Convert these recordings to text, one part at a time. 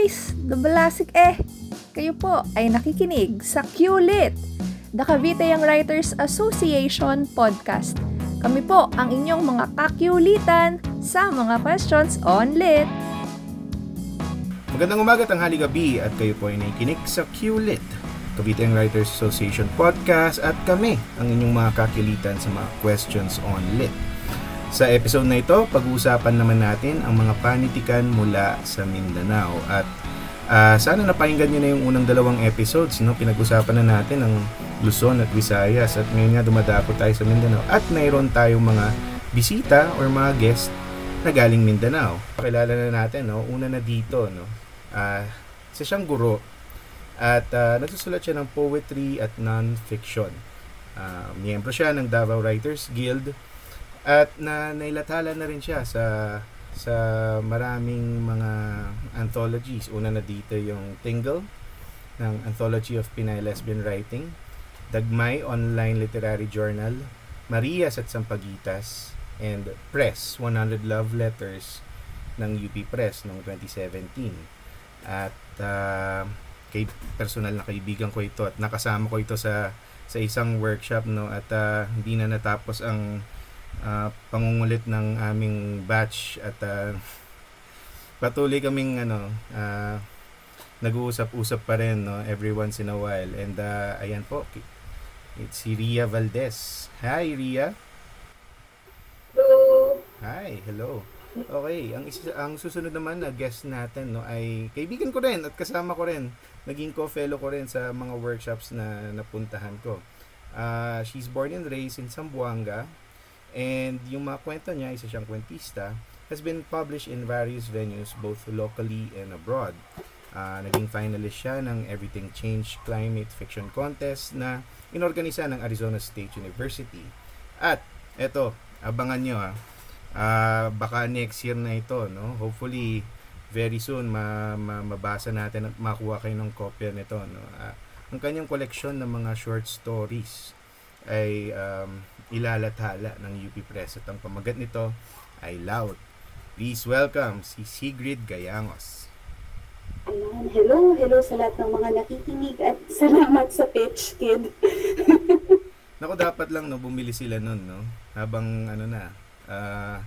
Hafiz, Dabalasik eh. Kayo po ay nakikinig sa QLIT, The Cavite Young Writers Association Podcast. Kami po ang inyong mga kakyulitan sa mga questions on lit. Magandang umaga, tanghali gabi at kayo po ay nakikinig sa QLIT, Cavite Young Writers Association Podcast at kami ang inyong mga kakyulitan sa mga questions on lit. Sa episode na ito, pag-uusapan naman natin ang mga panitikan mula sa Mindanao at uh, sana napakinggan nyo na yung unang dalawang episodes. No? Pinag-usapan na natin ang Luzon at Visayas at ngayon nga dumadako tayo sa Mindanao at mayroon tayong mga bisita or mga guest na galing Mindanao. Pakilala na natin, no? una na dito, no? Uh, isa siyang guro at uh, nagsusulat siya ng poetry at non-fiction. Uh, miyembro siya ng Davao Writers Guild at na nailathala na rin siya sa sa maraming mga anthologies. Una na dito yung Tingle ng Anthology of Pinay Lesbian Writing, Dagmay Online Literary Journal, Marias at Sampagitas, and Press, 100 Love Letters ng UP Press noong 2017. At uh, kay personal na kaibigan ko ito at nakasama ko ito sa sa isang workshop no at uh, hindi na natapos ang uh, pangungulit ng aming batch at uh, patuloy kaming ano uh, nag-uusap-usap pa rin no every once in a while. And uh, ayan po it's si Ria Valdez. Hi Ria. Hello. Hi hello. Okay ang isa, ang susunod naman na guest natin no ay kaibigan ko rin at kasama ko rin. Naging co-fellow ko rin sa mga workshops na napuntahan ko. Uh, she's born and raised in Zamboanga And yung mga kwento niya, isa siyang kwentista, has been published in various venues both locally and abroad. Uh, naging finalist siya ng Everything Change Climate Fiction Contest na inorganisa ng Arizona State University. At eto, abangan nyo ha. Uh, baka next year na ito, no? Hopefully, very soon ma, ma mabasa natin at makuha kayo ng kopya nito, no? Uh, ang kanyang koleksyon ng mga short stories ay um, ilalathala ng UP Press at ang pamagat nito ay Loud. Please welcome si Sigrid Gayangos. Ayan. Hello, hello sa lahat ng mga nakikinig at salamat sa pitch, kid. Nako, dapat lang no, bumili sila nun, no? Habang ano na, uh,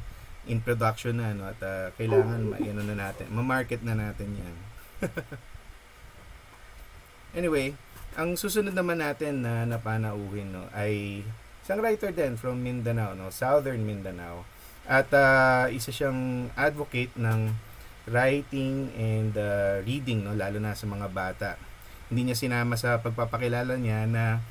in production na, no? At uh, kailangan, ma- ano na natin, ma-market na natin yan. anyway, ang susunod naman natin na napanauhin, no, ay isang writer din from Mindanao, no, Southern Mindanao. At uh, isa siyang advocate ng writing and uh, reading, no, lalo na sa mga bata. Hindi niya sinama sa pagpapakilala niya na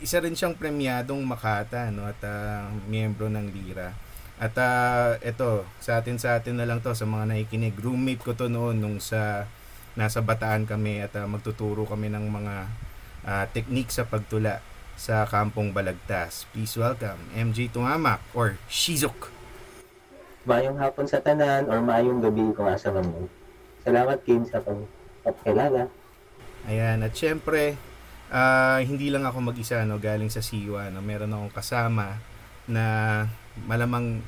isa rin siyang premyadong Makata no at uh, miyembro ng Lira. At uh, ito, sa atin sa atin na lang to sa mga nakikinig. Roommate ko to noon nung sa nasa Bataan kami at uh, magtuturo kami ng mga uh, technique sa pagtula sa Kampong Balagtas. Please welcome MJ Tumamak or Shizuk. Mayong hapon sa tanan or mayong gabi kung asa man mo. Salamat Kim sa pagkakilala. Ayan, at syempre, uh, hindi lang ako mag-isa no, galing sa Siwa. No? Meron akong kasama na malamang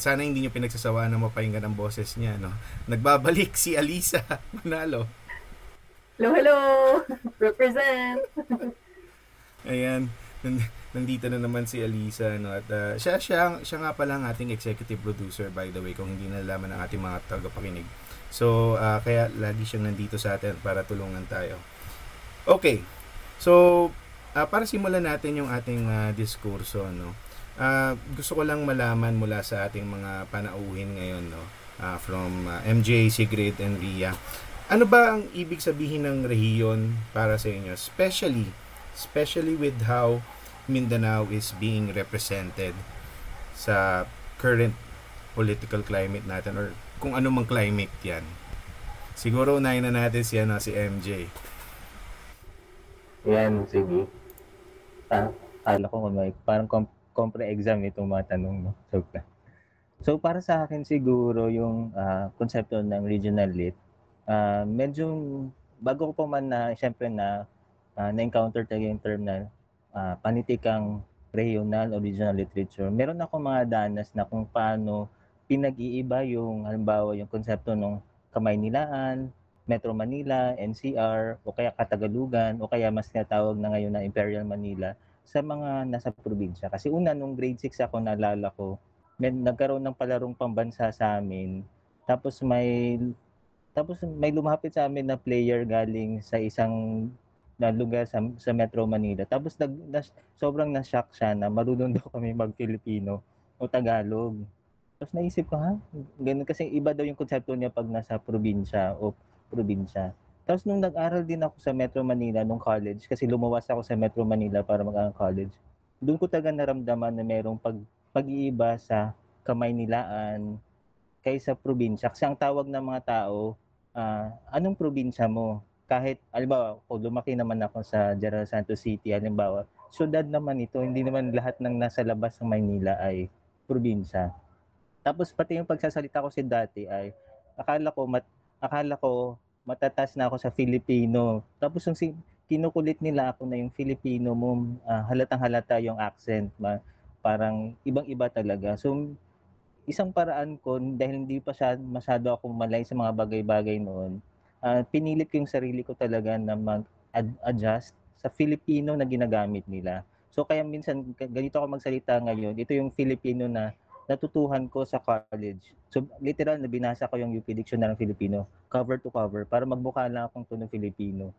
sana hindi niyo pinagsasawaan na mapahinggan ang boses niya. No? Nagbabalik si Alisa Manalo. Hello, hello! Represent! Ayan, nandito na naman si Alisa no at uh, siya siya siya nga pala ang ating executive producer by the way kung hindi nalaman ng ating mga tagapakinig. So uh, kaya lagi siyang nandito sa atin para tulungan tayo. Okay. So uh, para simulan natin yung ating uh, diskurso no. Uh, gusto ko lang malaman mula sa ating mga panauhin ngayon no uh, from uh, MJ, Sigrid and Ria. Ano ba ang ibig sabihin ng rehiyon para sa inyo? Especially especially with how Mindanao is being represented sa current political climate natin or kung ano mang climate yan. Siguro unahin na natin si, ano, si MJ. Yan, sige. Ah, kala ko may parang com- compre exam itong mga tanong, no? So, so para sa akin siguro yung uh, konsepto ng regional lit, uh, medyo bago ko pa man na, syempre na uh, na-encounter talaga yung term na uh, panitikang regional original literature. Meron ako mga danas na kung paano pinag-iiba yung halimbawa yung konsepto ng kamay nilaan Metro Manila, NCR, o kaya Katagalugan, o kaya mas tinatawag na ngayon na Imperial Manila sa mga nasa probinsya. Kasi una, nung grade 6 ako, naalala ko, may, nagkaroon ng palarong pambansa sa amin. Tapos may tapos may lumapit sa amin na player galing sa isang na lugar sa, sa Metro Manila. Tapos nag, na, sobrang na-shock siya na marunong daw kami mag-Filipino o Tagalog. Tapos naisip ko, ha? Ganun kasi iba daw yung konsepto niya pag nasa probinsya o probinsya. Tapos nung nag-aral din ako sa Metro Manila nung college, kasi lumawas ako sa Metro Manila para mag college, doon ko talaga naramdaman na merong pag, pag-iiba sa Kamaynilaan kaysa probinsya. Kasi ang tawag ng mga tao, uh, anong probinsya mo? Kahit, alimbawa, kung lumaki naman ako sa General Santos City, halimbawa, syudad naman ito, hindi naman lahat ng nasa labas ng Maynila ay probinsya. Tapos pati yung pagsasalita ko si dati ay akala ko mat, akala ko matatas na ako sa Filipino. Tapos yung kinukulit nila ako na yung Filipino mo, uh, halatang halata yung accent. Ma, parang ibang-iba talaga. So, isang paraan ko, dahil hindi pa masyado ako malay sa mga bagay-bagay noon, uh, pinilit ko yung sarili ko talaga na mag-adjust sa Filipino na ginagamit nila. So kaya minsan ganito ako magsalita ngayon, ito yung Filipino na natutuhan ko sa college. So literal na binasa ko yung UP Dictionary ng Filipino, cover to cover, para magmukha lang akong tunong Filipino.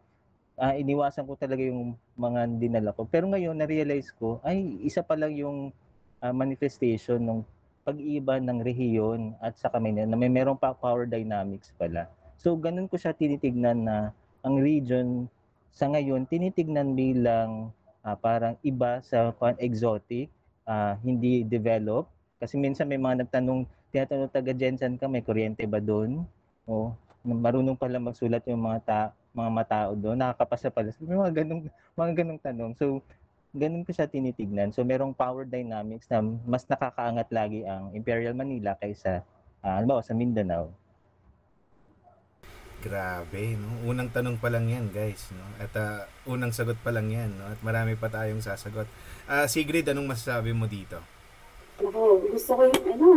Uh, iniwasan ko talaga yung mga dinala ko. Pero ngayon, na-realize ko, ay, isa pa lang yung uh, manifestation ng pag-iba ng rehiyon at sa kami na may merong pa power dynamics pala. So, ganun ko siya tinitignan na ang region sa ngayon, tinitignan bilang uh, parang iba sa exotic, uh, hindi developed, kasi minsan may mga nagtanong, tinatanong taga Jensen ka, may kuryente ba doon? O marunong pala magsulat yung mga ta mga matao doon, nakakapasa pala. May mga ganong, mga ganong tanong. So, ganun ko siya tinitignan. So, merong power dynamics na mas nakakaangat lagi ang Imperial Manila kaysa, uh, halimbawa, sa Mindanao. Grabe, no? Unang tanong pa lang yan, guys, no? At uh, unang sagot pa lang yan, no? At marami pa tayong sasagot. Uh, Sigrid, anong masasabi mo dito? Oo, gusto ko yung ano,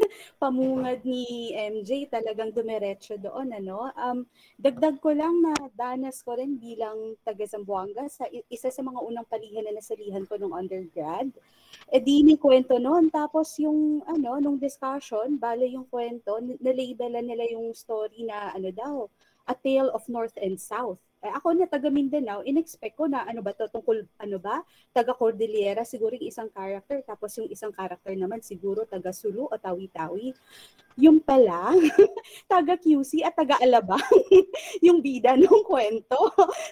pamungad ni MJ talagang dumiretso doon ano. Um dagdag ko lang na danas ko rin bilang taga Zamboanga sa isa sa mga unang palihan na nasalihan ko nung undergrad. E di ni kwento noon tapos yung ano nung discussion, bale yung kwento, na-labelan nila yung story na ano daw, A Tale of North and South. Eh, ako na taga Mindanao, inexpect ko na ano ba to tungkol ano ba? Taga Cordillera siguro yung isang character tapos yung isang character naman siguro taga Sulu o Tawi-Tawi. Yung pala, taga QC at taga Alabang yung bida ng kwento.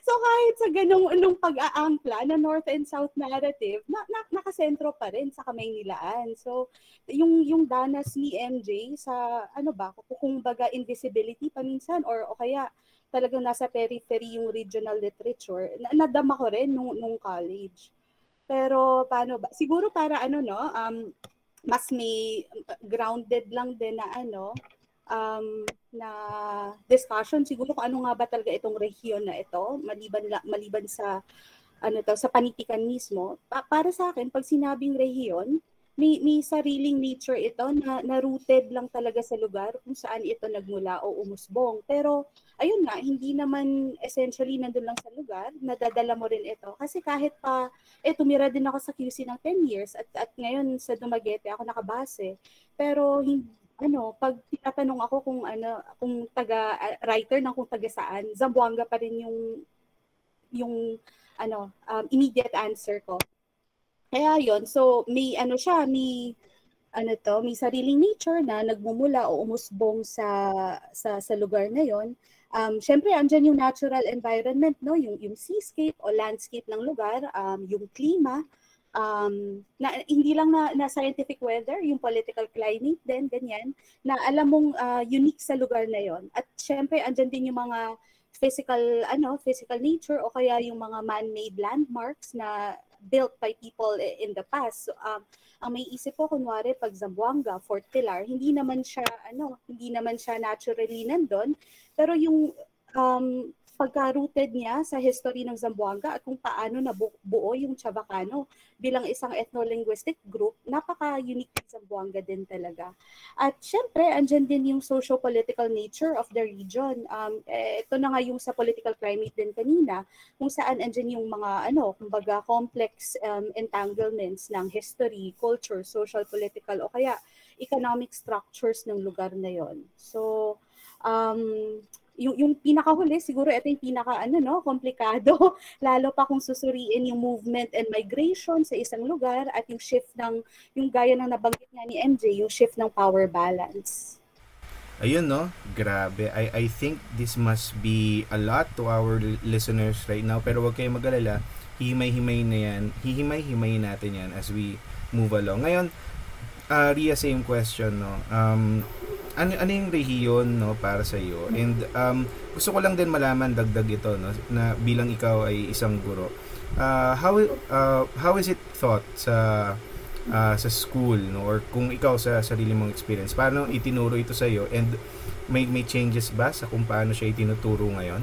so kahit sa ganung nung pag-aangkla na North and South narrative, na, na, nakasentro pa rin sa Kamaynilaan. So yung yung danas ni MJ sa ano ba, kung baga invisibility paminsan or o kaya talagang nasa periphery yung regional literature, na, nadama ko rin nung, nung college. Pero paano ba? Siguro para ano no, um, mas may grounded lang din na ano, um, na discussion siguro kung ano nga ba talaga itong rehiyon na ito, maliban, maliban sa ano to, sa panitikan mismo. Pa- para sa akin, pag sinabing rehiyon, may, may sariling nature ito na, na rooted lang talaga sa lugar kung saan ito nagmula o umusbong. Pero ayun nga, hindi naman essentially nandun lang sa lugar, nadadala mo rin ito. Kasi kahit pa, eh tumira din ako sa QC ng 10 years at, at ngayon sa Dumaguete ako nakabase. Pero hindi, ano, pag tinatanong ako kung ano, kung taga uh, writer ng kung taga saan, Zamboanga pa rin yung yung ano, um, immediate answer ko. Kaya yon so may ano siya, may ano to, may sariling nature na nagmumula o umusbong sa sa sa lugar na yon. Um, Siyempre, andyan yung natural environment, no? yung, yung seascape o landscape ng lugar, um, yung klima, um, na, hindi lang na, na scientific weather, yung political climate din, ganyan, na alam mong uh, unique sa lugar na yon. At syempre, andyan din yung mga physical ano physical nature o kaya yung mga man-made landmarks na built by people in the past. So, um, ang may isip ko, kunwari, pag Zamboanga, Fort Pilar, hindi naman siya, ano, hindi naman siya naturally nandun. Pero yung um, pagka-rooted niya sa history ng Zamboanga at kung paano nabuo yung Chavacano bilang isang ethno-linguistic group, napaka-unique ng Zamboanga din talaga. At syempre, andyan din yung socio-political nature of the region. Um, eh, ito na nga yung sa political climate din kanina, kung saan andyan yung mga, ano, kumbaga, complex um, entanglements ng history, culture, social, political, o kaya economic structures ng lugar na yon. So, um, yung, yung pinakahuli, siguro ito yung pinaka ano, no, komplikado, lalo pa kung susuriin yung movement and migration sa isang lugar at yung shift ng, yung gaya ng nabanggit nga ni MJ, yung shift ng power balance. Ayun no, grabe. I, I think this must be a lot to our listeners right now. Pero wag kayong mag-alala, himay-himay na yan. Hihimay-himay natin yan as we move along. Ngayon, uh, Ria, same question, no? Um, ano ano yung rehiyon no para sa iyo and um, gusto ko lang din malaman dagdag ito no na bilang ikaw ay isang guro uh, how uh, how is it thought sa uh, sa school no or kung ikaw sa sarili mong experience? Paano itinuro ito sa iyo and may may changes ba sa kung paano siya itinuturo ngayon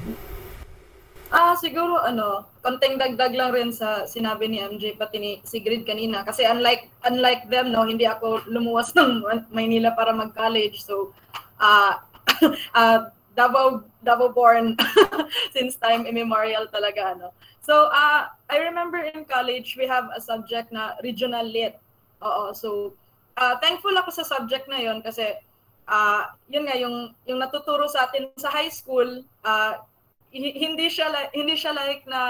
Ah, siguro ano, konting dagdag lang rin sa sinabi ni MJ pati ni Sigrid kanina kasi unlike unlike them no, hindi ako lumuwas ng Maynila para mag-college. So, ah uh, uh, Davao Davao born since time immemorial talaga ano. So, uh, I remember in college we have a subject na regional lit. Oo, so uh, thankful ako sa subject na 'yon kasi uh, yun nga yung yung natuturo sa atin sa high school uh, hindi siya like, hindi siya like na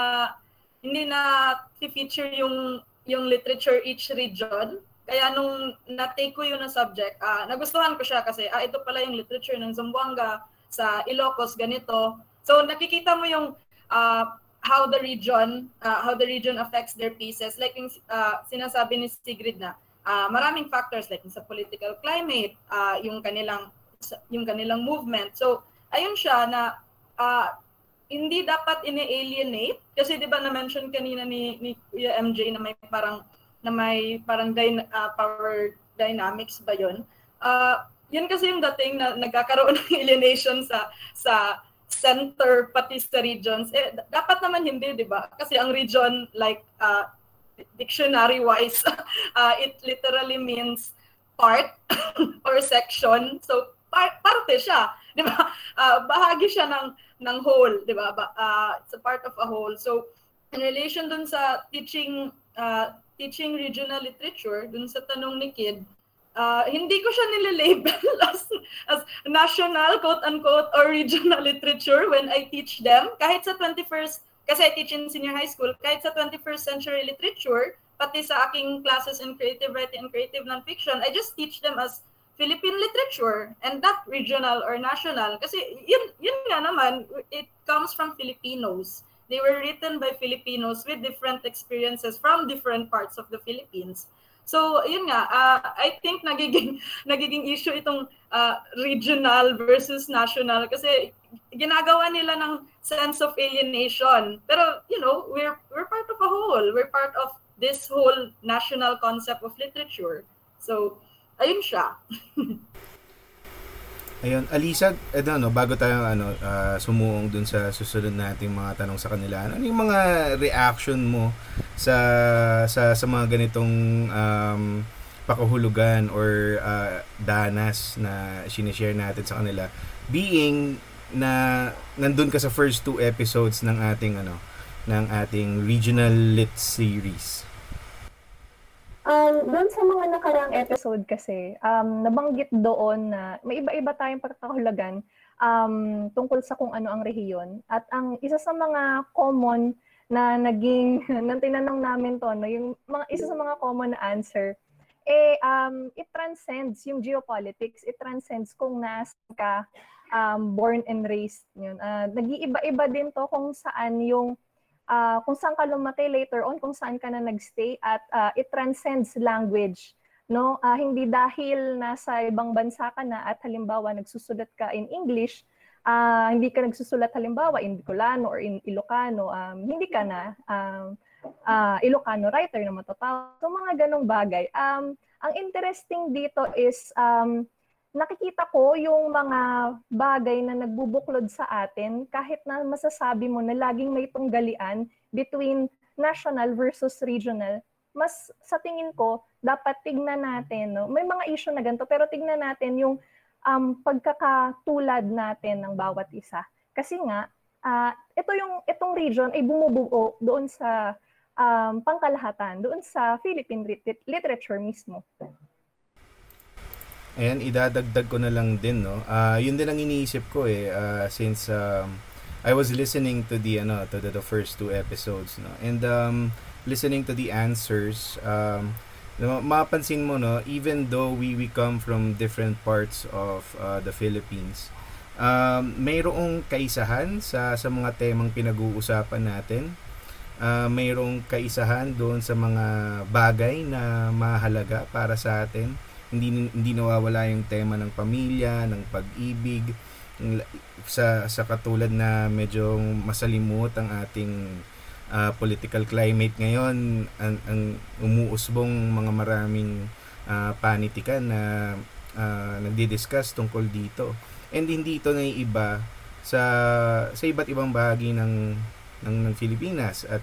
hindi na feature yung yung literature each region. Kaya nung na-take ko yun na subject, uh, nagustuhan ko siya kasi ah, ito pala yung literature ng Zamboanga sa Ilocos ganito. So nakikita mo yung uh, how the region uh, how the region affects their pieces like yung uh, sinasabi ni Sigrid na uh, maraming factors like sa political climate, uh, yung kanilang yung kanilang movement. So ayun siya na uh, hindi dapat ini-alienate kasi 'di ba na-mention kanina ni ni Kuya MJ na may parang na may parang dy- uh, power dynamics ba 'yon? Uh, yun kasi yung dating na nagkakaroon ng alienation sa sa center pati sa regions. Eh, dapat naman hindi, di ba? Kasi ang region, like, uh, dictionary-wise, uh, it literally means part or section. So, par- parte siya. Di ba? Uh, bahagi siya ng ng whole, 'di ba? Uh, it's a part of a whole. So in relation dun sa teaching uh, teaching regional literature, dun sa tanong ni Kid, uh, hindi ko siya nililabel as, as national, quote-unquote, or regional literature when I teach them. Kahit sa 21st, kasi I teach in senior high school, kahit sa 21st century literature, pati sa aking classes in creative writing and creative nonfiction, I just teach them as Philippine literature and not regional or national. Kasi yun, yun nga naman, it comes from Filipinos. They were written by Filipinos with different experiences from different parts of the Philippines. So, yun nga, uh, I think nagiging, nagiging issue itong uh, regional versus national kasi ginagawa nila ng sense of alienation. Pero, you know, we're, we're part of a whole. We're part of this whole national concept of literature. So, ayun siya. Ayun, Alisa, ano, no, bago tayo ano, uh, sumuong dun sa susunod nating mga tanong sa kanila, ano yung mga reaction mo sa sa sa mga ganitong um, pakahulugan or uh, danas na sinishare natin sa kanila being na nandun ka sa first two episodes ng ating ano ng ating regional lit series Um, doon sa mga nakaraang episode kasi, um, nabanggit doon na may iba-iba tayong pagkakahulagan um, tungkol sa kung ano ang rehiyon. At ang isa sa mga common na naging, nang tinanong namin to, no, yung mga, isa sa mga common na answer, eh, um, it transcends yung geopolitics, it transcends kung nasa ka um, born and raised. Yun. Uh, nag-iiba-iba din to kung saan yung uh, kung saan ka lumaki later on, kung saan ka na nagstay at uh, it transcends language. No, uh, hindi dahil nasa ibang bansa ka na at halimbawa nagsusulat ka in English, uh, hindi ka nagsusulat halimbawa in Bicolano or in Ilocano, um, hindi ka na um, uh, Ilocano writer na matatawag. So mga ganong bagay. Um, ang interesting dito is um, nakikita ko yung mga bagay na nagbubuklod sa atin kahit na masasabi mo na laging may tunggalian between national versus regional. Mas sa tingin ko, dapat tignan natin, no? may mga issue na ganito, pero tignan natin yung um, pagkakatulad natin ng bawat isa. Kasi nga, uh, ito yung itong region ay bumubuo doon sa um, pangkalahatan, doon sa Philippine literature mismo. Ayan, idadagdag ko na lang din, no? Uh, yun din ang iniisip ko eh, uh, since um, I was listening to the, ano, to the, the first two episodes, no? And um, listening to the answers, um, mapansin mo, no, even though we, we come from different parts of uh, the Philippines, um, mayroong kaisahan sa, sa mga temang pinag-uusapan natin. Uh, mayroong kaisahan doon sa mga bagay na mahalaga para sa atin hindi hindi nawawala yung tema ng pamilya, ng pag-ibig sa sa katulad na medyo masalimuot ang ating uh, political climate ngayon ang, ang umuusbong mga maraming uh, panitikan na uh, nagdi-discuss tungkol dito. And hindi ito na iba sa sa iba't ibang bahagi ng ng, ng Pilipinas at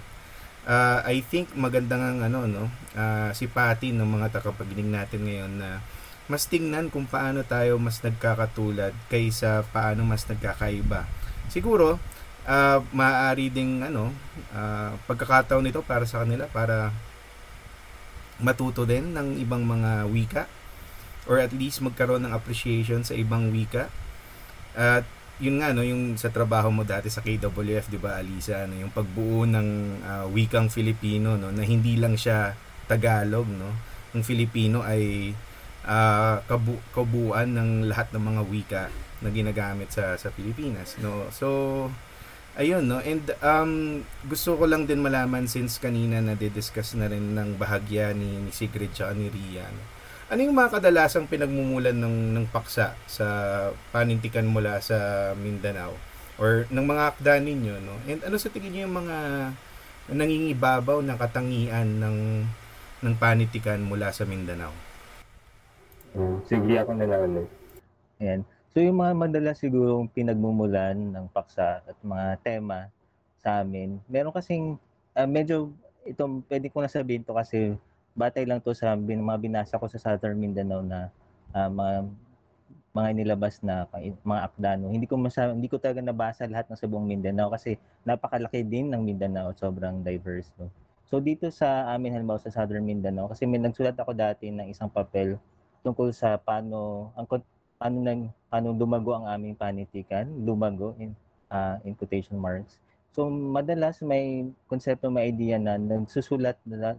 uh, I think maganda ng ano no uh, si Patty ng mga tagapaginig natin ngayon na mas tingnan kung paano tayo mas nagkakatulad kaysa paano mas nagkakaiba. Siguro uh, maaari ding ano uh, pagkakataon nito para sa kanila para matuto din ng ibang mga wika or at least magkaroon ng appreciation sa ibang wika. At yun nga no, yung sa trabaho mo dati sa KWF, 'di ba, Alisa, no, yung pagbuo ng uh, wikang Filipino no na hindi lang siya Tagalog no. Ang Filipino ay uh, kabu- kabuuan ng lahat ng mga wika na ginagamit sa sa Pilipinas no. So ayun no and um gusto ko lang din malaman since kanina na discuss na rin ng bahagya ni, ni Sigrid at ni Rian. No? Ano yung mga kadalasang pinagmumulan ng, ng paksa sa panintikan mula sa Mindanao? Or ng mga akda ninyo, no? And ano sa tingin niyo yung mga nangingibabaw na katangian ng ng panitikan mula sa Mindanao? Hmm, sige, ako na lang ulit. Ayan. So yung mga madalas siguro pinagmumulan ng paksa at mga tema sa amin, meron kasing uh, medyo itong pwede ko na sabihin to kasi batay lang to sa bin, mga binasa ko sa Southern Mindanao na uh, mga mga nilabas na mga akdano. Hindi ko masyado, hindi ko talaga nabasa lahat ng sa buong Mindanao kasi napakalaki din ng Mindanao, sobrang diverse no. So dito sa amin halimbawa sa Southern Mindanao kasi may nagsulat ako dati ng isang papel tungkol sa paano ang paano nang paano lumago ang aming panitikan, lumago in uh, in quotation marks. So madalas may konsepto, may idea na nagsusulat na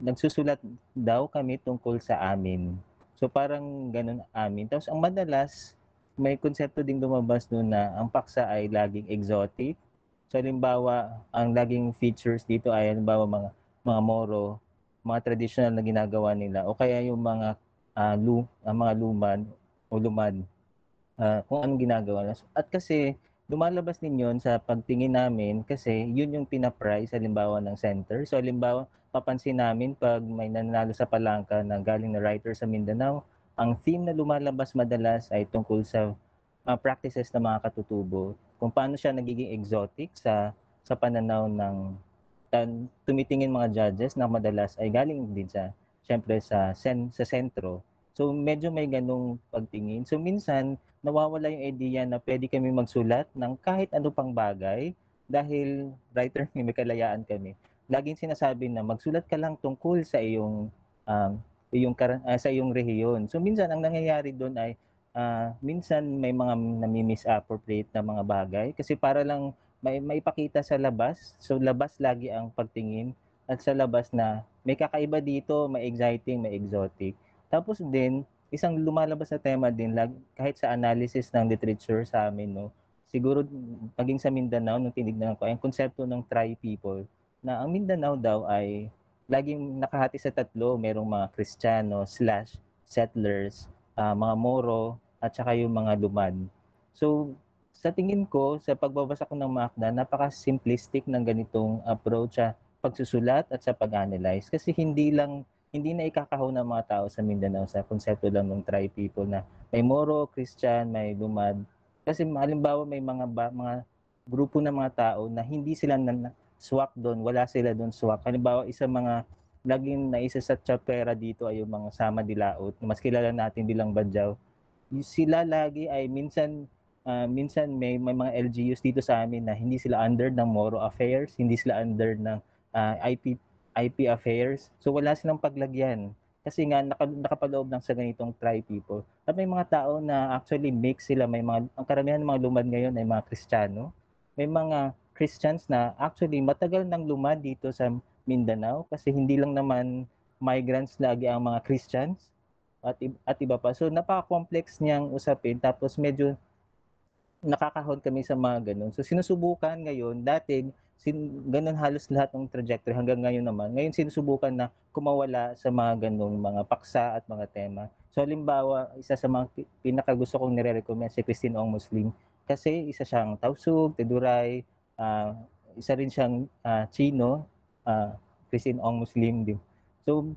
nagsusulat daw kami tungkol sa amin. So parang ganun amin. Tapos ang madalas, may konsepto ding lumabas doon na ang paksa ay laging exotic. So halimbawa, ang laging features dito ay halimbawa mga mga moro, mga traditional na ginagawa nila o kaya yung mga uh, lu, uh, mga lumad o lumad uh, kung anong ginagawa nila. At kasi lumalabas din yun sa pagtingin namin kasi yun yung pina-price halimbawa ng center. So halimbawa, papansin namin pag may nanalo sa palangka na galing na writer sa Mindanao, ang theme na lumalabas madalas ay tungkol sa uh, practices ng mga katutubo, kung paano siya nagiging exotic sa sa pananaw ng tumitingin mga judges na madalas ay galing din sa syempre sa sen, sa sentro. So medyo may ganung pagtingin. So minsan nawawala yung idea na pwede kami magsulat ng kahit ano pang bagay dahil writer may kalayaan kami. Laging sinasabi na magsulat ka lang tungkol sa iyong um, iyong uh, sa iyong rehiyon. So minsan ang nangyayari doon ay uh, minsan may mga nami-misappropriate na mga bagay kasi para lang may maipakita sa labas. So labas lagi ang pagtingin at sa labas na may kakaiba dito, may exciting, may exotic. Tapos din isang lumalabas na tema din lag, kahit sa analysis ng literature sa amin no siguro paging sa Mindanao nung tinignan ko ang konsepto ng tri-people na ang Mindanao daw ay laging nakahati sa tatlo. Merong mga Kristiyano slash settlers uh, mga Moro at saka yung mga lumad. So sa tingin ko sa pagbabasa ko ng Macda napaka simplistic ng ganitong approach sa pagsusulat at sa pag-analyze. Kasi hindi lang hindi na ikakahon ng mga tao sa Mindanao sa konsepto lang ng tri people na may Moro, Christian, may Lumad. Kasi halimbawa may mga ba, mga grupo ng mga tao na hindi sila na, swak doon, wala sila doon swak. Halimbawa, isa mga laging naisa sa chapera dito ay yung mga sama dilaot, mas kilala natin bilang Badyaw. Sila lagi ay minsan uh, minsan may, may mga LGUs dito sa amin na hindi sila under ng Moro Affairs, hindi sila under ng uh, IP IP affairs. So wala silang paglagyan kasi nga naka, nakapaloob ng sa ganitong tri people. At may mga tao na actually mix sila, may mga ang karamihan ng mga lumad ngayon ay mga Kristiyano. May mga Christians na actually matagal nang lumad dito sa Mindanao kasi hindi lang naman migrants lagi ang mga Christians at, at iba pa. So napaka-complex niyang usapin tapos medyo nakakahon kami sa mga ganun. So sinusubukan ngayon, dati sin, ganun halos lahat ng trajectory hanggang ngayon naman. Ngayon sinusubukan na kumawala sa mga ganung mga paksa at mga tema. So halimbawa, isa sa mga pinaka gusto kong nire-recommend si Christine Ong Muslim kasi isa siyang tausug, teduray, uh, isa rin siyang uh, Chino, uh, Christian Ong Muslim din. So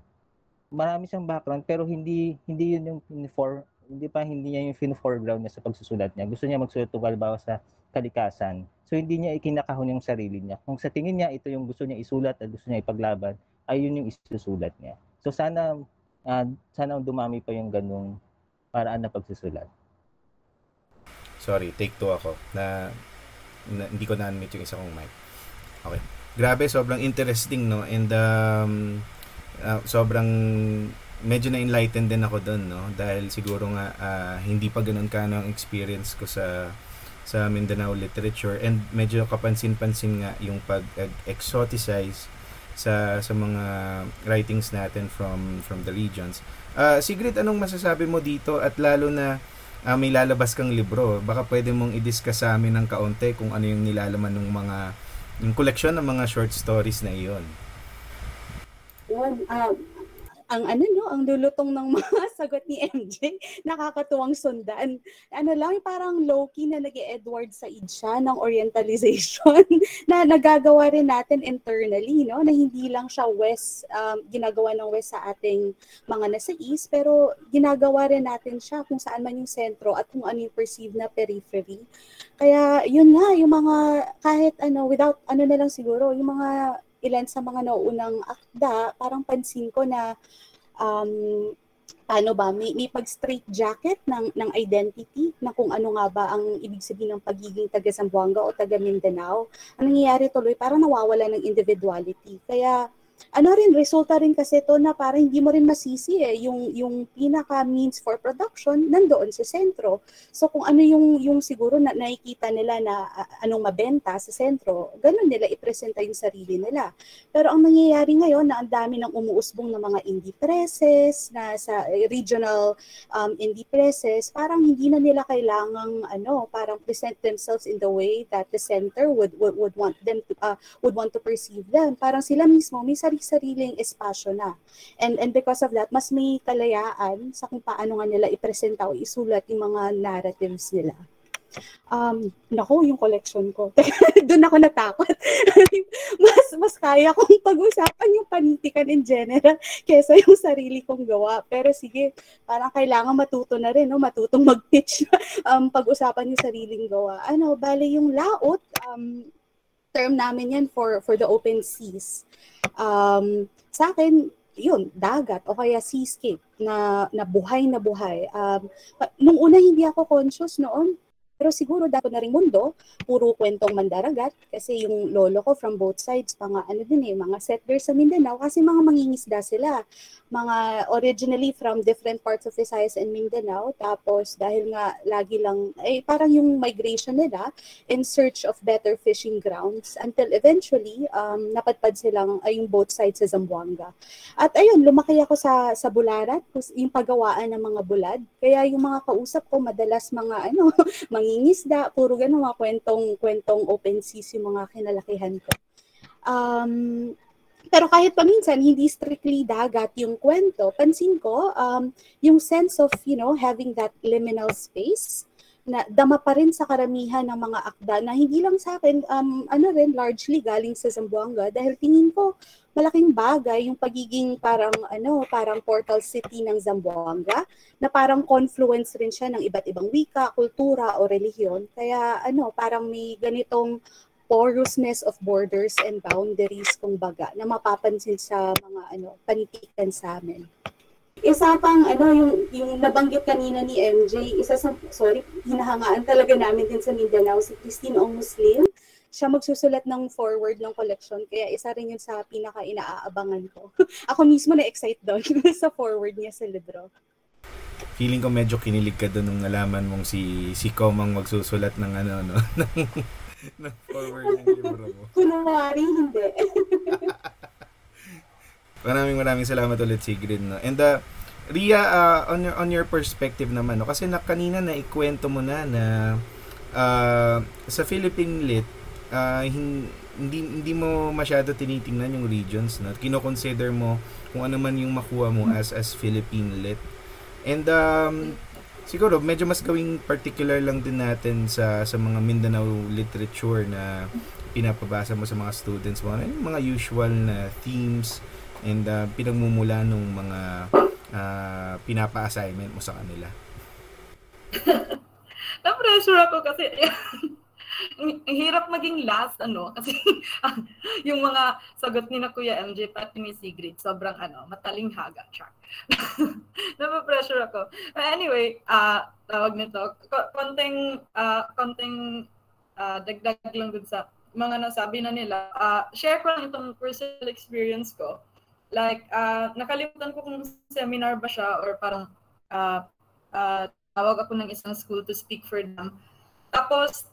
marami siyang background pero hindi hindi yun yung for hindi pa hindi niya yung foreground niya sa pagsusulat niya. Gusto niya magsulat tungkol sa kalikasan. So hindi niya ikinakahon yung sarili niya. Kung sa tingin niya ito yung gusto niya isulat at gusto niya ipaglaban, ay yun yung isusulat niya. So sana uh, sana dumami pa yung ganung paraan na pagsusulat. Sorry, take two ako na na, hindi ko na-unmute yung isa kong mic. Okay. Grabe, sobrang interesting, no? And um, uh, sobrang medyo na-enlighten din ako doon, no? Dahil siguro nga uh, hindi pa ganoon ka ang experience ko sa sa Mindanao literature and medyo kapansin-pansin nga yung pag-exoticize sa sa mga writings natin from from the regions. Uh, Sigrid, anong masasabi mo dito at lalo na uh, may lalabas kang libro, baka pwede mong i-discuss sa amin ng kaunti kung ano yung nilalaman ng mga yung koleksyon ng mga short stories na iyon. Yun, uh, ang ano no, ang lulutong ng mga sagot ni MJ, nakakatuwang sundan. Ano lang, parang low-key na nag Edward sa siya ng orientalization na nagagawa rin natin internally, no? Na hindi lang siya west, um, ginagawa ng west sa ating mga nasa east, pero ginagawa rin natin siya kung saan man yung sentro at kung ano yung perceived na periphery. Kaya yun nga, yung mga kahit ano, without ano na lang siguro, yung mga ilan sa mga nauunang akda, parang pansin ko na um, ano ba, may, may pag-straight jacket ng, ng identity na kung ano nga ba ang ibig sabihin ng pagiging taga Zamboanga o taga Mindanao. Ang nangyayari tuloy, parang nawawala ng individuality. Kaya ano rin, resulta rin kasi to na parang hindi mo rin masisi eh, yung, yung pinaka means for production nandoon sa sentro. So kung ano yung, yung siguro na nakikita nila na uh, anong mabenta sa sentro, ganun nila ipresenta yung sarili nila. Pero ang nangyayari ngayon na ang dami ng umuusbong ng mga indie presses, na sa regional um, indie presses, parang hindi na nila kailangang ano, parang present themselves in the way that the center would would, would want them to uh, would want to perceive them. Parang sila mismo may sarili sariling espasyo na. And, and because of that, mas may kalayaan sa kung paano nga nila ipresenta o isulat yung mga narratives nila. Um, nako, yung collection ko. Doon ako natakot. mas mas kaya kong pag-usapan yung panitikan in general kaysa yung sarili kong gawa. Pero sige, parang kailangan matuto na rin, no? matutong mag-pitch um, pag-usapan yung sariling gawa. Ano, bale yung laot, um, term namin yan for for the open seas. Um, sa akin, yun, dagat o kaya seascape na, na buhay na buhay. Um, nung una hindi ako conscious noon, pero siguro dapat na rin mundo, puro kwentong mandaragat kasi yung lolo ko from both sides, mga ano din eh, mga settlers sa Mindanao kasi mga mangingisda sila. Mga originally from different parts of Visayas and Mindanao. Tapos dahil nga lagi lang, eh parang yung migration nila in search of better fishing grounds until eventually um, napadpad silang ay yung both sides sa Zamboanga. At ayun, lumaki ako sa sa Bularat, yung paggawaan ng mga bulad. Kaya yung mga kausap ko madalas mga ano, mangi mangingisda, puro ganun mga kwentong, kwentong open seas yung mga kinalakihan ko. Um, pero kahit paminsan, hindi strictly dagat yung kwento, pansin ko, um, yung sense of, you know, having that liminal space na dama pa rin sa karamihan ng mga akda na hindi lang sa akin, um, ano rin, largely galing sa Zamboanga dahil tingin ko malaking bagay yung pagiging parang ano, parang portal city ng Zamboanga na parang confluence rin siya ng iba't ibang wika, kultura o relihiyon. Kaya ano, parang may ganitong porousness of borders and boundaries kumbaga na mapapansin sa mga ano panitikan sa amin isa pang ano yung yung nabanggit kanina ni MJ, isa sa sorry, hinahangaan talaga namin din sa Mindanao si Christine Ong Muslim. Siya magsusulat ng forward ng collection kaya isa rin yun sa pinaka inaaabangan ko. Ako mismo na-excite doon sa forward niya sa libro. Feeling ko medyo kinilig ka doon nung nalaman mong si si Komang magsusulat ng ano no ng, ng forward ng libro mo. Kunwari hindi. Maraming maraming salamat ulit Sigrid no. And uh, Ria uh, on your on your perspective naman no kasi na kanina na ikwento mo na na uh, sa Philippine Lit uh, hindi hindi mo masyado tinitingnan yung regions no. Kino-consider mo kung ano man yung makuha mo as as Philippine Lit. And um, siguro medyo mas gawing particular lang din natin sa sa mga Mindanao literature na pinapabasa mo sa mga students mo, yung mga usual na themes and uh, pinagmumula nung mga uh, pinapa-assignment mo sa kanila? Na-pressure ako kasi hirap maging last ano kasi yung mga sagot ni na Kuya MJ pati ni Sigrid sobrang ano mataling haga siya. Na-pressure ako. But anyway, uh, tawag nito konting uh, konting uh, dagdag lang dun sa mga nasabi na nila. Uh, share ko lang itong personal experience ko like uh, nakalimutan ko kung seminar ba siya or parang uh, uh, tawag ako ng isang school to speak for them. Tapos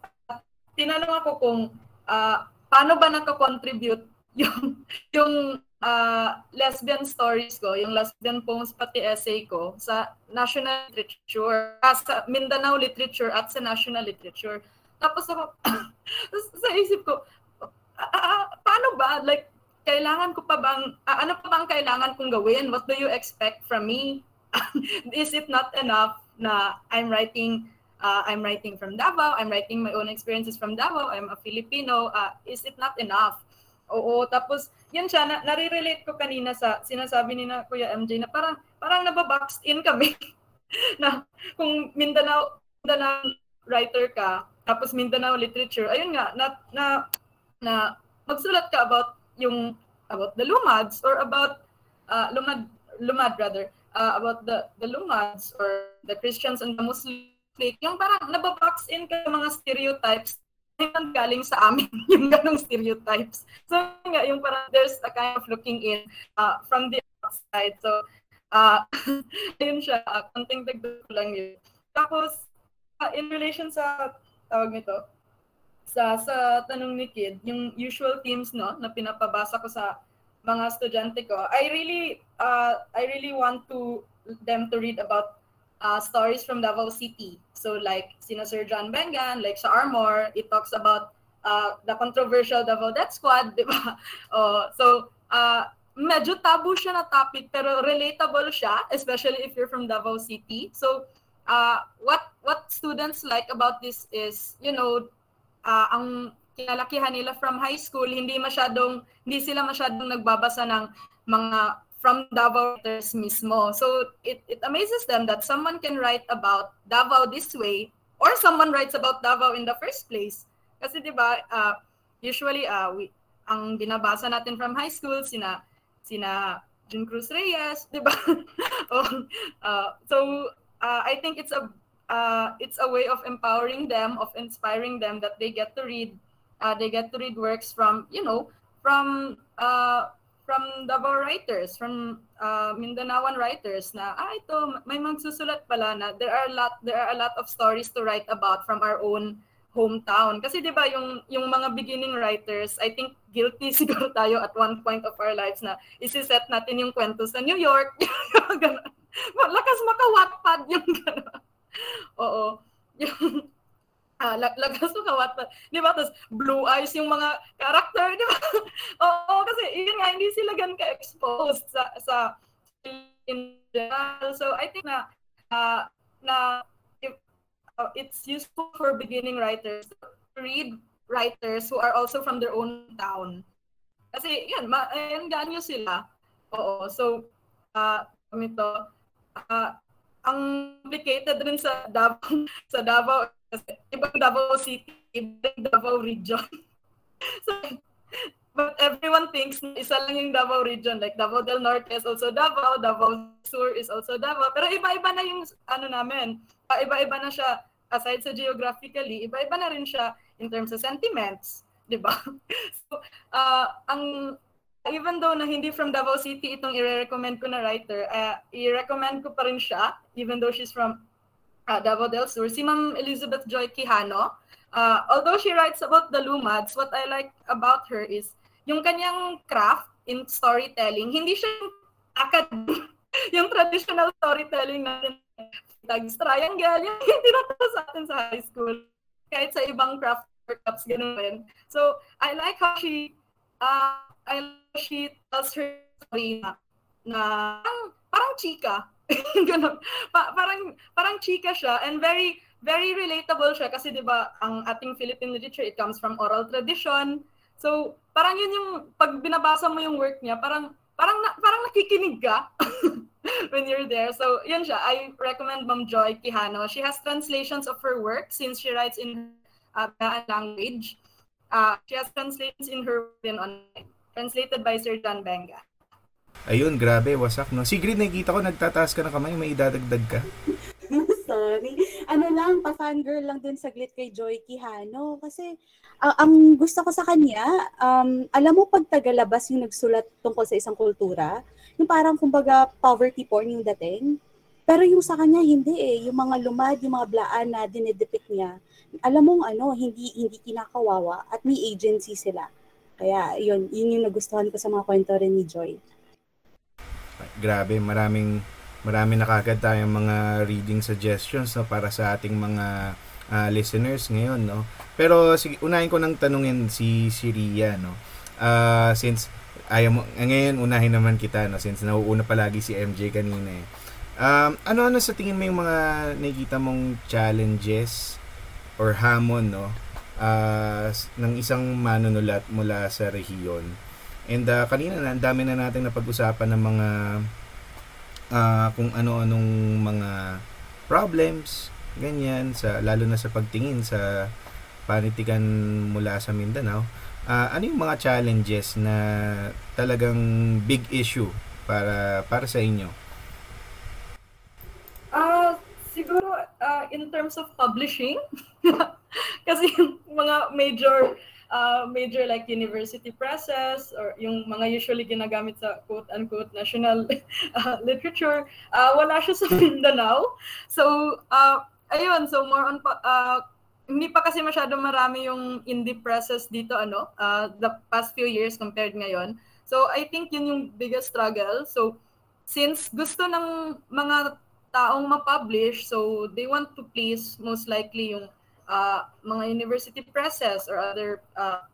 tinanong ako kung uh, paano ba naka-contribute yung yung uh, lesbian stories ko, yung lesbian poems pati essay ko sa national literature, uh, sa Mindanao literature at sa national literature. Tapos ako, sa isip ko, uh, paano ba? Like, kailangan ko pa bang, uh, ano pa bang kailangan kong gawin? What do you expect from me? Is it not enough na I'm writing uh, I'm writing from Davao, I'm writing my own experiences from Davao, I'm a Filipino, uh, is it not enough? Oo, tapos yun siya, na, nare-relate ko kanina sa sinasabi ni na Kuya MJ na parang parang nababox in kami. Na kung Mindanao, Mindanao writer ka, tapos Mindanao literature, ayun nga, na, na, na magsulat ka about yung about the Lumads or about uh, Lumad Lumad rather uh, about the the Lumads or the Christians and the Muslim yung parang nababox in ka mga stereotypes yung galing sa amin yung ganong stereotypes. So nga yung parang there's a kind of looking in uh, from the outside. So uh, yun siya, uh, konting dagdag lang yun. Tapos uh, in relation sa tawag nito, sa sa tanong ni Kid, yung usual themes no na pinapabasa ko sa mga estudyante ko, I really uh, I really want to them to read about uh, stories from Davao City. So like sina Sir John Bengan, like sa Armor, it talks about uh, the controversial Davao Death Squad, di ba? Oh, so uh, medyo taboo siya na topic pero relatable siya, especially if you're from Davao City. So uh, what what students like about this is, you know, uh, ang kinalakihan nila from high school, hindi masyadong, hindi sila masyadong nagbabasa ng mga from Davao writers mismo. So it, it amazes them that someone can write about Davao this way or someone writes about Davao in the first place. 'di ba, uh, usually uh, we ang binabasa natin from high school sina sina Jun Cruz Reyes, ba? oh, uh, so uh, I think it's a uh, it's a way of empowering them, of inspiring them that they get to read, uh, they get to read works from, you know, from uh, from Davao writers, from uh, Mindanaoan writers na ah ito may magsusulat pala na there are a lot there are a lot of stories to write about from our own hometown. Kasi 'di ba yung yung mga beginning writers, I think guilty siguro tayo at one point of our lives na isi-set natin yung kwento sa New York. Lakas maka-Wattpad yung gano'n. Oo. Yung, ah, lagas mo kawat. Di ba? Tapos blue eyes yung mga character, di ba? Oo, kasi yun nga, hindi sila gan ka-exposed sa, sa in general. So, I think na, uh, na, if, uh, it's useful for beginning writers to read writers who are also from their own town. Kasi yun, ma- ganyo sila. Oo, so uh, ito, uh, ang complicated rin sa Davao, sa Davao, kasi ibang Davao City, ibang Davao region. so, but everyone thinks na isa lang yung Davao region. Like Davao del Norte is also Davao, Davao Sur is also Davao. Pero iba-iba na yung ano namin. Uh, iba-iba na siya aside sa geographically, iba-iba na rin siya in terms of sentiments, 'di ba? so, uh, ang even though na hindi from Davao City itong i-recommend ko na writer, uh, i-recommend ko pa rin siya even though she's from uh, Davao del Sur, si Ma'am Elizabeth Joy Quijano. Uh, although she writes about the Lumads, what I like about her is yung kanyang craft in storytelling, hindi siya akad yung traditional storytelling natin tags triangle, yung tinaturo sa atin sa high school. Kahit sa ibang craft workshops, ganun rin. So, I like how she, uh, I like how she tells her story na, na parang chika. ganun. Pa- parang, parang chika siya and very, very relatable siya kasi 'di ba ang ating Philippine literature it comes from oral tradition So, parang yun yung pag binabasa mo yung work niya, parang parang na, parang nakikinig ka when you're there. So, yun siya. I recommend Ma'am Joy Quijano. She has translations of her work since she writes in uh, language. Uh, she has translations in her in online. Translated by Sir John Benga. Ayun, grabe, wasak, no? Sigrid, nakikita ko, nagtataas ka ng kamay, may idadagdag ka. Sorry. Ano lang, pa-fangirl lang dun saglit kay Joy Quijano. Kasi uh, ang gusto ko sa kanya, um, alam mo pag tagalabas yung nagsulat tungkol sa isang kultura, yung parang kumbaga poverty porn yung dating. Pero yung sa kanya, hindi eh. Yung mga lumad, yung mga blaan na dinedepict niya, alam mong ano, hindi, hindi kinakawawa at may agency sila. Kaya yun, yun yung nagustuhan ko sa mga kwento rin ni Joy. Grabe, maraming marami na kagad tayong mga reading suggestions no, para sa ating mga uh, listeners ngayon no. Pero sige, unahin ko nang tanungin si si Ria no. Uh, since ayaw mo ngayon unahin naman kita no since nauuna palagi si MJ kanina eh. Um, ano-ano sa tingin mo yung mga nakikita mong challenges or hamon no uh, ng isang manunulat mula sa rehiyon? And uh, kanina na, ang dami na nating napag-usapan ng mga uh, kung ano-anong mga problems, ganyan, sa, lalo na sa pagtingin sa panitikan mula sa Mindanao. Uh, ano yung mga challenges na talagang big issue para para sa inyo? Uh, siguro uh, in terms of publishing kasi yung mga major uh, major like university presses or yung mga usually ginagamit sa quote-unquote national uh, literature, uh, wala siya sa Mindanao. So, uh, ayun, so more on, uh, hindi pa kasi masyado marami yung indie presses dito, ano, uh, the past few years compared ngayon. So, I think yun yung biggest struggle. So, since gusto ng mga taong ma-publish, so they want to please most likely yung uh, mga university presses or other uh,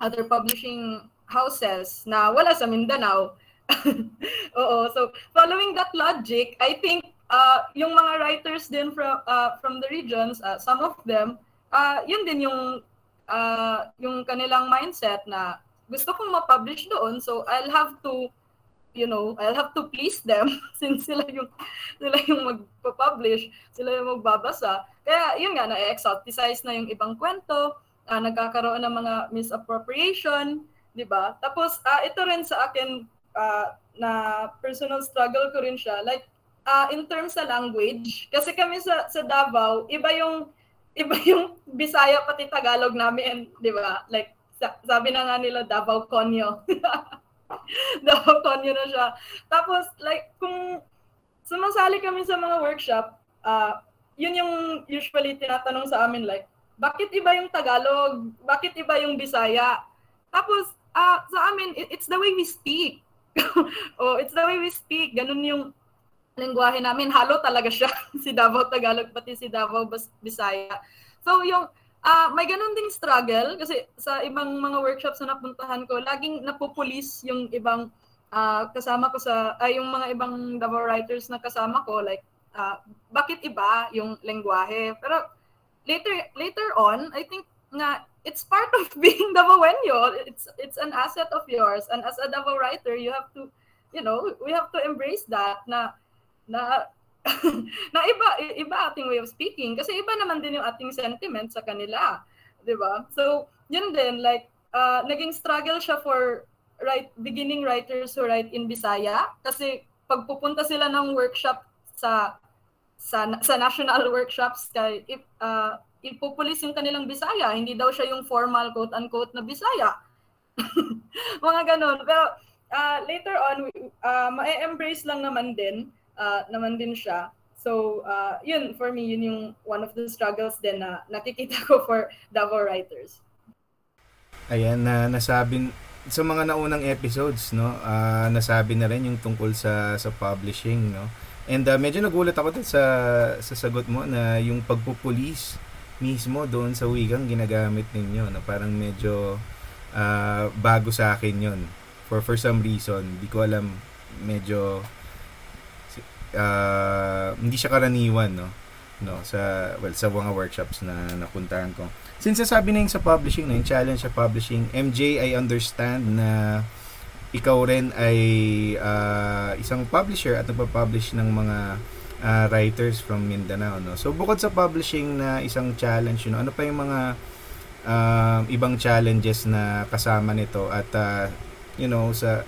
other publishing houses na wala sa Mindanao. Oo, so following that logic, I think uh, yung mga writers din from uh, from the regions, uh, some of them, uh, yun din yung uh, yung kanilang mindset na gusto kong ma-publish doon, so I'll have to you know, I'll have to please them since sila yung sila yung magpo-publish, sila yung magbabasa. Kaya yun nga na-exoticize na yung ibang kwento, uh, nagkakaroon ng mga misappropriation, 'di ba? Tapos uh, ito rin sa akin uh, na personal struggle ko rin siya. Like uh, in terms sa language, kasi kami sa sa Davao, iba yung iba yung Bisaya pati Tagalog namin, 'di ba? Like sabi na nga nila Davao Konyo. Napakonyo na siya. Tapos, like, kung sumasali kami sa mga workshop, uh, yun yung usually tinatanong sa amin, like, bakit iba yung Tagalog? Bakit iba yung Bisaya? Tapos, uh, sa amin, it, it's the way we speak. oh, it's the way we speak. Ganun yung lengguwahe namin. Halo talaga siya. si Davao Tagalog, pati si Davao Bisaya. So, yung uh, may ganun ding struggle kasi sa ibang mga workshops na napuntahan ko, laging napupulis yung ibang uh, kasama ko sa, ay yung mga ibang Davao writers na kasama ko, like uh, bakit iba yung lengguwahe. Pero later later on, I think nga it's part of being Davaoenyo. It's it's an asset of yours and as a Davao writer, you have to you know, we have to embrace that na na na iba iba ating way of speaking kasi iba naman din yung ating sentiment sa kanila, 'di ba? So, yun din like uh, naging struggle siya for right beginning writers who write in Bisaya kasi pagpupunta sila ng workshop sa sa sa national workshops kay uh, ipupulis yung kanilang Bisaya, hindi daw siya yung formal quote unquote na Bisaya. Mga ganun. Pero uh, later on uh, ma-embrace lang naman din uh, naman din siya. So, uh, yun, for me, yun yung one of the struggles din na nakikita ko for Davao writers. Ayan, na nasabi, sa mga naunang episodes, no, uh, nasabi na rin yung tungkol sa sa publishing, no. And uh, medyo nagulat ako dun sa sa sagot mo na yung pagpupulis mismo doon sa wigang ginagamit ninyo, no, parang medyo uh, bago sa akin 'yon. For for some reason, di ko alam medyo uh, hindi siya karaniwan no? No sa well sa mga workshops na napuntahan ko. Since sabi na yung sa publishing na yung challenge sa publishing MJ I understand na ikaw rin ay uh, isang publisher at nagpa-publish ng mga uh, writers from Mindanao no? So bukod sa publishing na isang challenge you ano pa yung mga uh, ibang challenges na kasama nito at uh, you know sa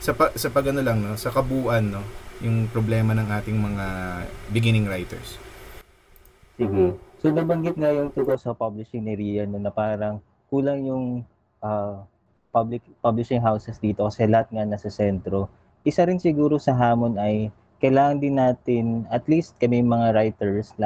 sa sa pag ano lang no sa kabuuan no yung problema ng ating mga beginning writers. Sige. So nabanggit nga yung tungkol sa publishing ni Rian na parang kulang yung uh, public publishing houses dito kasi lahat nga nasa sentro. Isa rin siguro sa hamon ay kailangan din natin at least kami mga writers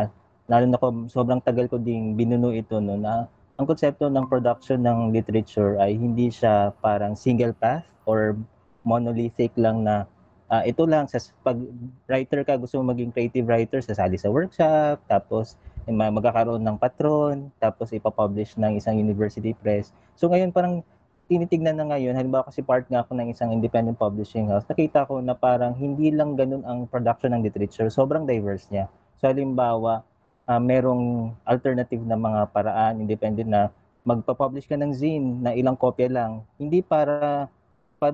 lalo na ko sobrang tagal ko ding binuno ito no na ang konsepto ng production ng literature ay hindi siya parang single path or monolithic lang na uh, ito lang sa pag writer ka gusto mo maging creative writer sasali sa workshop tapos eh, magkakaroon ng patron tapos ipapublish ng isang university press. So ngayon parang tinitignan na ngayon halimbawa kasi part nga ako ng isang independent publishing house nakita ko na parang hindi lang ganun ang production ng literature sobrang diverse niya. So halimbawa uh, merong alternative na mga paraan independent na magpa-publish ka ng zine na ilang kopya lang. Hindi para pa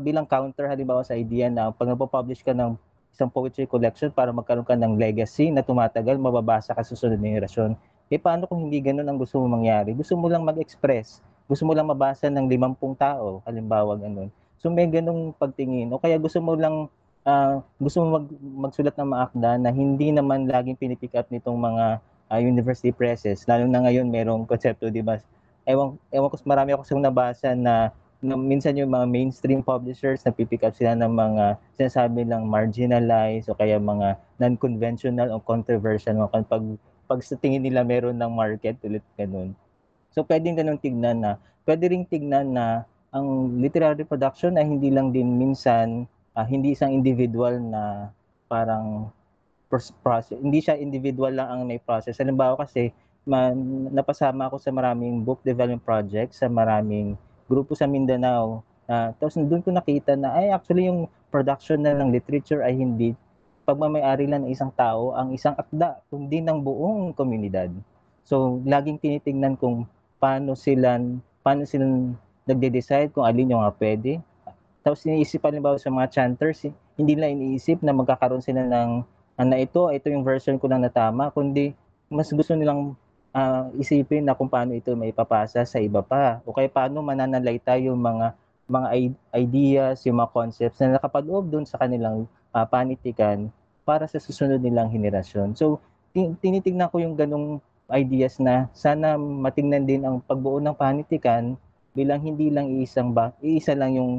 bilang counter halimbawa sa idea na pag nagpo-publish ka ng isang poetry collection para magkaroon ka ng legacy na tumatagal, mababasa ka susunod na henerasyon. Eh paano kung hindi ganun ang gusto mo mangyari? Gusto mo lang mag-express, gusto mo lang mabasa ng limampung tao, halimbawa ganun. So may ganung pagtingin. O kaya gusto mo lang uh, gusto mo mag, magsulat ng maakda na hindi naman laging pinipick up nitong mga uh, university presses. Lalo na ngayon merong konsepto, di ba? Ewan, ewan ko, marami ako sa nabasa na na minsan yung mga mainstream publishers na pipick up sila ng mga sinasabi lang marginalized o kaya mga non-conventional o controversial mga pag pag sa tingin nila meron ng market ulit ganun. So pwedeng ganun tignan na pwede ring tignan na ang literary production ay hindi lang din minsan uh, hindi isang individual na parang process hindi siya individual lang ang may process. Halimbawa kasi man, napasama ako sa maraming book development projects sa maraming grupo sa Mindanao. Uh, tapos doon ko nakita na ay actually yung production na ng literature ay hindi pagmamayari lang ng isang tao ang isang akda, kundi ng buong komunidad. So, laging tinitingnan kung paano sila paano sila nagde-decide kung alin yung mga pwede. Tapos iniisip ba sa mga chanters, hindi nila iniisip na magkakaroon sila ng na ito, ito yung version ko na tama, kundi mas gusto nilang uh, isipin na kung paano ito may papasa sa iba pa o kaya paano mananalayta yung mga mga ideas, yung mga concepts na nakapaloob doon sa kanilang uh, panitikan para sa susunod nilang henerasyon. So, tinitingnan ko yung ganong ideas na sana matingnan din ang pagbuo ng panitikan bilang hindi lang isang ba, iisa lang yung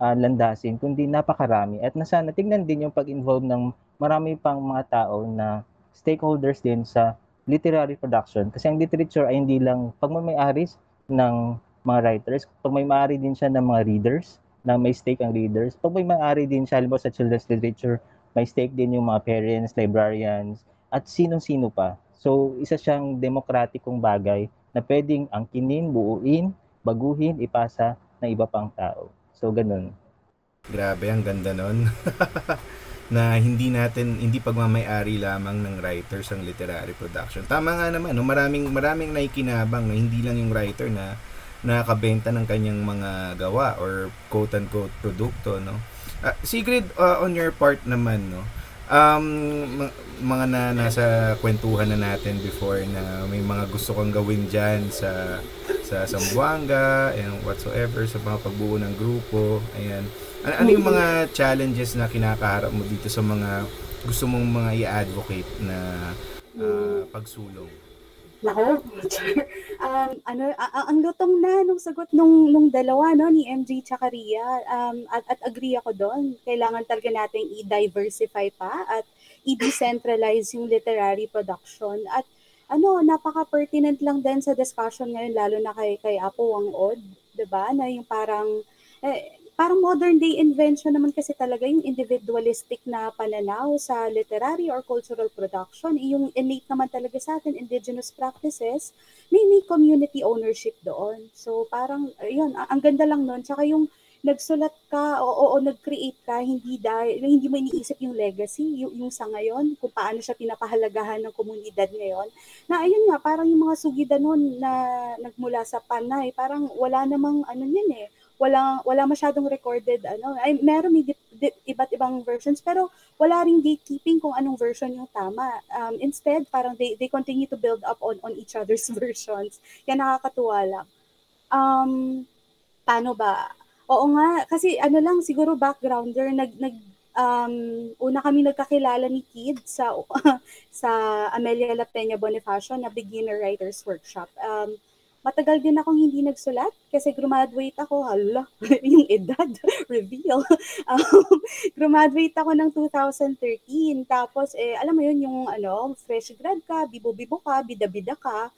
uh, landasin, kundi napakarami. At na sana tingnan din yung pag-involve ng marami pang mga tao na stakeholders din sa literary production kasi ang literature ay hindi lang pagmamayari ng mga writers, pagmamayari din siya ng mga readers na may stake ang readers. Pag may maaari din siya, halimbawa sa children's literature, may stake din yung mga parents, librarians, at sino-sino pa. So, isa siyang demokratikong bagay na pwedeng angkinin, buuin, baguhin, ipasa ng iba pang tao. So, ganun. Grabe, ang ganda nun. na hindi natin hindi pagmamay-ari lamang ng writers ang literary production. Tama nga naman, no, maraming maraming naikinabang na hindi lang yung writer na nakakabenta ng kanyang mga gawa or quote unquote produkto, no. Uh, Sigrid, uh, on your part naman, no. Um, mga na nasa kwentuhan na natin before na may mga gusto kang gawin diyan sa sa Zamboanga and whatsoever sa mga pagbuo ng grupo. Ayan. Ano, ano yung mga challenges na kinakaharap mo dito sa mga gusto mong mga i-advocate na uh, pagsulong? Nako, um, ano, a- ang lutong na nung sagot nung, nung dalawa, no, ni MJ tsaka Ria, um, at, at agree ako doon. Kailangan talaga natin i-diversify pa at i-decentralize yung literary production. At ano, napaka-pertinent lang din sa discussion ngayon, lalo na kay, kay Apo Wang Od, ba Na yung parang, eh, parang modern day invention naman kasi talaga yung individualistic na pananaw sa literary or cultural production. Yung innate naman talaga sa atin, indigenous practices, may, may community ownership doon. So parang, yun, ang ganda lang nun. Tsaka yung nagsulat ka o, o, o nag-create ka, hindi dahil, hindi mo iniisip yung legacy, yung, yung sa ngayon, kung paano siya pinapahalagahan ng komunidad ngayon. Na ayun nga, parang yung mga sugidan nun na nagmula sa panay, parang wala namang ano yan eh, wala wala masyadong recorded ano ay meron may dip, dip, iba't ibang versions pero wala ring gatekeeping kung anong version yung tama. Um, instead parang they they continue to build up on on each other's versions. Kaya nakakatuwa lang. Um paano ba? Oo nga kasi ano lang siguro backgrounder nag nag um, una kami nagkakilala ni Kid sa sa Amelia La Peña Bonifacio na beginner writers workshop. Um, matagal din akong hindi nagsulat kasi graduate ako, hala, yung edad, reveal. Um, graduate ako ng 2013. Tapos, eh, alam mo yun, yung ano, fresh grad ka, bibo-bibo ka, bida-bida ka.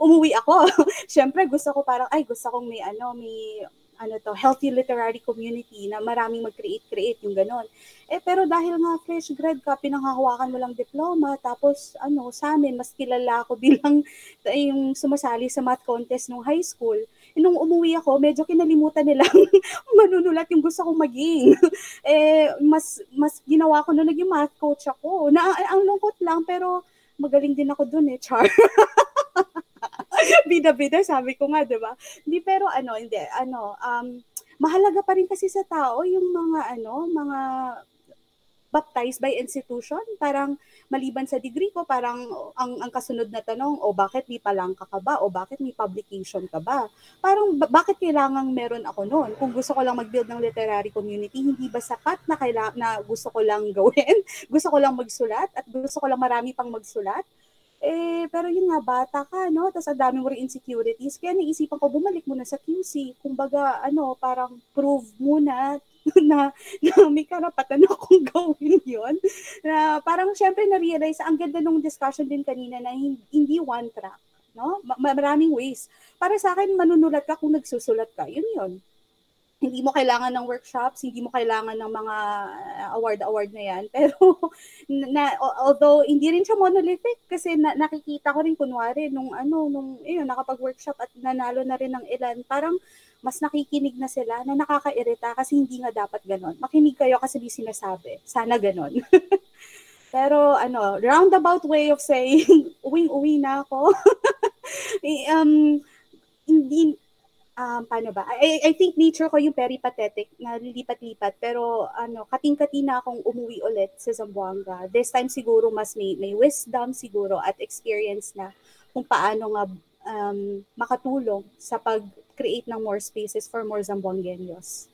Umuwi ako. Siyempre, gusto ko parang, ay, gusto kong may ano, may ano to, healthy literary community na maraming mag-create-create yung ganon. Eh, pero dahil nga fresh grad ka, pinanghahawakan mo lang diploma, tapos ano, sa amin, mas kilala ako bilang yung sumasali sa math contest nung high school. E, nung umuwi ako, medyo kinalimutan nilang manunulat yung gusto kong maging. eh, mas, mas ginawa ko nung naging math coach ako. Na, ang lungkot lang, pero magaling din ako dun eh, char. Bida-bida, sabi ko nga, di ba? Hindi, pero ano, hindi, ano, um, mahalaga pa rin kasi sa tao yung mga, ano, mga baptized by institution. Parang maliban sa degree ko, parang ang, ang kasunod na tanong, o bakit may palangka ka ba? O bakit may publication ka ba? Parang ba- bakit kailangan meron ako noon? Kung gusto ko lang mag-build ng literary community, hindi ba sapat na, kaila- na gusto ko lang gawin? gusto ko lang magsulat at gusto ko lang marami pang magsulat? Eh, pero yun nga, bata ka, no? Tapos ang dami mo rin insecurities. Kaya naisipan ko, bumalik muna sa QC. Kumbaga, ano, parang prove muna na, na may karapatan akong gawin yon Na parang syempre na-realize, ang ganda nung discussion din kanina na hindi one track. No? Maraming ways. Para sa akin, manunulat ka kung nagsusulat ka. Yun yun hindi mo kailangan ng workshops, hindi mo kailangan ng mga award-award na yan. Pero, na, although hindi rin siya monolithic kasi na, nakikita ko rin kunwari nung ano, nung yun, nakapag-workshop at nanalo na rin ng ilan, parang mas nakikinig na sila na nakakairita kasi hindi nga dapat ganon. Makinig kayo kasi di sinasabi. Sana ganon. Pero ano, roundabout way of saying, uwing-uwi na ako. um, hindi, um, paano ba? I, I think nature ko yung peripatetic na lilipat-lipat pero ano, kating-kati na akong umuwi ulit sa Zamboanga. This time siguro mas may, may wisdom siguro at experience na kung paano nga um, makatulong sa pag-create ng more spaces for more Zamboangueños.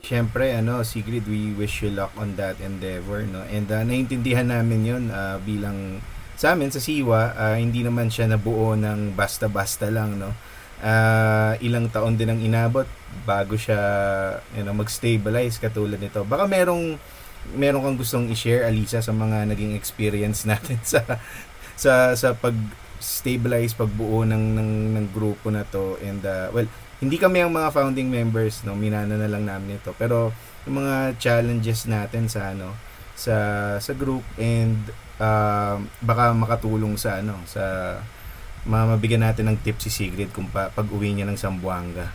Siyempre, ano, Sigrid, we wish you luck on that endeavor, no? And uh, naiintindihan namin yun uh, bilang sa amin, sa Siwa, uh, hindi naman siya nabuo ng basta-basta lang, no? Uh, ilang taon din ang inabot bago siya you know, mag-stabilize katulad nito. Baka merong meron kang gustong i-share Alisa sa mga naging experience natin sa sa sa pag stabilize pagbuo ng ng ng grupo na to. And uh, well hindi kami ang mga founding members no? Minana na lang namin ito. Pero yung mga challenges natin sa ano sa sa group and uh, baka makatulong sa ano sa mabigyan natin ng tip si Sigrid kung pa, pag uwi niya ng Sambuanga.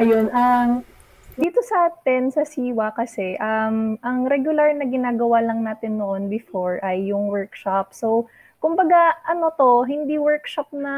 Ayun, ang um, Dito sa atin, sa Siwa kasi, um, ang regular na ginagawa lang natin noon before ay yung workshop. So, kumbaga, ano to, hindi workshop na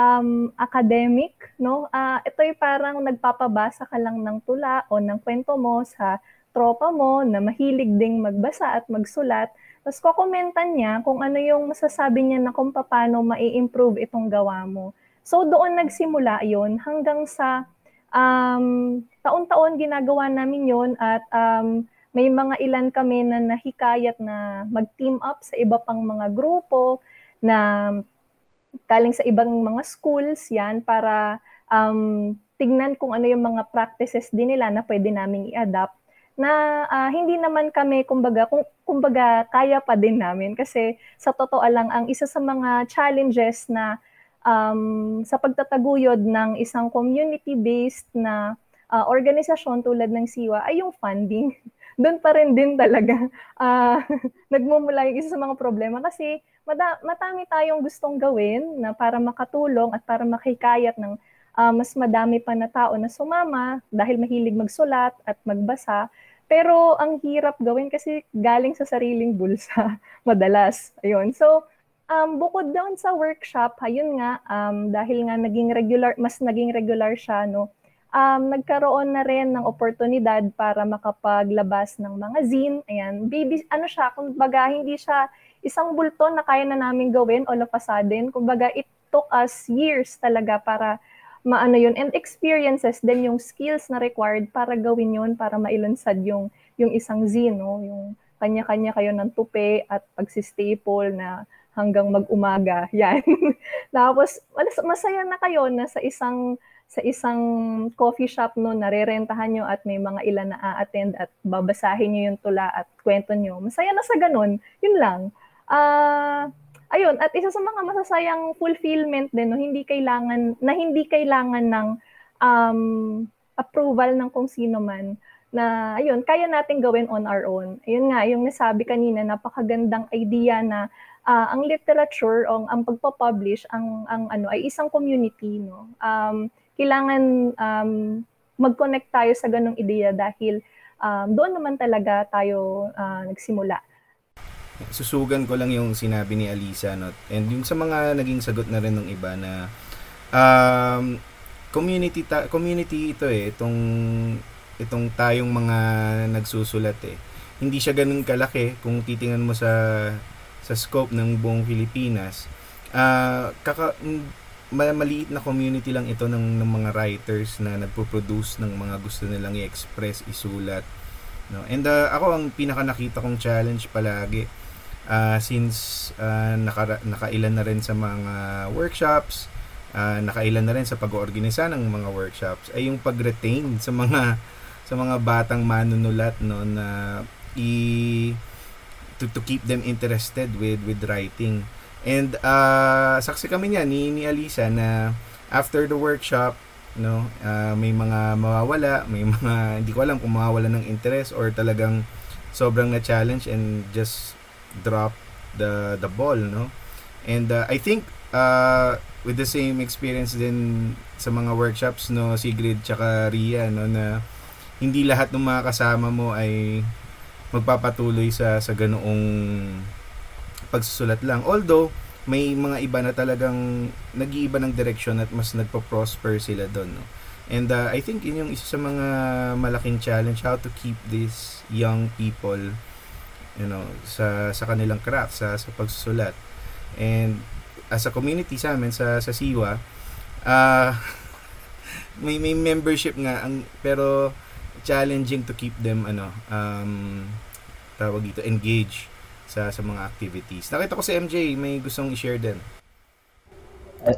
um, academic, no? Uh, ito ay parang nagpapabasa ka lang ng tula o ng kwento mo sa tropa mo na mahilig ding magbasa at magsulat. Tapos kokomentan niya kung ano yung masasabi niya na kung paano mai-improve itong gawa mo. So doon nagsimula yon hanggang sa um, taon-taon ginagawa namin yon at um, may mga ilan kami na nahikayat na mag-team up sa iba pang mga grupo na galing sa ibang mga schools yan para um, tignan kung ano yung mga practices din nila na pwede naming i-adapt na uh, hindi naman kami kumbaga kung kumbaga kaya pa din namin kasi sa totoo lang ang isa sa mga challenges na um, sa pagtataguyod ng isang community-based na uh, organisasyon tulad ng SIWA ay yung funding. Doon pa rin din talaga uh, nagmumula yung isa sa mga problema kasi mada- matami tayong gustong gawin na para makatulong at para makikayat ng uh, mas madami pa na tao na sumama dahil mahilig magsulat at magbasa. Pero ang hirap gawin kasi galing sa sariling bulsa madalas. Ayun. So, Um, bukod doon sa workshop, ayun nga, um, dahil nga naging regular, mas naging regular siya, no, um, nagkaroon na rin ng oportunidad para makapaglabas ng mga zine. Ayan, baby, ano siya, kumbaga hindi siya isang bulto na kaya na namin gawin all of a sudden. Kumbaga, it took us years talaga para maano yun and experiences din yung skills na required para gawin yun para mailunsad yung yung isang zine no yung kanya-kanya kayo ng tupe at pagsi-staple na hanggang mag-umaga. Yan. Tapos masaya na kayo na sa isang sa isang coffee shop no narerentahan nyo at may mga ilan na a-attend at babasahin nyo yung tula at kwento nyo. Masaya na sa ganun. Yun lang. Ah, uh, ayun, at isa sa mga masasayang fulfillment din no, hindi kailangan na hindi kailangan ng um, approval ng kung sino man na ayun, kaya nating gawin on our own. Ayun nga, yung nasabi kanina, napakagandang idea na uh, ang literature o ang pagpo-publish ang ang ano ay isang community no. Um, kailangan um, mag-connect tayo sa ganong ideya dahil um, doon naman talaga tayo uh, nagsimula. Susugan ko lang yung sinabi ni Alisa no and yung sa mga naging sagot na rin ng iba na um, community ta- community ito eh itong itong tayong mga nagsusulat eh hindi siya ganun kalaki kung titingnan mo sa sa scope ng buong Pilipinas, uh, kaka, maliit na community lang ito ng, ng mga writers na nagpo-produce ng mga gusto nilang i-express, isulat. No? And uh, ako ang pinaka nakita kong challenge palagi uh, since uh, naka, nakailan na rin sa mga workshops, uh, nakailan na rin sa pag-oorganisa ng mga workshops ay yung pag-retain sa mga sa mga batang manunulat no na i to, to keep them interested with with writing. And uh, saksi kami niya ni, ni Alisa na after the workshop, no, uh, may mga mawawala, may mga hindi ko alam kung mawawala ng interest or talagang sobrang na challenge and just drop the the ball, no. And uh, I think uh, with the same experience din sa mga workshops no Sigrid tsaka Ria no na hindi lahat ng mga kasama mo ay magpapatuloy sa sa ganoong pagsusulat lang. Although may mga iba na talagang nag-iiba ng direction at mas nagpo-prosper sila doon, no. And uh, I think yun yung isa sa mga malaking challenge how to keep these young people you know sa sa kanilang craft sa sa pagsusulat. And as a community sa amin sa sa Siwa, uh, may may membership nga ang pero challenging to keep them ano um tawag dito, engage sa sa mga activities. Nakita ko si MJ, may gustong i-share din.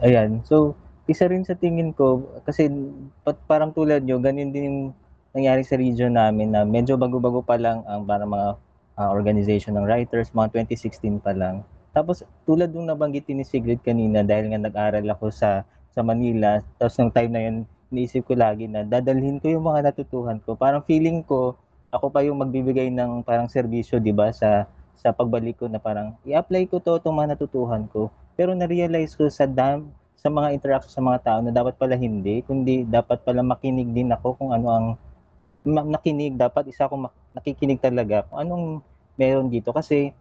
Ayan. So, isa rin sa tingin ko, kasi parang tulad nyo, ganyan din yung nangyari sa region namin na medyo bago-bago pa lang ang parang mga uh, organization ng writers, mga 2016 pa lang. Tapos tulad nung nabanggit ni Sigrid kanina dahil nga nag-aral ako sa sa Manila, tapos nung time na yun, niisip ko lagi na dadalhin ko yung mga natutuhan ko. Parang feeling ko, ako pa yung magbibigay ng parang serbisyo, 'di ba, sa sa pagbalik ko na parang i-apply ko to itong mga natutuhan ko. Pero na-realize ko sa dam sa mga interaction sa mga tao na dapat pala hindi, kundi dapat pala makinig din ako kung ano ang ma- nakinig, dapat isa akong mak- nakikinig talaga kung anong meron dito kasi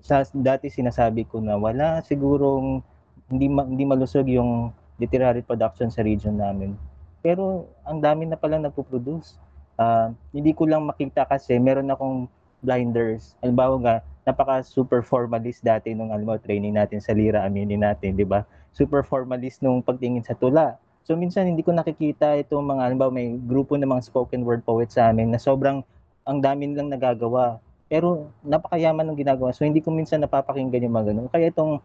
sa dati sinasabi ko na wala sigurong hindi ma- hindi malusog yung literary production sa region namin. Pero ang dami na pala nagpo-produce. Ah, hindi ko lang makita kasi meron akong blinders. Halimbawa nga, napaka super formalist dati nung alam mo, training natin sa Lira, aminin natin, di ba? Super formalist nung pagtingin sa tula. So minsan hindi ko nakikita itong mga, halimbawa may grupo ng mga spoken word poets sa amin na sobrang ang dami nilang nagagawa. Pero napakayaman ng ginagawa. So hindi ko minsan napapakinggan yung mga ganun. Kaya itong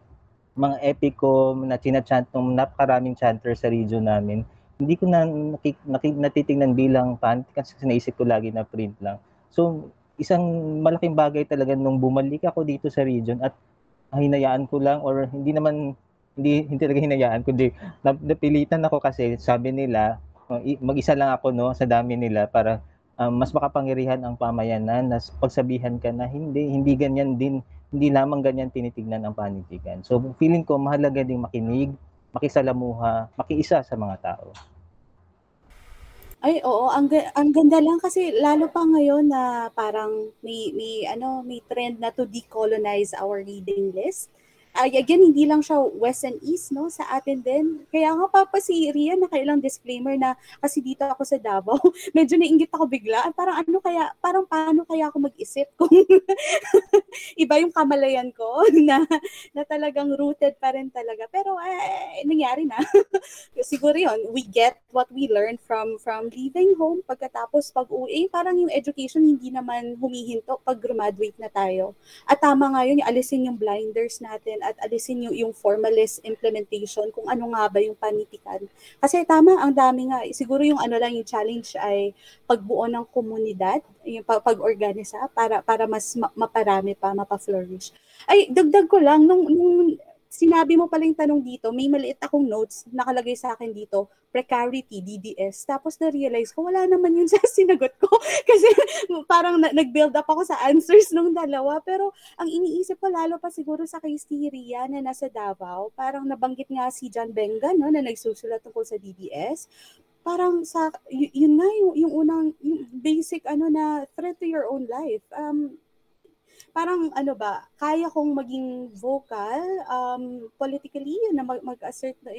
mga epiko na chinachant ng napakaraming chanter sa region namin, hindi ko na nakik, natitingnan bilang fan kasi naisip ko lagi na print lang. So isang malaking bagay talaga nung bumalik ako dito sa region at hinayaan ko lang or hindi naman hindi hindi talaga hinayaan kundi nap- napilitan ako kasi sabi nila i- mag-isa lang ako no sa dami nila para um, mas makapangyarihan ang pamayanan na pagsabihan ka na hindi hindi ganyan din hindi lamang ganyan tinitignan ang panitikan. So feeling ko mahalaga ding makinig, makisalamuha, makiisa sa mga tao. Ay, oo, ang, ang ganda lang kasi lalo pa ngayon na parang may, may, ano, may trend na to decolonize our reading list. Ay, again, hindi lang siya west and east, no? Sa atin din. Kaya nga, Papa, si Rian, nakailang disclaimer na kasi dito ako sa Davao, medyo nainggit ako bigla. Parang ano kaya, parang paano kaya ako mag-isip kung iba yung kamalayan ko na, na talagang rooted pa rin talaga. Pero, eh, nangyari na. Siguro yon we get what we learn from from leaving home pagkatapos pag-uwi. Parang yung education hindi naman humihinto pag graduate na tayo. At tama nga yun, yung alisin yung blinders natin at alisin yung, yung formalist implementation kung ano nga ba yung panitikan. Kasi tama, ang dami nga. Siguro yung ano lang, yung challenge ay pagbuo ng komunidad, yung pag- pag-organisa para para mas ma- maparami pa, mapa-flourish. Ay, dagdag ko lang, nung, nung sinabi mo pala yung tanong dito, may maliit akong notes nakalagay sa akin dito, precarity, DDS. Tapos na-realize ko, wala naman yun sa sinagot ko. Kasi parang na- nag-build up ako sa answers nung dalawa. Pero ang iniisip ko, lalo pa siguro sa case ni Ria na nasa Davao, parang nabanggit nga si John Benga, no, na nagsusulat tungkol sa DDS. Parang sa, y- yun nga yung, yung unang, yung basic ano na threat to your own life. Um, parang ano ba, kaya kong maging vocal um, politically na mag- mag-assert na,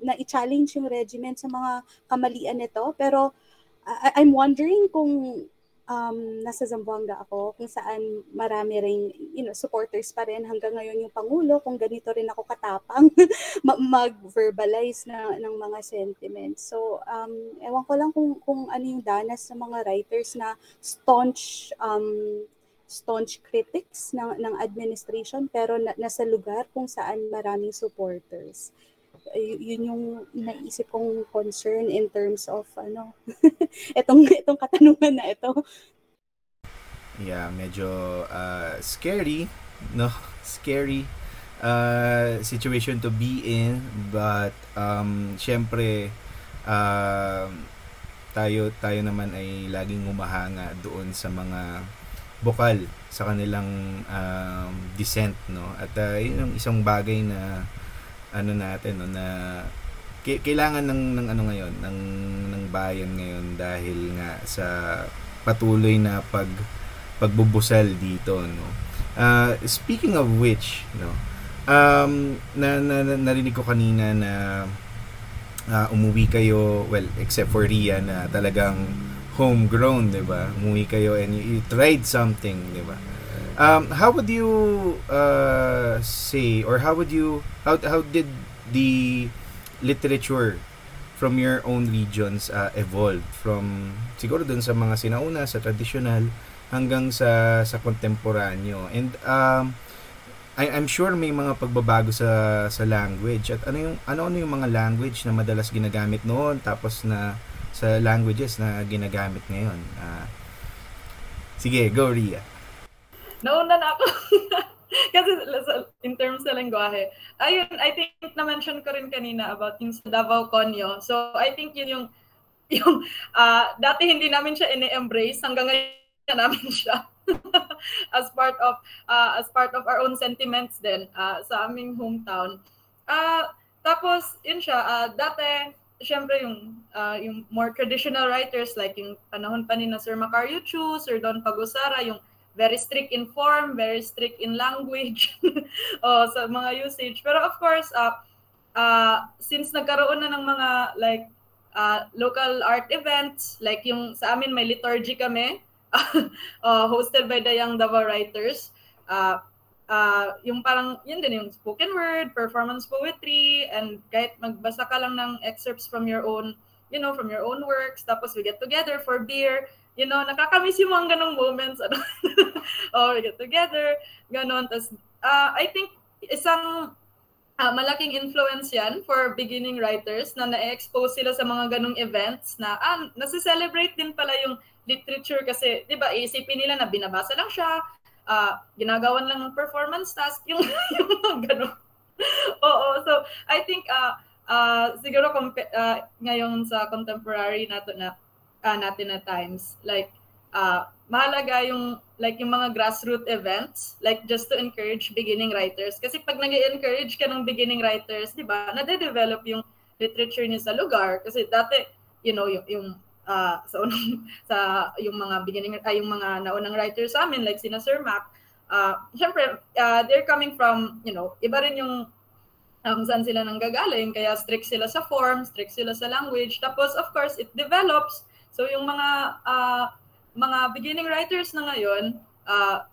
na i-challenge yung regiment sa mga kamalian nito. Pero I- I'm wondering kung um, nasa Zamboanga ako, kung saan marami ring you know, supporters pa rin hanggang ngayon yung Pangulo, kung ganito rin ako katapang ma- mag-verbalize na, ng mga sentiments. So, um, ewan ko lang kung, kung ano yung danas ng mga writers na staunch um, staunch critics ng, ng administration pero na, nasa lugar kung saan maraming supporters. Y- yun yung naisip kong concern in terms of ano itong itong katanungan na ito. Yeah, medyo uh, scary, no? Scary uh, situation to be in, but um, syempre uh, tayo tayo naman ay laging humahanga doon sa mga bokal sa kanilang um, dissent, no? At uh, yun yung isang bagay na ano natin, no, na kailangan ng ng ano ngayon, ng ng bayan ngayon dahil nga sa patuloy na pag pagbubusal dito no? Uh, speaking of which no? Um na, na, na narinig ko kanina na uh, umuwi kayo well except for Ria na talagang homegrown 'di ba? Umuwi kayo and you, you tried something 'di ba? Um how would you uh, say or how would you how how did the literature from your own regions uh, evolve? From siguro dun sa mga sinauna sa traditional hanggang sa sa kontemporanyo. And um I, I'm sure may mga pagbabago sa sa language. At ano yung ano ano yung mga language na madalas ginagamit noon tapos na sa languages na ginagamit ngayon Ah, sige go Ria Nauna na ako. Kasi in terms sa lengguwahe. Ayun, I think na-mention ko rin kanina about yung sa Davao Conyo. So, I think yun yung, yung ah, dati hindi namin siya ini-embrace. Hanggang ngayon na namin siya. as part of ah, as part of our own sentiments din ah, sa aming hometown. Ah, tapos, yun siya, ah, dati, syempre yung uh, yung more traditional writers like yung panahon pa ni na Sir Macario Chu, Sir Don Pagusara, yung very strict in form, very strict in language oh, sa mga usage. Pero of course, uh, uh, since nagkaroon na ng mga like uh, local art events, like yung sa amin may liturgy kami, uh, hosted by the Young Davao Writers, uh, uh, yung parang, yun din, yung spoken word, performance poetry, and kahit magbasa ka lang ng excerpts from your own, you know, from your own works, tapos we get together for beer, you know, nakakamiss yung mga ganong moments, ano, oh, we get together, ganon, tapos, uh, I think, isang uh, malaking influence yan for beginning writers na na-expose sila sa mga ganong events na, ah, nasi-celebrate din pala yung literature kasi, di ba, isipin nila na binabasa lang siya, uh, ginagawan lang ng performance task yung, yung gano'n. Oo, so I think uh, uh, siguro comp- uh, ngayon sa contemporary nato na uh, natin na times like uh, mahalaga yung like yung mga grassroots events like just to encourage beginning writers kasi pag nag-encourage ka ng beginning writers di ba nade-develop yung literature niya sa lugar kasi dati you know yung, yung uh, sa unang sa yung mga beginning ay yung mga naunang writers sa amin like sina Sir Mac uh, syempre uh, they're coming from you know iba rin yung um, saan sila nanggagaling kaya strict sila sa form strict sila sa language. Tapos of course it develops. So yung mga uh, mga beginning writers na ngayon uh,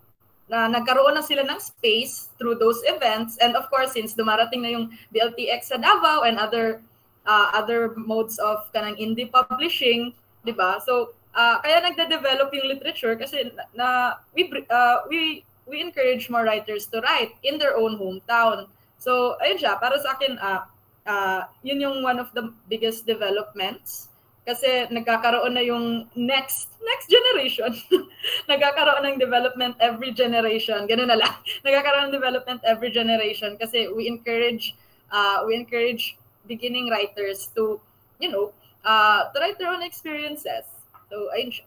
na nagkaroon na sila ng space through those events. And of course since dumarating na yung BLTX sa Davao and other uh, other modes of kanang indie publishing 'di ba? So, uh, kaya nagde-develop yung literature kasi na, we uh, we we encourage more writers to write in their own hometown. So, ayun siya, para sa akin uh, uh, yun yung one of the biggest developments kasi nagkakaroon na yung next next generation. nagkakaroon ng development every generation. Ganun na lang. nagkakaroon ng development every generation kasi we encourage uh, we encourage beginning writers to you know uh, write their own experiences. So, ayun siya.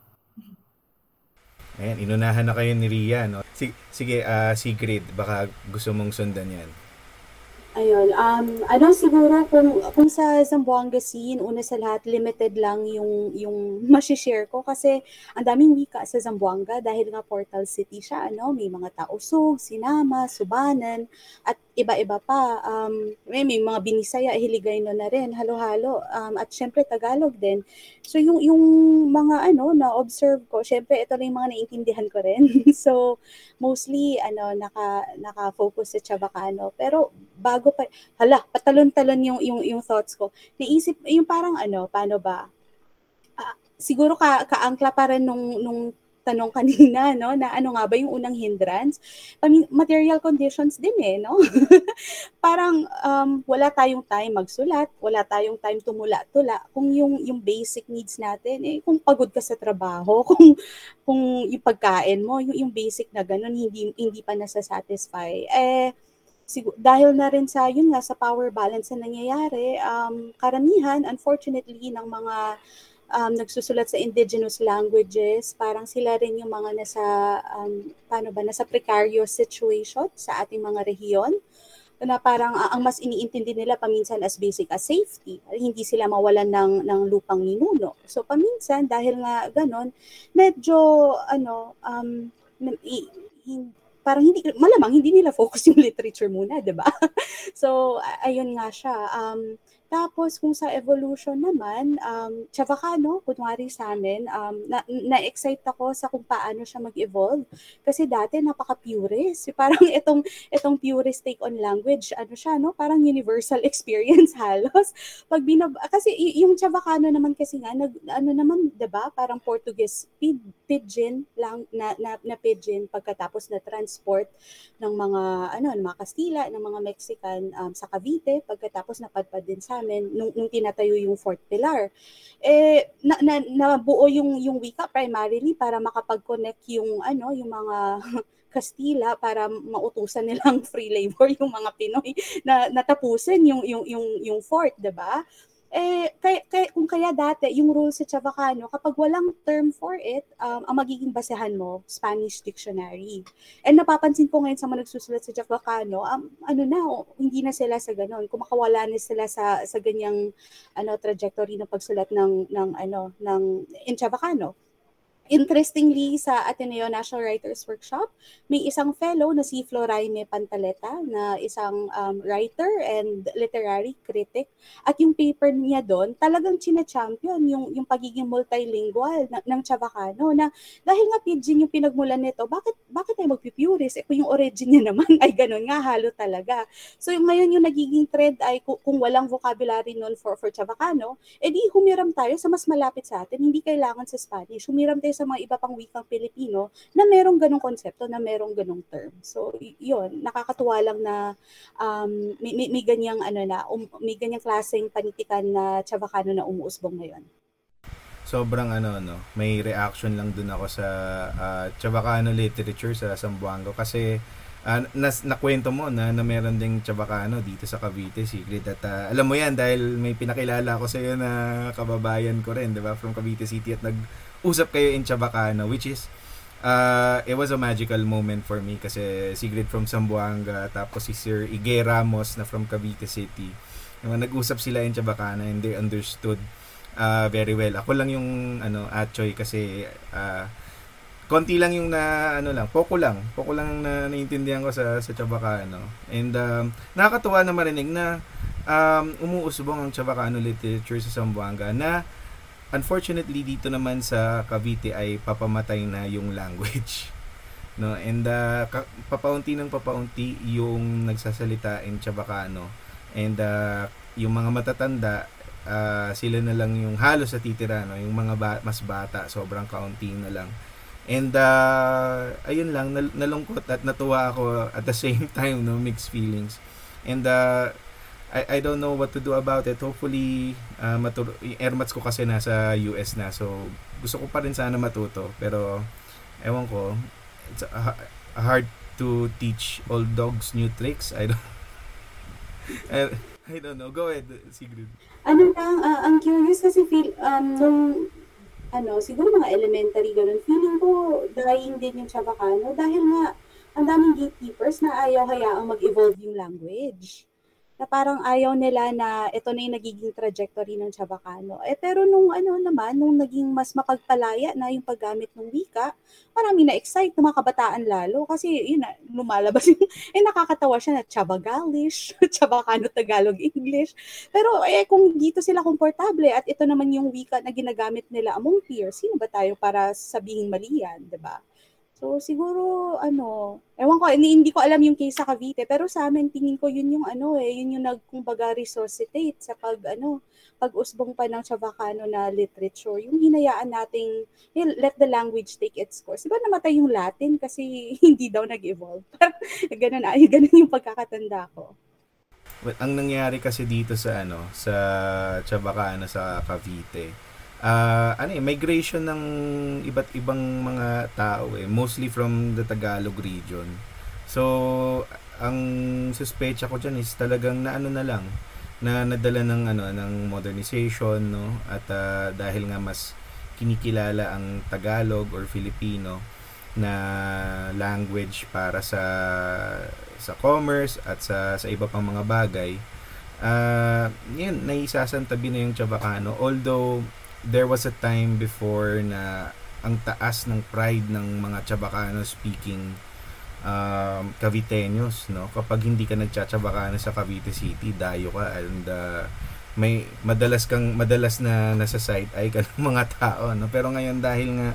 Ayan, inunahan na kayo ni Ria, no? Sige, sige uh, Sigrid, baka gusto mong sundan yan. Ayun, um, ano siguro kung, kung sa Zamboanga scene, una sa lahat, limited lang yung, yung masishare ko kasi ang daming wika sa Zamboanga dahil nga portal city siya, ano, may mga tausog, sinama, subanan, at iba-iba pa. Um, may, may mga binisaya, hiligay no na rin, halo-halo, um, at syempre Tagalog din. So yung, yung mga ano, na-observe ko, syempre ito lang yung mga naiintindihan ko rin. so mostly, ano, naka, naka-focus sa Chabacano. Pero bago pa, hala, patalon-talon yung, yung, yung thoughts ko. Naisip, yung parang ano, paano ba? Uh, siguro ka, kaangkla pa rin nung, nung tanong kanina, no, na ano nga ba yung unang hindrance? Material conditions din eh, no? Parang um, wala tayong time magsulat, wala tayong time tumula-tula. Kung yung, yung basic needs natin, eh, kung pagod ka sa trabaho, kung, kung yung pagkain mo, yung, yung basic na ganun, hindi, hindi pa nasa-satisfy, eh, sigur, dahil na rin sa yun nga sa power balance na nangyayari um, karamihan unfortunately ng mga um, nagsusulat sa indigenous languages, parang sila rin yung mga nasa, um, paano ba, nasa precarious situation sa ating mga rehiyon na parang uh, ang mas iniintindi nila paminsan as basic as safety. Hindi sila mawalan ng, ng lupang ninuno. So paminsan, dahil nga ganon, medyo, ano, um, i, hin, parang hindi, malamang hindi nila focus yung literature muna, di ba? so, ayun nga siya. Um, tapos kung sa evolution naman, um, Chavacano, kunwari sa amin, um, na, na-excite ako sa kung paano siya mag-evolve. Kasi dati napaka-purist. Parang itong, itong purist take on language, ano siya, no? Parang universal experience halos. Pag binab kasi y- yung Chavacano naman kasi nga, nag, ano naman, ba Parang Portuguese pidgin lang na, na, na pidgin pagkatapos na transport ng mga ano ng mga Kastila ng mga Mexican um, sa Cavite pagkatapos napadpad din sa amin nung, nung tinatayo yung fourth pillar eh na, na, nabuo yung yung wika primarily para makapag-connect yung ano yung mga Kastila para mautusan nilang free labor yung mga Pinoy na natapusin yung yung yung yung fort, 'di ba? Eh, kaya, kaya, kung kaya dati, yung rule sa Chavacano, kapag walang term for it, um, ang magiging basehan mo, Spanish dictionary. And napapansin ko ngayon sa mga nagsusulat sa Chavacano, um, ano na, oh, hindi na sila sa ganun. Kumakawala na sila sa, sa ganyang ano, trajectory ng pagsulat ng, ng, ano, ng, in Chavacano. Interestingly, sa Ateneo National Writers Workshop, may isang fellow na si Floraime Pantaleta na isang um, writer and literary critic. At yung paper niya doon, talagang china-champion yung, yung pagiging multilingual ng, ng Chavacano na dahil nga pidgin yung pinagmulan nito, bakit, bakit tayo magpipurist? Eh, kung yung origin niya naman ay ganun nga, halo talaga. So yung ngayon yung nagiging trend ay kung, kung walang vocabulary noon for, for Chavacano, edi humiram tayo sa mas malapit sa atin, hindi kailangan sa Spanish. Humiram tayo sa mga iba pang wikang Pilipino na merong ganong konsepto, na merong ganong term. So, yun, nakakatuwa lang na um, may, may, may ganyang, ano na, um, may ganyang klaseng panitikan na Chavacano na umuusbong ngayon. sobrang ano no, may reaction lang dun ako sa uh, Chavacano literature sa Zamboanga kasi uh, nas nakwento mo na, na meron ding Chavacano dito sa Cavite Secret at uh, alam mo yan dahil may pinakilala ko sa iyo na kababayan ko rin, 'di ba, from Cavite City at nag-usap kayo in Chavacano which is uh, it was a magical moment for me kasi Sigrid from Zamboanga tapos si Sir Ige Ramos na from Cavite City. Yung nag-usap sila in Chavacano and they understood uh, very well. Ako lang yung ano Achoy kasi uh, konti lang yung na ano lang, poko lang. Poko lang na naiintindihan ko sa sa Chabacano. And um, nakakatuwa na marinig na um, umuusbong ang Chabacano literature sa Zamboanga na unfortunately dito naman sa Cavite ay papamatay na yung language. No, and uh, papaunti ng papaunti yung nagsasalita in Chabacano. And uh, yung mga matatanda uh, sila na lang yung halos sa titira no yung mga ba- mas bata sobrang kaunti na lang and uh, ayun lang nal- nalungkot at natuwa ako at the same time no mixed feelings and uh, I, I don't know what to do about it. Hopefully uh, maturo airmats ko kasi nasa US na. So gusto ko pa rin sana matuto. Pero ewan ko it's a, a hard to teach old dogs new tricks. I don't I, I don't know. Go ahead Sigrid. Ano lang, uh, ang curious kasi feel, um, nung, ano, siguro mga elementary ganun, feeling ko dying din yung Chavacano dahil nga, ang daming gatekeepers na ayaw hayaang mag-evolve yung language. Na parang ayaw nila na ito na yung nagiging trajectory ng Chavacano. Eh, pero nung ano naman, nung naging mas mapagpalaya na yung paggamit ng wika, marami na-excite ng mga kabataan lalo. Kasi yun lumalabas yung, eh nakakatawa siya na Chavagalish, Chavacano Tagalog English. Pero eh kung dito sila komportable at ito naman yung wika na ginagamit nila among peers, sino ba tayo para sabihin mali yan, 'di ba? So siguro ano, ewan ko hindi, ko alam yung case sa Cavite, pero sa amin tingin ko yun yung ano eh, yun yung nagkumbaga resuscitate sa pag ano, pag-usbong pa ng Chavacano na literature. Yung hinayaan nating hey, let the language take its course. Diba namatay yung Latin kasi hindi daw nag-evolve. ganun, ay, ganun yung pagkakatanda ko. Well, ang nangyari kasi dito sa ano, sa Chabacano sa Cavite, uh, ano eh, migration ng iba't ibang mga tao eh, mostly from the Tagalog region. So, ang suspecha ko diyan is talagang na ano na lang na nadala ng ano ng modernization no? At uh, dahil nga mas kinikilala ang Tagalog or Filipino na language para sa sa commerce at sa sa iba pang mga bagay. Uh, yun naisasantabi na yung Chavacano although there was a time before na ang taas ng pride ng mga Chabacano speaking um, Caviteños, no? Kapag hindi ka nagtsatsabakan sa Cavite City, dayo ka and uh, may madalas kang madalas na nasa site ay ka ng mga tao, no? Pero ngayon dahil nga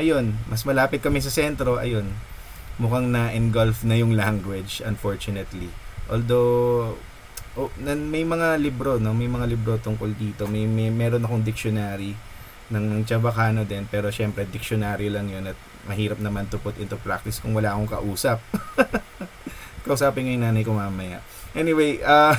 ayun, mas malapit kami sa sentro, ayun. Mukhang na engulf na yung language unfortunately. Although oh, may mga libro, no? May mga libro tungkol dito. May, may meron akong dictionary ng Chabacano din, pero syempre dictionary lang 'yun at mahirap naman to put into practice kung wala akong kausap. Kausapin ngayon nanay ko mamaya. Anyway, uh,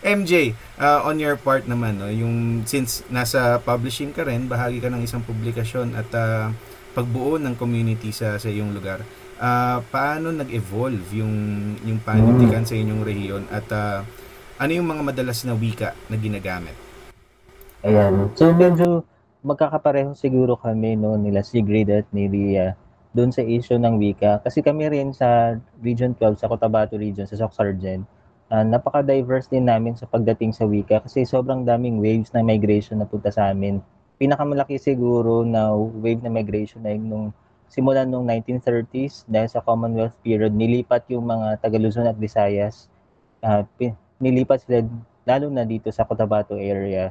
MJ, uh, on your part naman, no, yung since nasa publishing ka rin, bahagi ka ng isang publikasyon at uh, pagbuo ng community sa sa iyong lugar. Uh, paano nag-evolve yung yung panitikan sa inyong rehiyon at uh, ano yung mga madalas na wika na ginagamit? Ayan. So medyo magkakapareho siguro kami no nila Sigrid at ni Ria doon sa issue ng wika. Kasi kami rin sa Region 12, sa Cotabato Region, sa Soc uh, napaka-diverse din namin sa pagdating sa wika kasi sobrang daming waves na migration na punta sa amin. Pinakamalaki siguro na wave na migration ay nung simulan nung 1930s dahil sa Commonwealth period, nilipat yung mga taga Luzon at Visayas. Uh, nilipat sila lalo na dito sa Cotabato area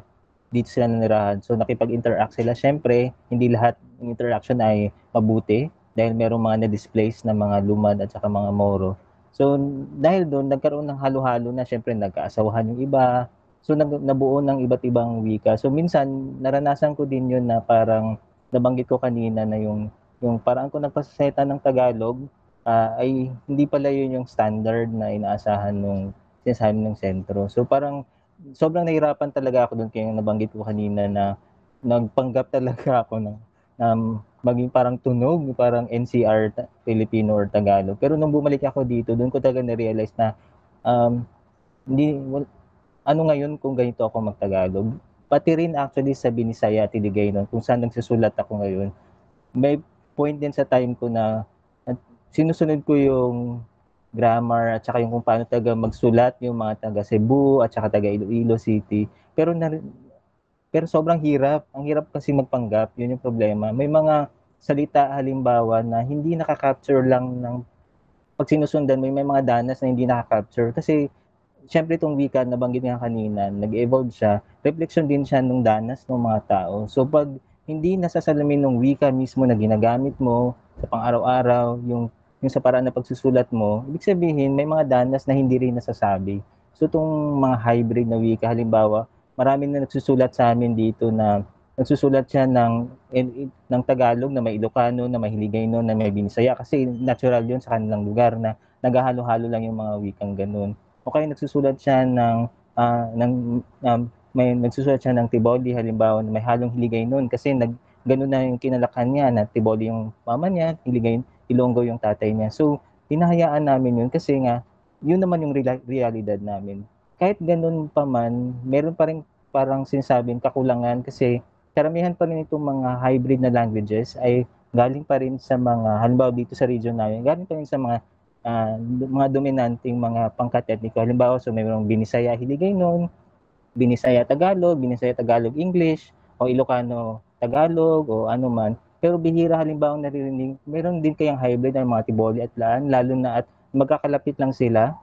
dito sila nanirahan. So nakipag-interact sila. Siyempre, hindi lahat ng interaction ay mabuti dahil merong mga na-displace na mga lumad at saka mga moro. So dahil doon, nagkaroon ng halo-halo na siyempre nagkaasawahan yung iba. So nag, nabuo ng iba't ibang wika. So minsan, naranasan ko din yun na parang nabanggit ko kanina na yung yung parang ko nagpasaseta ng Tagalog uh, ay hindi pala yun yung standard na inaasahan nung sinasabi ng sentro. So parang sobrang nahirapan talaga ako doon kaya nabanggit ko kanina na nagpanggap talaga ako ng um, maging parang tunog, parang NCR Filipino or Tagalog. Pero nung bumalik ako dito, doon ko talaga na-realize na um, hindi, well, ano ngayon kung ganito ako magtagalog. Pati rin actually sa Binisaya at Iligay nun, kung saan nagsusulat ako ngayon, may point din sa time ko na sinusunod ko yung grammar at saka yung kung paano taga magsulat yung mga taga Cebu at saka taga Iloilo City. Pero na, pero sobrang hirap. Ang hirap kasi magpanggap. Yun yung problema. May mga salita halimbawa na hindi nakaka-capture lang ng pag sinusundan mo, may mga danas na hindi nakaka-capture. Kasi syempre itong wika, nabanggit nga kanina, nag-evolve siya. Reflection din siya ng danas ng mga tao. So pag hindi nasasalamin ng wika mismo na ginagamit mo sa pang-araw-araw, yung yung sa paraan na pagsusulat mo, ibig sabihin may mga danas na hindi rin nasasabi. So itong mga hybrid na wika, halimbawa, marami na nagsusulat sa amin dito na nagsusulat siya ng ng Tagalog na may Ilocano, na may Hiligayno, na may Binisaya kasi natural 'yun sa kanilang lugar na naghahalo-halo lang yung mga wikang ganun. O kaya nagsusulat siya ng uh, ng um, may nagsusulat siya ng Tiboli halimbawa na may halong Hiligaynon kasi nag ganun na yung kinalakan niya na Tiboli yung mama niya, Hiligaynon Ilonggo yung tatay niya. So, hinahayaan namin yun kasi nga, yun naman yung real- realidad namin. Kahit ganun pa man, meron pa rin parang sinasabing kakulangan kasi karamihan pa rin itong mga hybrid na languages ay galing pa rin sa mga, halimbawa dito sa region namin, galing pa rin sa mga uh, mga dominanting mga pangkat etniko. Halimbawa, so mayroong Binisaya Hiligaynon, Binisaya Tagalog, Binisaya Tagalog English, o Ilocano Tagalog, o ano man. Pero bihira halimbawa naririnig, meron din kayang hybrid ng mga Tiboli at Laan, lalo na at magkakalapit lang sila.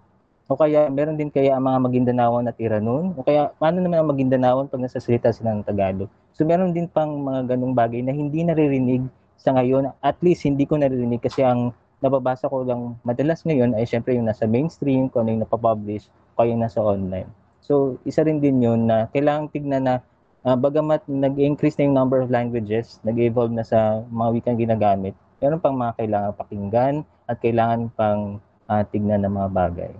O kaya meron din kaya ang mga Magindanaon at Iranon. O kaya paano naman ang Magindanaon pag nasasalita sila ng Tagalog. So meron din pang mga ganung bagay na hindi naririnig sa ngayon. At least hindi ko naririnig kasi ang nababasa ko lang madalas ngayon ay syempre yung nasa mainstream, kung ano yung napapublish, o yung nasa online. So isa rin din yun na kailangang tignan na uh, bagamat nag-increase na yung number of languages, nag-evolve na sa mga wikang ginagamit, meron pang mga kailangan pakinggan at kailangan pang uh, tignan ng mga bagay.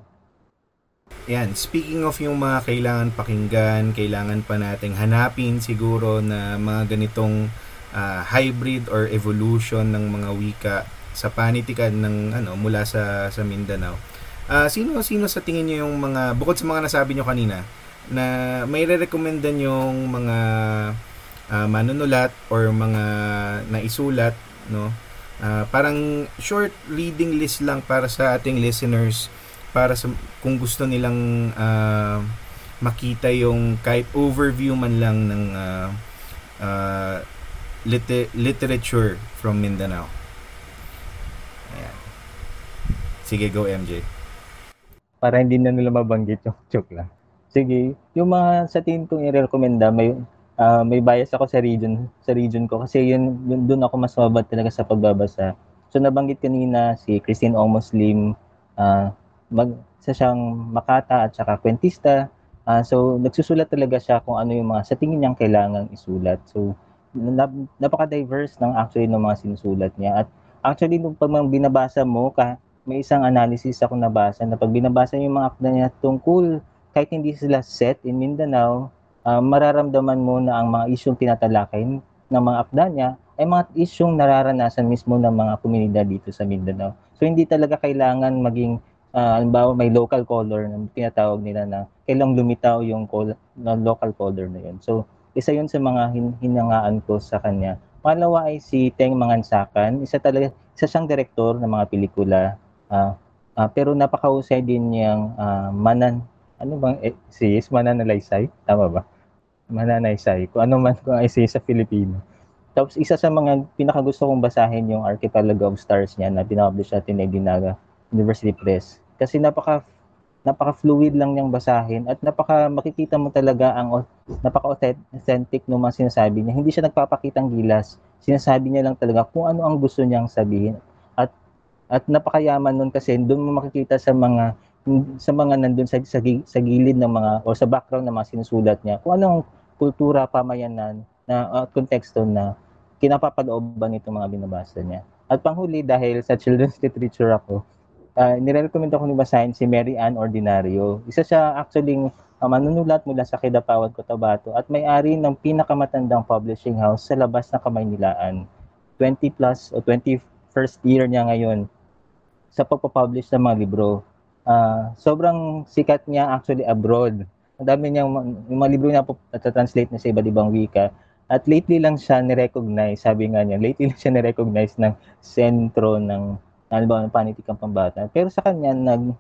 Yan, speaking of yung mga kailangan pakinggan, kailangan pa nating hanapin siguro na mga ganitong uh, hybrid or evolution ng mga wika sa panitikan ng ano mula sa sa Mindanao. Uh, sino sino sa tingin niyo yung mga bukod sa mga nasabi niyo kanina, na may re-recommenda yung mga uh, manunulat or mga naisulat no uh, parang short reading list lang para sa ating listeners para sa kung gusto nilang uh, makita yung kahit overview man lang ng uh, uh, lit- literature from Mindanao. Ayan. Sige, go MJ. Para hindi na nila mabanggit yung joke lang. Sige, yung mga sa tingin kong i-recommenda, may uh, may bias ako sa region sa region ko kasi yun, yun doon ako mas mababad talaga sa pagbabasa. So nabanggit kanina si Christine Ong Muslim, uh, mag sa siyang makata at saka kwentista. Uh, so nagsusulat talaga siya kung ano yung mga sa tingin niyang kailangang isulat. So nap- napaka-diverse ng actually ng mga sinusulat niya at actually nung pag binabasa mo ka may isang analysis ako nabasa na pag binabasa yung mga akda niya tungkol kahit hindi sila set in Mindanao, uh, mararamdaman mo na ang mga isyong tinatalakay ng mga akda niya ay mga isyong nararanasan mismo ng mga komunidad dito sa Mindanao. So hindi talaga kailangan maging uh, halimbawa may local color na tinatawag nila na kailang lumitaw yung col- na local color na yun. So isa yun sa mga hin- hinangaan ko sa kanya. Pangalawa ay si Teng Mangansakan. Isa talaga, isa siyang direktor ng mga pelikula. ah ah, pero napakahusay din niyang ah, manan, ano bang eh, essays? Mananalaysay? Tama ba? Mananaysay. Kung ano man kung essay sa Filipino. Tapos isa sa mga pinakagusto kong basahin yung Archipelago of Stars niya na pinapublish natin ng Dinaga University Press. Kasi napaka napaka-fluid lang niyang basahin at napaka makikita mo talaga ang au- napaka-authentic ng mga sinasabi niya. Hindi siya nagpapakitang gilas. Sinasabi niya lang talaga kung ano ang gusto niyang sabihin. At at napakayaman nun kasi doon mo makikita sa mga sa mga nandun sa, sa, sa gilid ng mga o sa background ng mga sinusulat niya kung anong kultura, pamayanan na at konteksto na kinapapalooban nitong mga binabasa niya. At panghuli dahil sa children's literature ako, uh, nire-recommend ako ni si Mary Ann Ordinario. Isa siya actually uh, manunulat mula sa Kidapawan, Cotabato at may-ari ng pinakamatandang publishing house sa labas ng Kamaynilaan. 20 plus o 21st year niya ngayon sa pagpapublish ng mga libro. Ah, sobrang sikat niya actually abroad. Ang dami niyang yung mga libro niya po translate na sa iba't ibang wika. At lately lang siya ni-recognize, sabi nga niya, lately lang siya ni-recognize ng sentro ng ano ba, ng panitikang pambata. Pero sa kanya, nag,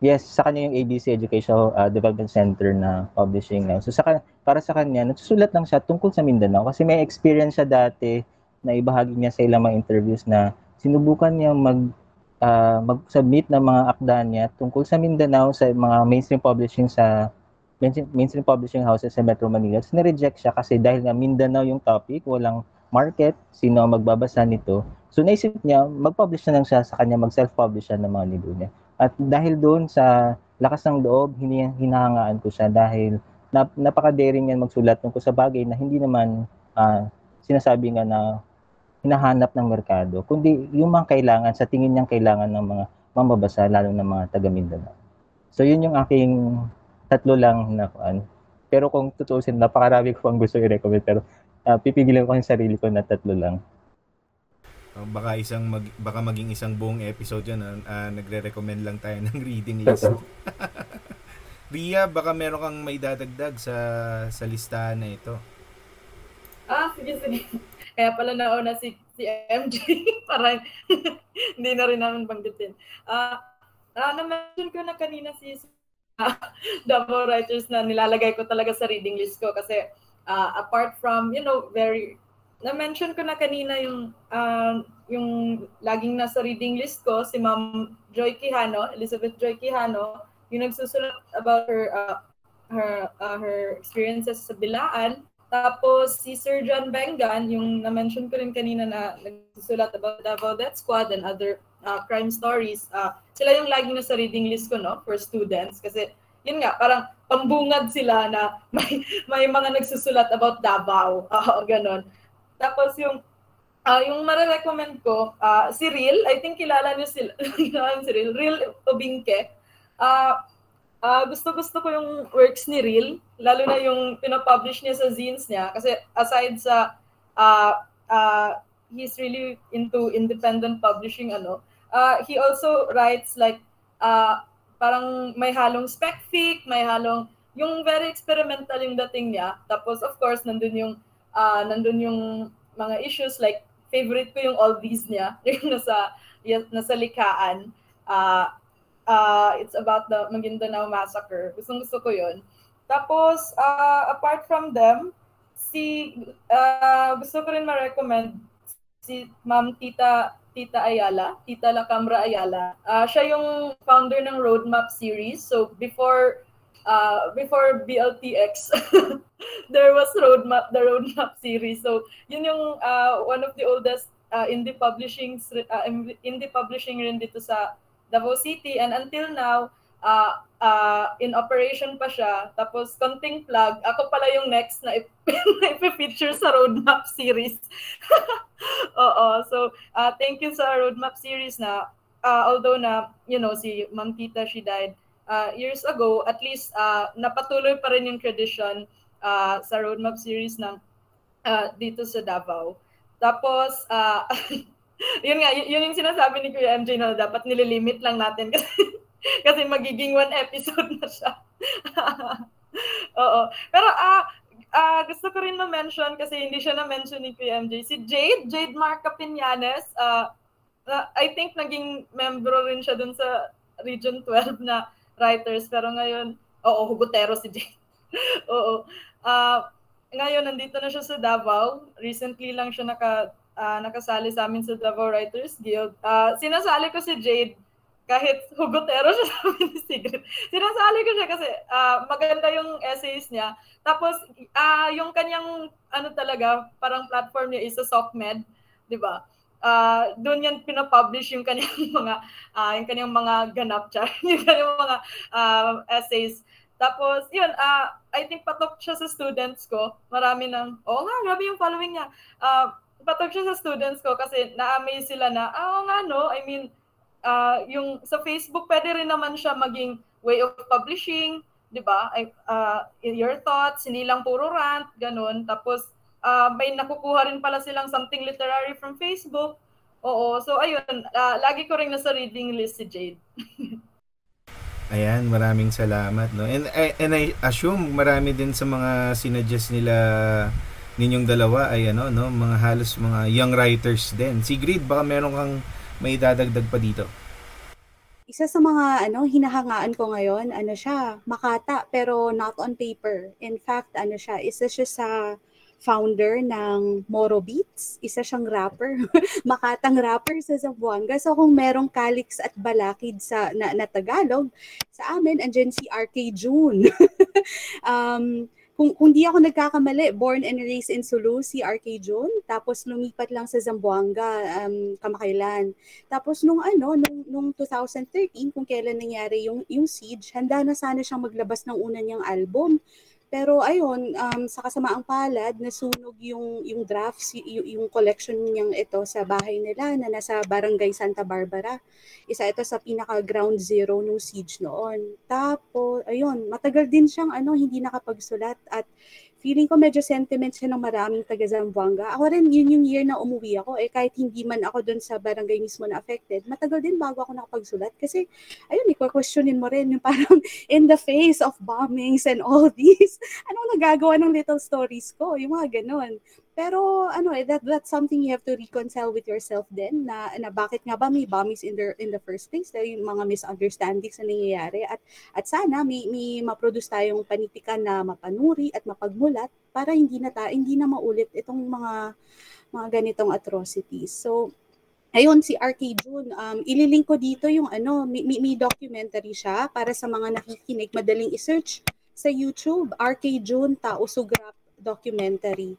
yes, sa kanya yung ABC Educational uh, Development Center na publishing now. So sa, para sa kanya, nagsusulat lang siya tungkol sa Mindanao kasi may experience siya dati na ibahagi niya sa ilang mga interviews na sinubukan niya mag uh, mag-submit ng mga akda niya tungkol sa Mindanao sa mga mainstream publishing sa mainstream, publishing houses sa Metro Manila. So, na-reject siya kasi dahil nga Mindanao yung topic, walang market, sino ang magbabasa nito. So naisip niya, mag-publish na lang siya sa kanya, mag-self-publish siya ng mga libro niya. At dahil doon sa lakas ng loob, hin- hinahangaan ko siya dahil nap- napaka-daring niya magsulat tungkol sa bagay na hindi naman uh, sinasabi nga na hinahanap ng merkado, kundi yung mga kailangan, sa tingin niyang kailangan ng mga mamabasa, lalo ng mga taga Mindanao. So yun yung aking tatlo lang na kuan. Pero kung tutuusin, napakarami ko pang gusto i-recommend. Pero uh, pipigilan ko yung sarili ko na tatlo lang. Uh, baka isang mag, baka maging isang buong episode 'yan uh, nagre-recommend lang tayo ng reading list. Ria, baka meron kang may dadagdag sa sa listahan na ito. Ah, sige, sige. Kaya pala nauna si, si MJ para hindi na rin namin banggitin. Ah, uh, na-mention ko na kanina si uh, Davao writers na nilalagay ko talaga sa reading list ko kasi uh, apart from, you know, very na-mention ko na kanina yung uh, yung laging nasa reading list ko si Ma'am Joy Quijano, Elizabeth Joy Quijano, yung nagsusulat about her uh, her uh, her experiences sa Bilaan. Tapos si Sir John Bengan, yung na-mention ko rin kanina na nagsusulat about Davao Death Squad and other uh, crime stories. Uh, sila yung laging nasa reading list ko no for students kasi yun nga parang pambungad sila na may may mga nagsusulat about Davao, uh, ganon. Tapos yung uh, yung mare-recommend ko, uh, si Real, I think kilala niyo sila, kilala si Real, Real Obinke. Uh, uh, gusto-gusto ko yung works ni Real, lalo na yung pinapublish niya sa zines niya. Kasi aside sa, uh, uh, he's really into independent publishing, ano, uh, he also writes like, uh, parang may halong spec fic, may halong, yung very experimental yung dating niya. Tapos, of course, nandun yung, uh, nandun yung mga issues like favorite ko yung all these niya, yung nasa yung nasa likaan. Uh, uh, it's about the Maguindanao massacre. Gustong gusto ko 'yon. Tapos uh, apart from them, si uh, gusto ko rin ma-recommend si Ma'am Tita Tita Ayala, Tita La Camra Ayala. Uh, siya yung founder ng Roadmap series. So before uh, before BLTX, there was Roadmap, the Roadmap series. So, yun yung uh, one of the oldest uh, indie publishing uh, indie publishing rin dito sa Davao City and until now uh, uh, in operation pa siya. Tapos konting plug, ako pala yung next na ipi-feature sa Roadmap series. Oo, so uh, thank you sa Roadmap series na uh, although na you know si Ma'am Tita she died uh, years ago, at least uh, napatuloy pa rin yung tradition uh, sa roadmap series ng uh, dito sa Davao. Tapos, uh, yun nga, yun yung sinasabi ni Kuya MJ na dapat nililimit lang natin kasi, kasi magiging one episode na siya. Oo. Pero uh, ah gusto ko rin na-mention kasi hindi siya na-mention ni Kuya MJ. Si Jade, Jade Marca Piñanes, ah ah, I think naging member rin siya dun sa Region 12 na writers. Pero ngayon, oo, hugotero si Jade. oo. Ah, ngayon, nandito na siya sa Davao. Recently lang siya naka, ah, nakasali sa amin sa Davao Writers Guild. Ah, sinasali ko si Jade kahit hugotero siya sa amin ni Sigrid. Sinasali ko siya kasi ah, maganda yung essays niya. Tapos, ah yung kanyang, ano talaga, parang platform niya is sa SOCMED, di ba? Ah, doon yan pinapublish yung kanyang mga ah yung kanyang mga ganap char, yung kanyang mga ah, essays. Tapos, yun, ah I think patok siya sa students ko. Marami ng, oo nga, grabe yung following niya. Ah patok siya sa students ko kasi na-amaze sila na, ah, oo nga, no? I mean, ah yung sa Facebook, pwede rin naman siya maging way of publishing, di ba? Ah, your thoughts, hindi lang puro rant, ganun. Tapos, ah, may nakukuha rin pala silang something literary from Facebook. Oo, so ayun, ah, lagi ko rin nasa reading list si Jade. Ayan, maraming salamat, no? And, I- and I assume marami din sa mga sinuggest nila ninyong dalawa ay ano, no? Mga halos mga young writers din. Sigrid, baka meron kang may dadagdag pa dito. Isa sa mga ano hinahangaan ko ngayon, ano siya, Makata pero not on paper. In fact, ano siya, isa siya sa founder ng Moro Beats. Isa siyang rapper. Makatang rapper sa Zamboanga. So kung merong Calix at Balakid sa na, na Tagalog, sa amin andyan si RK June. um, kung, kung di ako nagkakamali, born and raised in Sulu, si RK June. Tapos lumipat lang sa Zamboanga um, kamakailan. Tapos nung ano, nung, nung 2013, kung kailan nangyari yung, yung siege, handa na sana siyang maglabas ng una niyang album. Pero ayun, um, sa kasamaang palad, nasunog yung, yung drafts, y- yung, collection niyang ito sa bahay nila na nasa Barangay Santa Barbara. Isa ito sa pinaka-ground zero ng siege noon. Tapos, ayun, matagal din siyang ano, hindi nakapagsulat at feeling ko medyo sentiment siya ng maraming taga Zamboanga. Ako rin, yun yung year na umuwi ako. Eh, kahit hindi man ako doon sa barangay mismo na affected, matagal din bago ako nakapagsulat. Kasi, ayun, iko-questionin mo rin yung parang in the face of bombings and all these, anong nagagawa ng little stories ko? Yung mga ganun. Pero ano eh that that's something you have to reconcile with yourself din na, na bakit nga ba may bombings in the in the first place dahil yung mga misunderstandings na nangyayari at at sana may may ma-produce tayong panitikan na mapanuri at mapagmulat para hindi na ta, hindi na maulit itong mga mga ganitong atrocities. So Ayun, si RK June, um, ililink ko dito yung ano, may, may, documentary siya para sa mga nakikinig, madaling i-search sa YouTube, RK June Tao Sugrap documentary.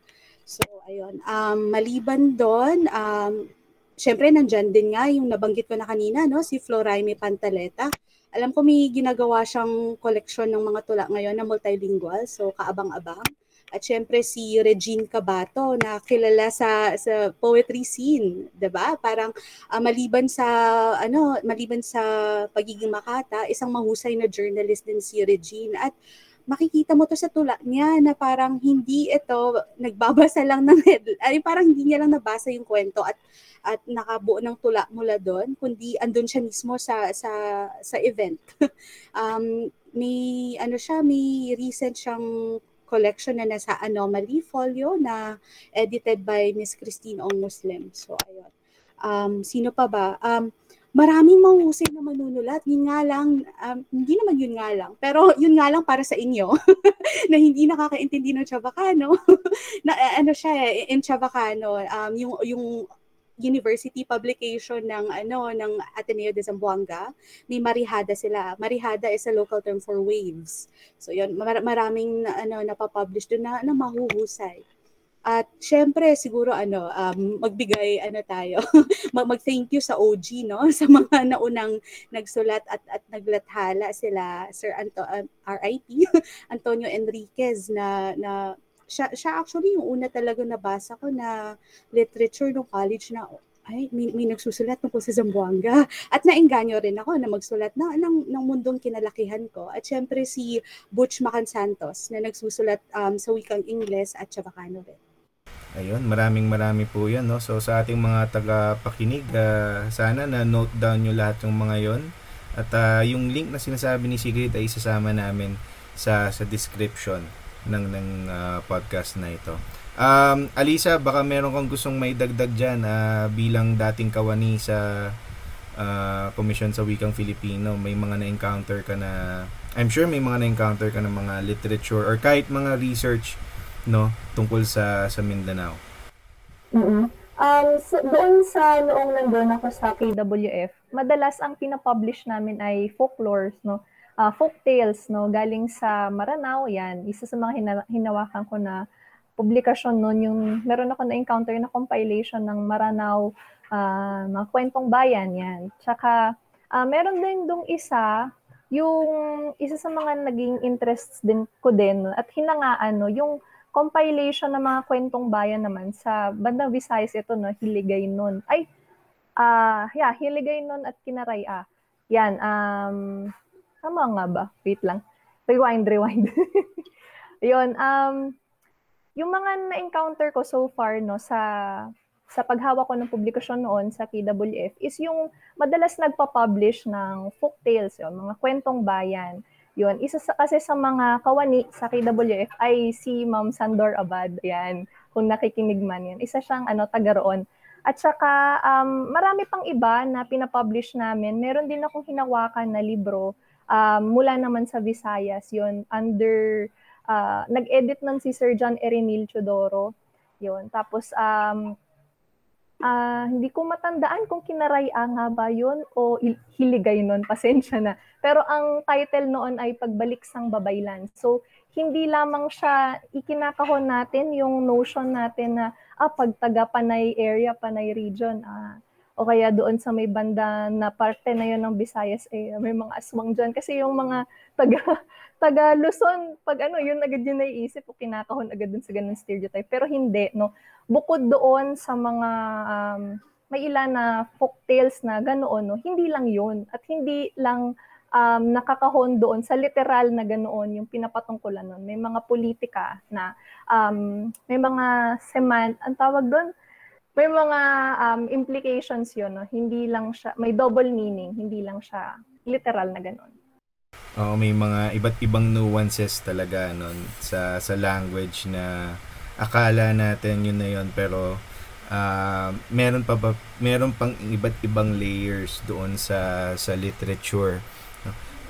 So, ayun. Um, maliban doon, um, syempre nandyan din nga yung nabanggit ko na kanina, no? si Floraime Pantaleta. Alam ko may ginagawa siyang koleksyon ng mga tula ngayon na multilingual, so kaabang-abang. At syempre si Regine Cabato na kilala sa sa poetry scene, 'di ba? Parang uh, maliban sa ano, maliban sa pagiging makata, isang mahusay na journalist din si Regine at makikita mo to sa tula niya na parang hindi ito nagbabasa lang ng ay parang hindi niya lang nabasa yung kwento at at nakabuo ng tula mula doon kundi andun siya mismo sa sa sa event. um may ano siya may recent siyang collection na nasa Anomaly folio na edited by Miss Christine Ong Muslim. So ayun. Um sino pa ba? Um maraming mahusay na manunulat. Yun nga lang, um, hindi naman yun nga lang, pero yun nga lang para sa inyo, na hindi nakakaintindi ng Chavacano. na, eh, ano siya, eh, in Chavacano, um, yung, yung university publication ng ano ng Ateneo de Zamboanga, may marihada sila. Marihada is a local term for waves. So yun, mar- maraming ano napapublish doon na, na mahuhusay. At syempre siguro ano um, magbigay ano tayo mag, mag-thank you sa OG no sa mga naunang nagsulat at at naglathala sila Sir Anto uh, RIP Antonio Enriquez na na siya, siya actually yung una talaga nabasa ko na literature ng college na ay, may, may nagsusulat tungkol sa Zamboanga. At naengganyo rin ako na magsulat na, ng, ng mundong kinalakihan ko. At syempre si Butch Macan Santos na nagsusulat um, sa wikang Ingles at Chavacano rin. Ayun, maraming marami po yan. No? So sa ating mga tagapakinig, uh, sana na note down nyo lahat ng mga yon At uh, yung link na sinasabi ni Sigrid ay isasama namin sa, sa description ng ng uh, podcast na ito. Um, Alisa, baka meron kang gustong may dagdag dyan uh, bilang dating kawani sa uh, Komisyon sa Wikang Filipino. May mga na-encounter ka na, I'm sure may mga na-encounter ka ng mga literature or kahit mga research no tungkol sa sa Mindanao. Mm-hmm. Um, so, doon sa noong nandun ako sa KWF, madalas ang pinapublish namin ay folklores, no? Uh, folk tales, no? Galing sa Maranao, yan. Isa sa mga hina- hinawakan ko na publikasyon noon, yung meron ako na-encounter na compilation ng Maranao, uh, mga kwentong bayan, yan. Tsaka, uh, meron din dong isa, yung isa sa mga naging interests din ko din, at hinangaan, no? Yung compilation ng mga kwentong bayan naman sa bandang Visayas ito no Hiligay nun. Ay ah uh, yeah, Hiligay nun at Kinaraya. Yan um tama nga ba? Wait lang. Rewind, rewind. 'Yon um yung mga na-encounter ko so far no sa sa paghawak ko ng publikasyon noon sa KWF is yung madalas nagpa-publish ng folk tales, yun, mga kwentong bayan. Yun, isa sa, kasi sa mga kawani sa KWF ay si Ma'am Sandor Abad. Yan, kung nakikinig man yan. Isa siyang ano, taga roon. At saka, um, marami pang iba na pinapublish namin. Meron din akong hinawakan na libro um, mula naman sa Visayas. Yun, under, uh, nag-edit nun si Sir John Erenil Chodoro. Yun, tapos, um, uh, hindi ko matandaan kung kinaraya nga ba yun o hiligay nun, pasensya na. Pero ang title noon ay Pagbalik sang Babaylan. So, hindi lamang siya ikinakahon natin yung notion natin na ah, pag taga Panay area, Panay region, ah, o kaya doon sa may banda na parte na yun ng Visayas, eh, may mga aswang dyan. Kasi yung mga taga, taga Luzon, pag ano, yun agad yung naiisip o kinakahon agad dun sa ganun stereotype. Pero hindi, no? Bukod doon sa mga, um, may ilan na folk tales na ganoon, no? Hindi lang yun. At hindi lang um, nakakahon doon sa literal na ganoon yung pinapatungkulan nun. May mga politika na um, may mga seman, ang tawag doon, may mga um, implications yun. No? Hindi lang siya, may double meaning, hindi lang siya literal na ganoon. Oo, may mga iba't ibang nuances talaga nun sa sa language na akala natin yun na yun pero uh, meron pa ba, meron pang iba't ibang layers doon sa sa literature.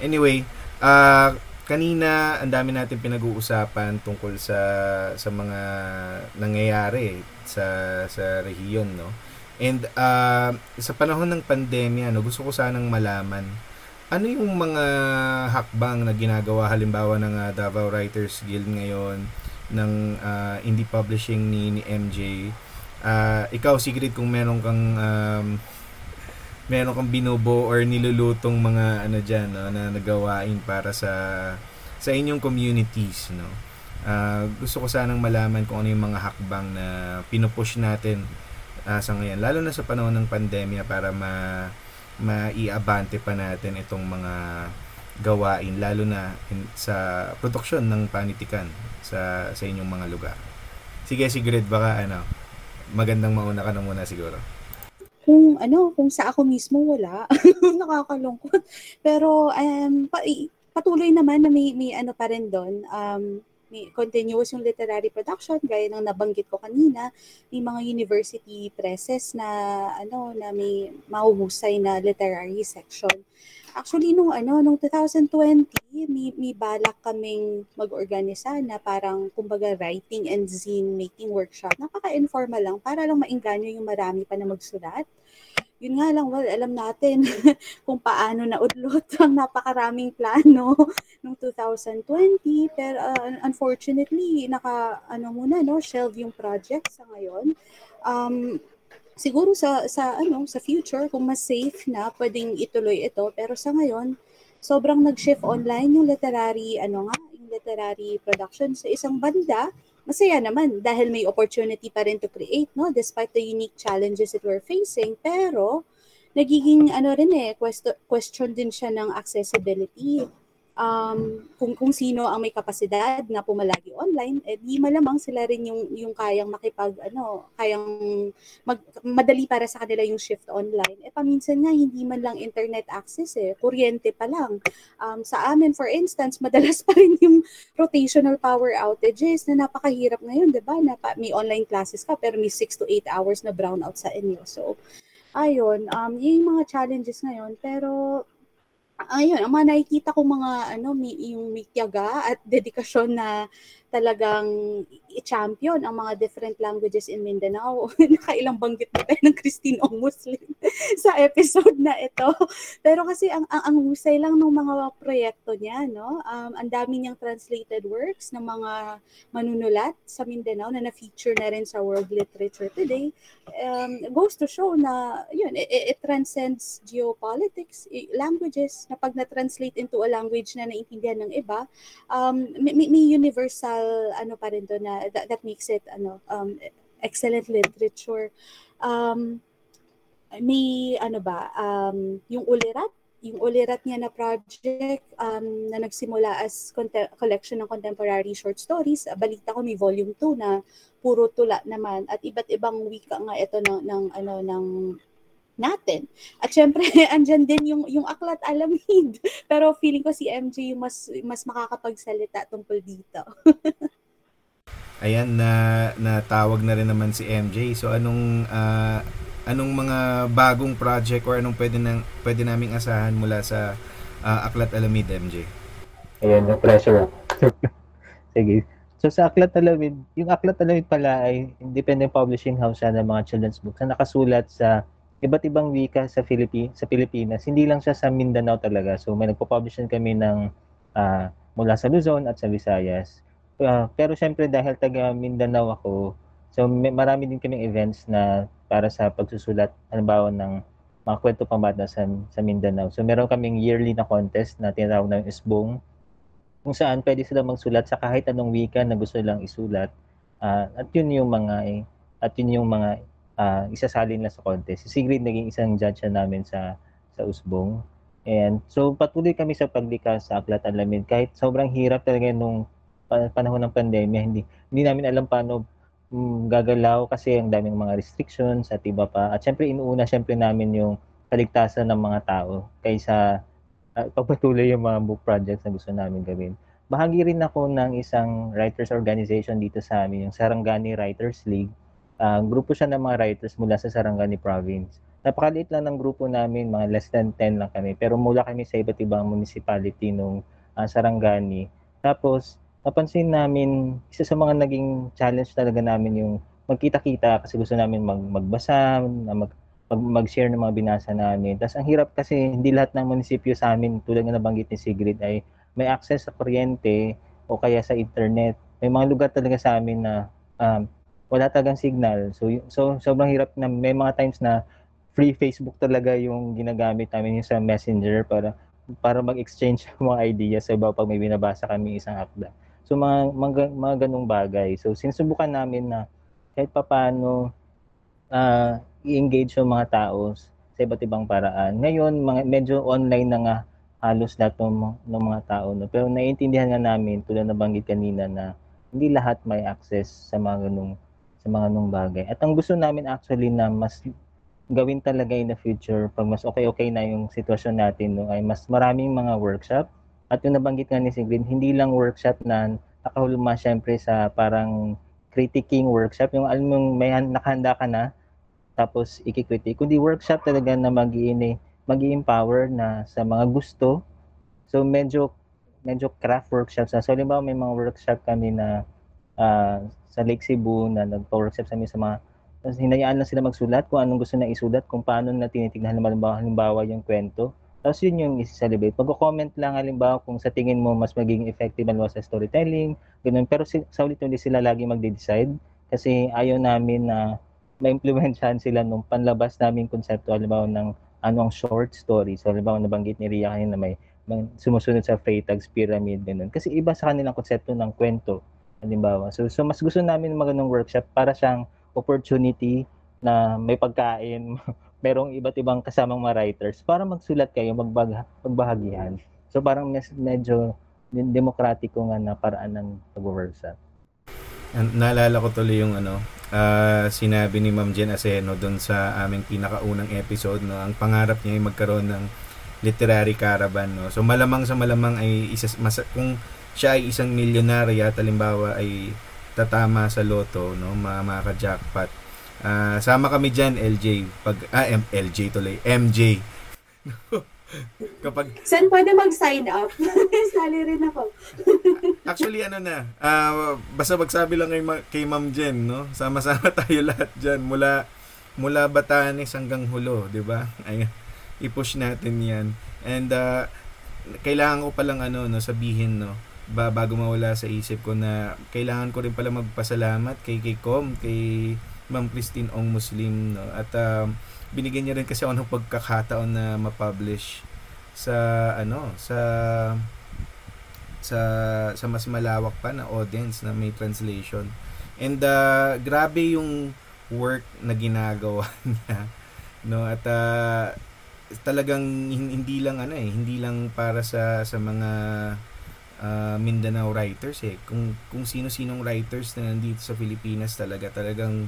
Anyway, uh, kanina ang dami natin pinag-uusapan tungkol sa sa mga nangyayari sa sa rehiyon, no. And uh, sa panahon ng pandemya, no, gusto ko sanang malaman ano yung mga hakbang na ginagawa halimbawa ng uh, Davao Writers Guild ngayon ng uh, indie publishing ni, ni MJ? Uh, ikaw, Sigrid, kung meron kang um, meron kang binubo or nilulutong mga ano diyan no, na nagawain para sa sa inyong communities no. Uh, gusto ko sanang malaman kung ano yung mga hakbang na pinupush natin uh, sa ngayon lalo na sa panahon ng pandemya para ma maiabante pa natin itong mga gawain lalo na in, sa produksyon ng panitikan sa sa inyong mga lugar. Sige, Sigrid, baka ano, magandang mauna ka na muna siguro. Kung ano, kung sa ako mismo wala, nakakalungkot. Pero um, pa, patuloy naman na may, may ano pa rin doon. Um, may continuous yung literary production gaya ng nabanggit ko kanina may mga university presses na ano na may mahuhusay na literary section. Actually nung ano nung 2020 may, may balak kaming mag-organisa na parang kumbaga writing and zine making workshop. Napaka-informal lang para lang maingganyo yung marami pa na magsulat yun nga lang, well, alam natin kung paano na udlot ang napakaraming plano noong 2020. Pero uh, unfortunately, naka, ano muna, no, shelve yung project sa ngayon. Um, siguro sa, sa, ano, sa future, kung mas safe na, pwedeng ituloy ito. Pero sa ngayon, sobrang nag-shift online yung literary, ano nga, yung literary production sa isang banda masaya naman dahil may opportunity pa rin to create, no? Despite the unique challenges that we're facing. Pero, nagiging ano rin eh, question, question din siya ng accessibility. Um, kung, kung sino ang may kapasidad na pumalagi online, eh di malamang sila rin yung, yung kayang makipag, ano, kayang mag, madali para sa kanila yung shift online. Eh paminsan nga, hindi man lang internet access eh, kuryente pa lang. Um, sa amin, for instance, madalas pa rin yung rotational power outages na napakahirap ngayon, di ba? Na may online classes ka pero may 6 to 8 hours na brownout sa inyo. So, ayun, um, yung mga challenges ngayon, pero ayun, ang mga nakikita ko mga ano, may, yung may at dedikasyon na talagang i-champion ang mga different languages in Mindanao. Nakailang banggit na tayo ng Christine Ong Muslim sa episode na ito. Pero kasi ang, ang, ang husay lang ng mga proyekto niya, no? Um, ang dami niyang translated works ng mga manunulat sa Mindanao na na-feature na rin sa world literature today. Um, goes to show na, yun, it, it transcends geopolitics, languages, na pag na-translate into a language na naintindihan ng iba, um, may, may universal ano pa rin doon na that, that makes it ano um, excellent literature. Um, may ano ba um, yung ulirat yung ulirat niya na project um, na nagsimula as conte- collection ng contemporary short stories. Balita ko may volume 2 na puro tula naman at iba't ibang wika nga ito ng, ng ano ng natin. At syempre, andyan din yung yung aklat alamid. Pero feeling ko si MJ yung mas mas makakapagsalita tungkol dito. Ayan na natawag na rin naman si MJ. So anong uh, anong mga bagong project or anong pwede nang pwede naming asahan mula sa uh, Aklat Alamid MJ? Ayan, no pressure. Sige. So sa Aklat Alamid, yung Aklat Alamid pala ay independent publishing house siya ng mga children's books na nakasulat sa iba't ibang wika sa Philippines, sa Pilipinas. Hindi lang siya sa Mindanao talaga. So may nagpo-publish kami ng uh, mula sa Luzon at sa Visayas. Uh, pero syempre dahil taga Mindanao ako, so may, marami din kaming events na para sa pagsusulat halimbawa ng mga kwento pambata sa, sa Mindanao. So meron kaming yearly na contest na tinatawag na Isbong kung saan pwede sila magsulat sa kahit anong wika na gusto lang isulat. Uh, at yun yung mga eh, at yun yung mga uh, isasalin lang sa contest. Si Sigrid naging isang judge namin sa sa Usbong. And so patuloy kami sa paglikha sa Aklat Alamin kahit sobrang hirap talaga nung panahon ng pandemya hindi hindi namin alam paano um, gagalaw kasi ang daming mga restrictions at iba pa. At syempre inuuna syempre namin yung kaligtasan ng mga tao kaysa uh, pagpatuloy yung mga book projects na gusto namin gawin. Bahagi rin ako ng isang writers organization dito sa amin, yung Sarangani Writers League uh, grupo siya ng mga writers mula sa Sarangani Province. Napakaliit lang ng grupo namin, mga less than 10 lang kami. Pero mula kami sa iba't ibang municipality nung uh, Sarangani. Tapos, napansin namin, isa sa mga naging challenge talaga namin yung magkita-kita kasi gusto namin mag magbasa, mag, mag, mag-share ng mga binasa namin. Tapos ang hirap kasi hindi lahat ng munisipyo sa amin, tulad ng nabanggit ni Sigrid, ay may access sa kuryente o kaya sa internet. May mga lugar talaga sa amin na um, wala talagang signal. So, so sobrang hirap na may mga times na free Facebook talaga yung ginagamit namin yung sa Messenger para para mag-exchange ng mga ideas sa iba pag may binabasa kami isang akda. So mga, mga, mga ganung bagay. So sinusubukan namin na kahit papaano uh, i-engage yung mga tao sa iba't ibang paraan. Ngayon, mga, medyo online na nga halos lahat ng, ng mga tao. No? Pero naiintindihan nga namin, tulad na banggit kanina, na hindi lahat may access sa mga ganung sa mga nung bagay. At ang gusto namin actually na mas gawin talaga in the future, pag mas okay-okay na yung sitwasyon natin, no, ay mas maraming mga workshop. At yung nabanggit nga ni Sigrid, hindi lang workshop na nakahulma syempre sa parang critiquing workshop, yung alam mong may nakahanda ka na, tapos ikikritik. Kundi workshop talaga na mag mag empower na sa mga gusto. So medyo medyo craft workshops na. So halimbawa may mga workshop kami na uh, sa Lake Cebu na nagpa-workshop sa sa mga tapos hinayaan lang sila magsulat kung anong gusto na isulat, kung paano na tinitignan halimbawa, halimbawa yung kwento. Tapos yun yung isi-celebrate. Pag-comment lang halimbawa kung sa tingin mo mas magiging effective halimbawa sa storytelling, ganun. Pero si, sa ulit hindi sila lagi magde-decide kasi ayaw namin na ma-implementahan sila nung panlabas namin konsepto halimbawa ng anong short story. So halimbawa nabanggit ni Ria kanina may, may sumusunod sa Freytag's Pyramid, ganun. Kasi iba sa kanilang konsepto ng kwento Halimbawa. So, so mas gusto namin ng magandang workshop para siyang opportunity na may pagkain, merong iba't ibang kasamang mga writers para magsulat kayo, magbag, magbahagihan. So parang mes- medyo demokratiko nga na paraan ng pag-workshop. Naalala ko tuloy yung ano, ah, sinabi ni Ma'am Jen Aseno doon sa aming pinakaunang episode, no, ang pangarap niya ay magkaroon ng literary caravan, no. So malamang sa malamang ay isa mas, kung siya ay isang milyonarya, talimbawa ay tatama sa loto, no, ma- maka-jackpot. Ah, sama kami diyan, LJ. Pag ah, M- LJ tuloy, MJ. Kapag Saan pwede mag-sign up? Sali rin ako. Actually, ano na, ah, basta magsabi lang kay, Ma- kay Ma'am Jen, no? Sama-sama tayo lahat dyan, mula, mula Batanes hanggang Hulo, di ba? Ay, i-push natin yan. And, ah, kailangan ko palang ano, no, sabihin, no, ba, bago mawala sa isip ko na kailangan ko rin pala magpasalamat kay, kay Com, kay Ma'am Christine Ong Muslim, no? At, ah, binigyan niya rin kasi ako ng pagkakataon na ma-publish sa ano sa sa sa mas malawak pa na audience na may translation. And uh, grabe yung work na ginagawa niya. No, at uh, talagang hin- hindi lang ano eh, hindi lang para sa sa mga uh, Mindanao writers eh. Kung kung sino-sinong writers na nandito sa Pilipinas talaga talagang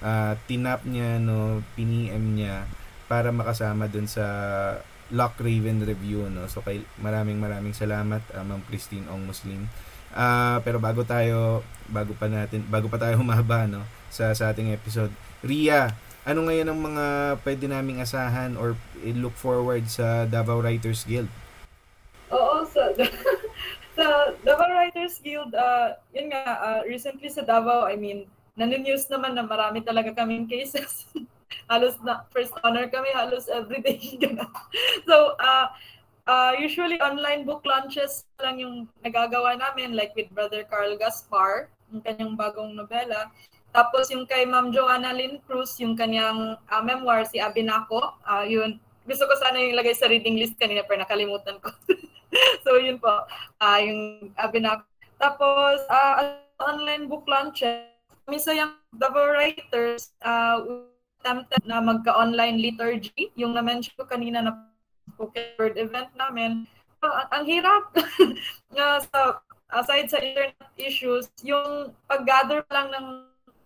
uh, tinap niya no, piniem niya para makasama dun sa Lock Raven review no. So kay maraming maraming salamat uh, Ma'am Christine Ong Muslim. Ah, pero bago tayo bago pa natin bago pa tayo humaba no sa sa ating episode. Ria, ano ngayon ang mga pwede naming asahan or look forward sa Davao Writers Guild? Oo, sa, sa Davao Writers Guild, uh, yun nga, uh, recently sa Davao, I mean, naninews naman na marami talaga kaming cases. halos na first honor kami halos everyday. So, uh, uh, usually online book launches lang yung nagagawa namin, like with Brother Carl Gaspar, yung kanyang bagong nobela. Tapos yung kay Ma'am Joanna Lynn Cruz, yung kanyang uh, memoir, si Abinako, uh, yun, gusto ko sana yung ilagay sa reading list kanina pero nakalimutan ko. so yun po, uh, yung Abinako. Tapos, uh, online book launches, misa yung Davao Writers, uh, attempted na magka-online liturgy, yung na-mention ko kanina na word event namin. So, ang, ang hirap nga sa aside sa internet issues, yung pag-gather lang ng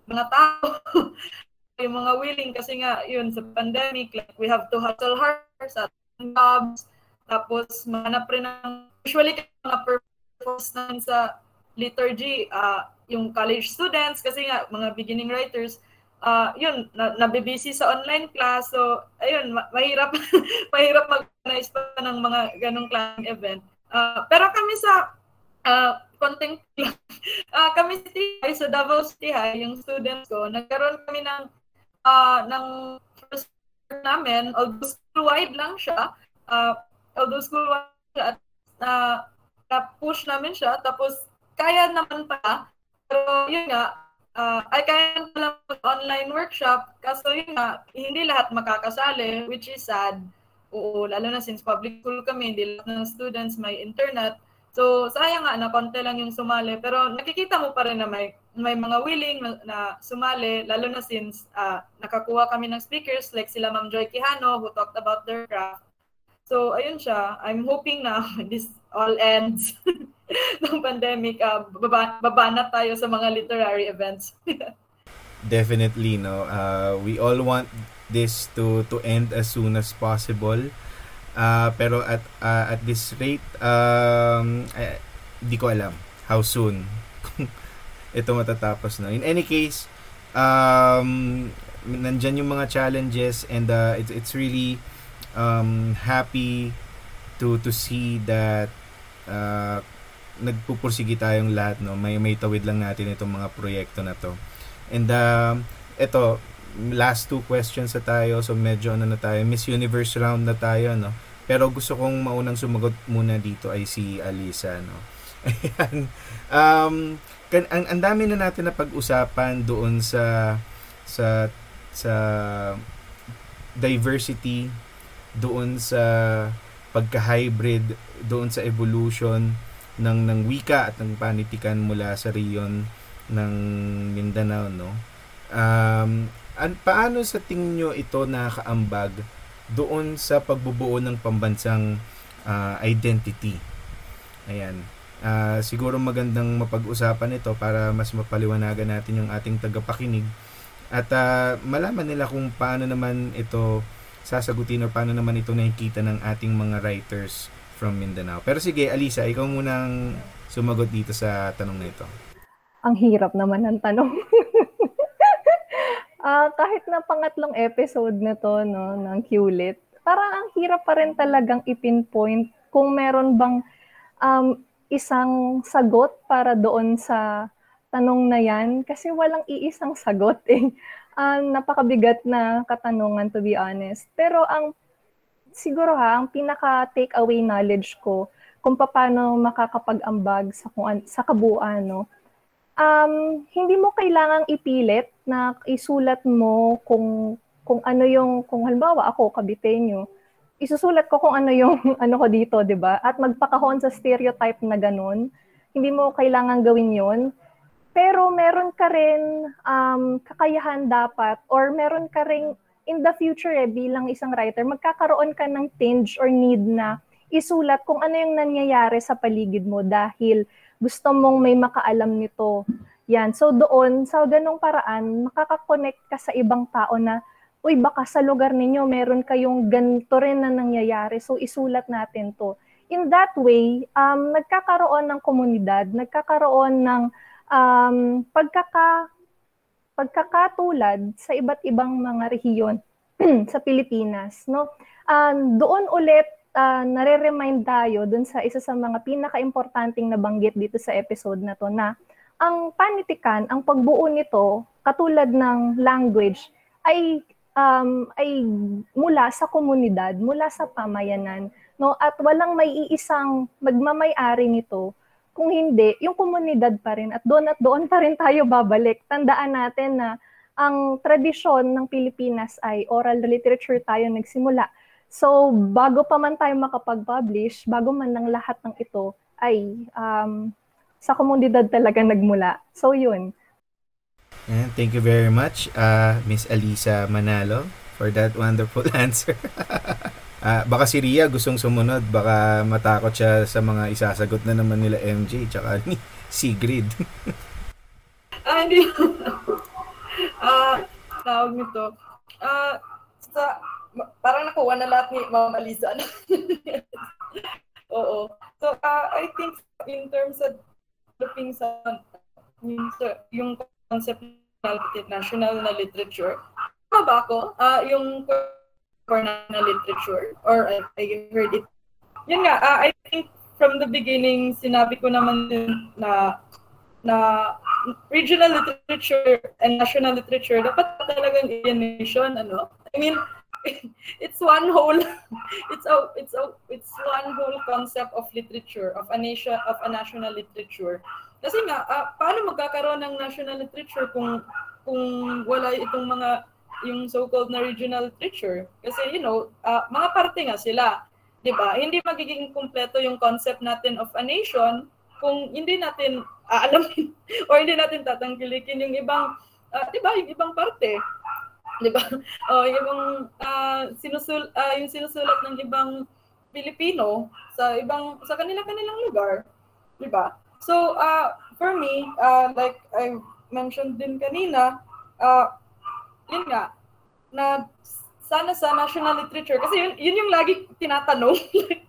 mga tao, yung mga willing kasi nga yun sa pandemic, like we have to hustle hard sa jobs, tapos manap rin ng usually mga purpose namin sa liturgy, uh, yung college students kasi nga mga beginning writers, uh, yun, na, nabibisi sa online class. So, ayun, ma- mahirap, mahirap mag-organize pa ng mga ganong klaseng event. Uh, pero kami sa uh, konting uh, kami sa TI, sa Davao City High, yung students ko, nagkaroon kami ng uh, ng first namin, although school-wide lang siya, uh, although school-wide siya, uh, na-push namin siya, tapos kaya naman pa, pero yun nga, uh, ay kaya lang online workshop kaso yun nga, hindi lahat makakasali which is sad. Oo, lalo na since public school kami, hindi lahat ng students may internet. So, sayang nga na konti lang yung sumali. Pero nakikita mo pa rin na may, may mga willing na, sumali, lalo na since uh, nakakuha kami ng speakers like sila Ma'am Joy Quijano who talked about their craft. So, ayun siya. I'm hoping na this all ends ng pandemic, uh, baba, baba na tayo sa mga literary events. Definitely, no. Uh, we all want this to to end as soon as possible. Uh, pero at uh, at this rate, um, eh, di ko alam how soon ito matatapos na. In any case, um, nandyan yung mga challenges and uh, it's, it's really um, happy to to see that uh, nagpupursige tayong lahat no? May may tawid lang natin itong mga proyekto na to. And um ito last two questions na tayo. So medyo ano na tayo Miss Universe round na tayo no? Pero gusto kong maunang sumagot muna dito ay si Alisa no? Ayan. Um kan ang, ang dami na natin na pag-usapan doon sa sa sa diversity doon sa pagka-hybrid doon sa evolution ng ng wika at ng panitikan mula sa reyon ng Mindanao no um an, paano sa tingin nyo ito nakakaambag doon sa pagbubuo ng pambansang uh, identity. Ayan. Uh, siguro magandang mapag-usapan ito para mas mapaliwanagan natin yung ating tagapakinig at uh, malaman nila kung paano naman ito sasagutin o paano naman ito nakikita ng ating mga writers from Mindanao. Pero sige, Alisa, ikaw munang sumagot dito sa tanong na ito. Ang hirap naman ng tanong. uh, kahit na pangatlong episode na to no, ng QLIT, parang ang hirap pa rin talagang ipinpoint kung meron bang um, isang sagot para doon sa tanong na yan kasi walang iisang sagot eh. Um, napakabigat na katanungan to be honest. Pero ang siguro ha, ang pinaka take away knowledge ko kung paano makakapag-ambag sa sa kabuuan no. Um, hindi mo kailangang ipilit na isulat mo kung kung ano yung kung halimbawa ako kabitenyo isusulat ko kung ano yung ano ko dito, 'di ba? At magpakahon sa stereotype na ganun. Hindi mo kailangan gawin 'yon. Pero meron ka rin um, kakayahan dapat or meron ka rin in the future eh, bilang isang writer, magkakaroon ka ng tinge or need na isulat kung ano yung nangyayari sa paligid mo dahil gusto mong may makaalam nito. Yan. So doon, sa ganong paraan, makakakonect ka sa ibang tao na uy, baka sa lugar ninyo meron kayong ganito rin na nangyayari, so isulat natin to. In that way, um, nagkakaroon ng komunidad, nagkakaroon ng um, pagkaka, pagkakatulad sa iba't ibang mga rehiyon sa Pilipinas. No? Um, doon ulit, uh, nare-remind tayo dun sa isa sa mga pinaka-importanting nabanggit dito sa episode na to na ang panitikan, ang pagbuo nito, katulad ng language, ay um, ay mula sa komunidad, mula sa pamayanan, no? At walang may iisang magmamay-ari nito kung hindi, yung komunidad pa rin at doon at doon pa rin tayo babalik. Tandaan natin na ang tradisyon ng Pilipinas ay oral literature tayo nagsimula. So, bago pa man tayo makapag-publish, bago man ng lahat ng ito, ay um, sa komunidad talaga nagmula. So, yun. And thank you very much, uh, Miss Alisa Manalo, for that wonderful answer. uh, baka si Ria gustong sumunod, baka matakot siya sa mga isasagot na naman nila MJ tsaka ni Sigrid. ah, hindi. Ah, uh, tawag nito. Uh, sa parang nakuha na lahat ni Mama Lisa. Oo. So, uh, I think in terms of looking sa yung, yung concept ng national na literature. Tama ba ako? Uh, yung core na literature or I, I heard it. Yun nga, uh, I think from the beginning, sinabi ko naman din na na regional literature and national literature dapat talagang alienation ano I mean it's one whole it's a it's a it's one whole concept of literature of a nation of a national literature kasi nga, uh, paano magkakaroon ng national literature kung kung wala itong mga yung so-called na regional literature? Kasi, you know, uh, mga parte nga sila. 'di ba? Hindi magiging kumpleto yung concept natin of a nation kung hindi natin aalamin or hindi natin tatangkilikin yung ibang uh, 'di ba, yung ibang parte. 'Di ba? Oh, yung uh, sinusul uh, yung sinusulat ng ibang Pilipino sa ibang sa kanila-kanilang lugar, 'di ba? So, uh, for me, uh, like I mentioned din kanina, uh, yun nga, na sana sa national literature, kasi yun, yun yung lagi tinatanong,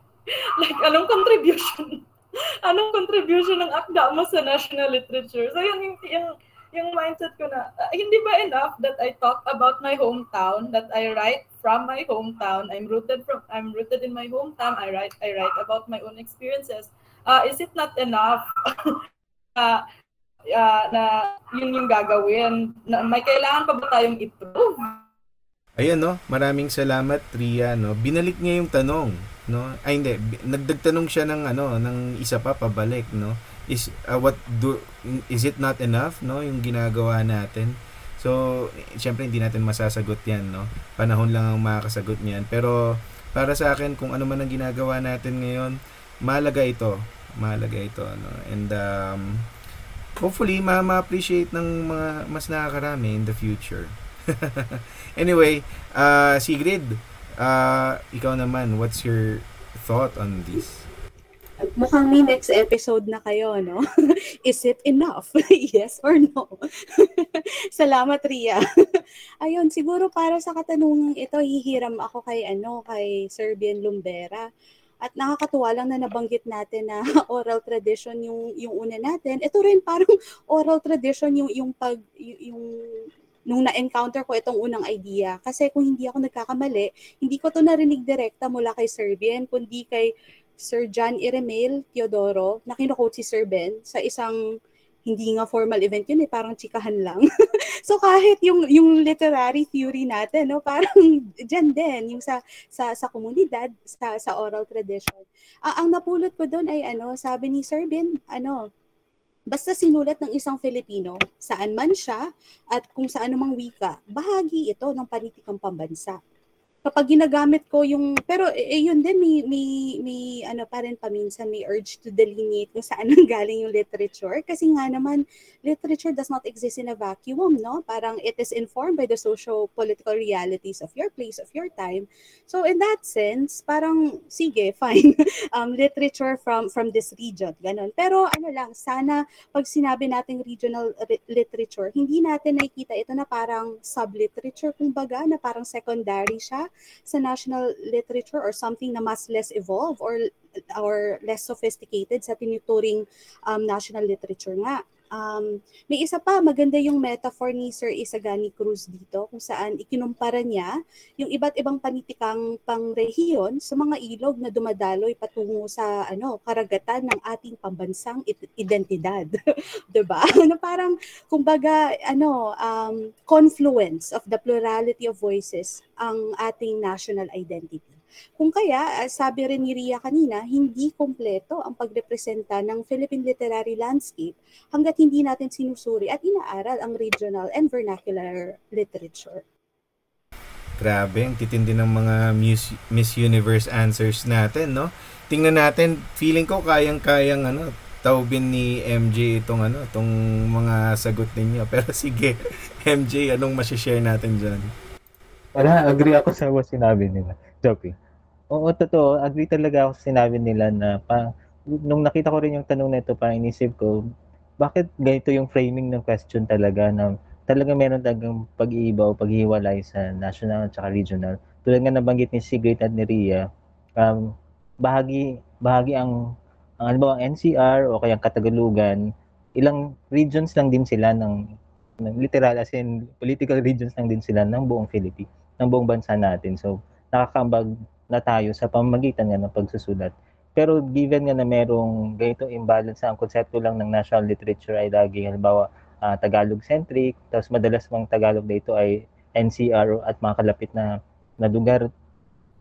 like, anong contribution? anong contribution ng akda mo sa national literature? So, yun yung, yung, yung mindset ko na, uh, hindi ba enough that I talk about my hometown, that I write from my hometown, I'm rooted from, I'm rooted in my hometown, I write, I write about my own experiences, uh, is it not enough uh, uh, na yun yung gagawin? Na, may kailangan pa ba tayong i-prove? Ayan no, maraming salamat Ria no. Binalik niya yung tanong, no? Ay hindi, nagdagtanong siya ng ano, ng isa pa pabalik, no? Is uh, what do is it not enough, no? Yung ginagawa natin. So, syempre hindi natin masasagot 'yan, no? Panahon lang ang makakasagot niyan. Pero para sa akin kung ano man ang ginagawa natin ngayon, mahalaga ito. Mahalaga ito. Ano? And um, hopefully, ma-appreciate ng mga mas nakakarami in the future. anyway, uh, Sigrid, uh, ikaw naman, what's your thought on this? Mukhang may next episode na kayo, no? Is it enough? yes or no? Salamat, Ria. Ayun, siguro para sa katanungang ito, hihiram ako kay, ano, kay Serbian Lumbera. At nakakatuwa lang na nabanggit natin na oral tradition yung yung una natin. Ito rin parang oral tradition yung yung pag yung nung na-encounter ko itong unang idea. Kasi kung hindi ako nagkakamali, hindi ko to narinig direkta mula kay Serbian, kundi kay Sir John Iremel Teodoro, na kinukote si Sir Ben sa isang hindi nga formal event yun eh, parang chikahan lang. so kahit yung yung literary theory natin, no, parang diyan din yung sa sa sa komunidad, sa sa oral tradition. Uh, ang napulot ko doon ay ano, sabi ni Sir Ben, ano, basta sinulat ng isang Filipino, saan man siya at kung saan mang wika, bahagi ito ng politikang pambansa kapag ginagamit ko yung pero eh, yun din may may may ano pa rin paminsan may urge to delineate kung saan galing yung literature. Kasi nga naman literature does not exist in a vacuum no? Parang it is informed by the social political realities of your place of your time. So in that sense parang sige fine um literature from from this region ganun. Pero ano lang sana pag sinabi nating regional literature hindi natin nakikita ito na parang sub literature kumbaga na parang secondary siya sa national literature or something na mas less evolved or or less sophisticated sa tinuturing um, national literature nga. Um, may isa pa, maganda yung metaphor ni Sir Isagani Cruz dito kung saan ikinumpara niya yung iba't ibang panitikang pangrehiyon sa mga ilog na dumadaloy patungo sa ano karagatan ng ating pambansang identidad. 'Di ba? na parang kumbaga ano um, confluence of the plurality of voices ang ating national identity. Kung kaya, sabi rin ni Ria kanina, hindi kompleto ang pagrepresenta ng Philippine literary landscape hanggat hindi natin sinusuri at inaaral ang regional and vernacular literature. Grabe, ang titindi ng mga Miss, Miss Universe answers natin, no? Tingnan natin, feeling ko kayang-kayang ano, taubin ni MJ itong ano, itong mga sagot ninyo. Pero sige, MJ, anong masishare natin dyan? Wala, agree ako sa what sinabi nila. Joke. Oo, totoo. Agree talaga ako sa sinabi nila na pa, nung nakita ko rin yung tanong na ito, parang inisip ko, bakit ganito yung framing ng question talaga na talaga meron talagang pag-iiba o paghiwalay sa national at regional. Tulad nga nabanggit ni Sigrid at ni Ria, um, bahagi, bahagi ang, ang ano ba, ang NCR o kaya Katagalugan, ilang regions lang din sila ng, ng literal as in political regions lang din sila ng buong Philippines, ng buong bansa natin. So, nakakambag na tayo sa pamamagitan nga ng pagsusulat. Pero given nga na merong ganitong imbalance ang konsepto lang ng national literature ay lagi halimbawa uh, Tagalog-centric, tapos madalas mang Tagalog dito ay NCR at mga kalapit na, na lugar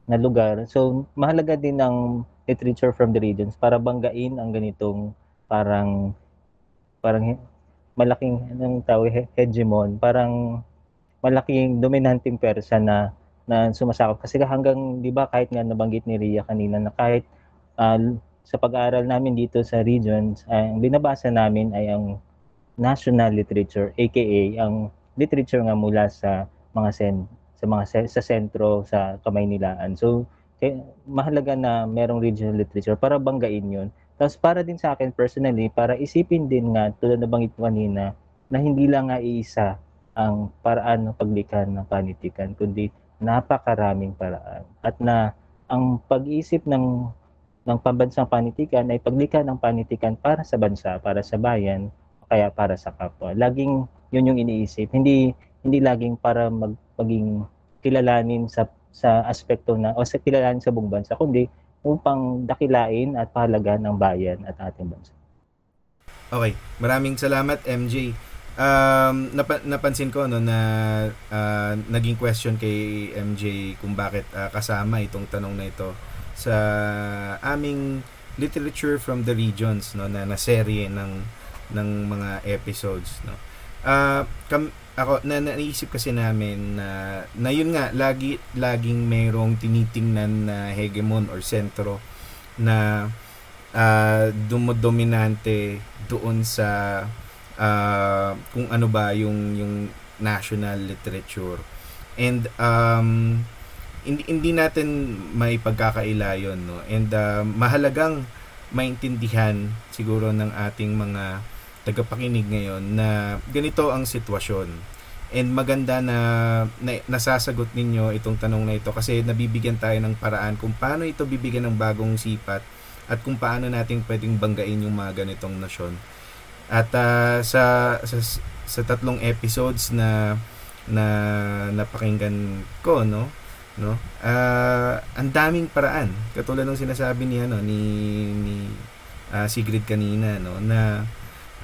na lugar. So, mahalaga din ng literature from the regions para banggain ang ganitong parang parang malaking anong tawag hegemon, parang malaking dominanting person na na sumasakop. Kasi hanggang, di ba, kahit nga nabanggit ni Ria kanina na kahit uh, sa pag-aaral namin dito sa regions, ang binabasa namin ay ang national literature, aka ang literature nga mula sa mga sen sa mga se- sa sentro sa Kamaynilaan. So, kaya, mahalaga na merong regional literature para banggain 'yon. Tapos para din sa akin personally, para isipin din nga tulad na banggit kanina na hindi lang nga iisa ang paraan ng paglikha ng panitikan, kundi napakaraming paraan at na ang pag-iisip ng ng pambansang panitikan ay paglikha ng panitikan para sa bansa, para sa bayan, kaya para sa kapwa. Laging yun yung iniisip. Hindi hindi laging para mag, maging kilalanin sa sa aspekto na o sa kilalanin sa buong bansa, kundi upang dakilain at pahalaga ng bayan at ating bansa. Okay, maraming salamat MJ um, nap- napansin ko no na uh, naging question kay MJ kung bakit uh, kasama itong tanong na ito sa aming literature from the regions no na, na serye ng ng mga episodes no. Uh, kam- ako na naisip kasi namin na na yun nga lagi laging mayroong tinitingnan na hegemon or sentro na uh, dumodominante doon sa uh, kung ano ba yung yung national literature. And um, hindi, hindi natin may pagkakaila yun, no? And uh, mahalagang maintindihan siguro ng ating mga tagapakinig ngayon na ganito ang sitwasyon. And maganda na, na nasasagot ninyo itong tanong na ito kasi nabibigyan tayo ng paraan kung paano ito bibigyan ng bagong sipat at kung paano natin pwedeng banggain yung mga ganitong nasyon. At uh, sa, sa sa tatlong episodes na na napakinggan ko no? No? Uh, ang daming paraan. Katulad ng sinasabi ni ano ni ni uh, Sigrid kanina no? Na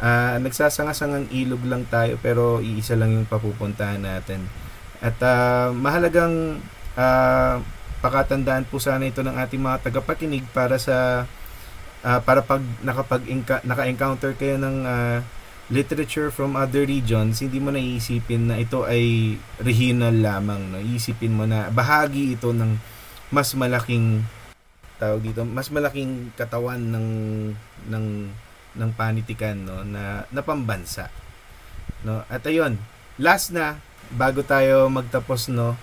uh, nagsasangasangang ilog lang tayo pero iisa lang yung papupuntahan natin. At uh, mahalagang uh, pakatandaan po sana ito ng ating mga tagapakinig para sa uh, para pag nakapag naka-encounter kayo ng uh, literature from other regions, hindi mo naiisipin na ito ay regional lamang. No? Iisipin mo na bahagi ito ng mas malaking tawag dito, mas malaking katawan ng ng ng panitikan no na napambansa. No? At ayun, last na bago tayo magtapos no.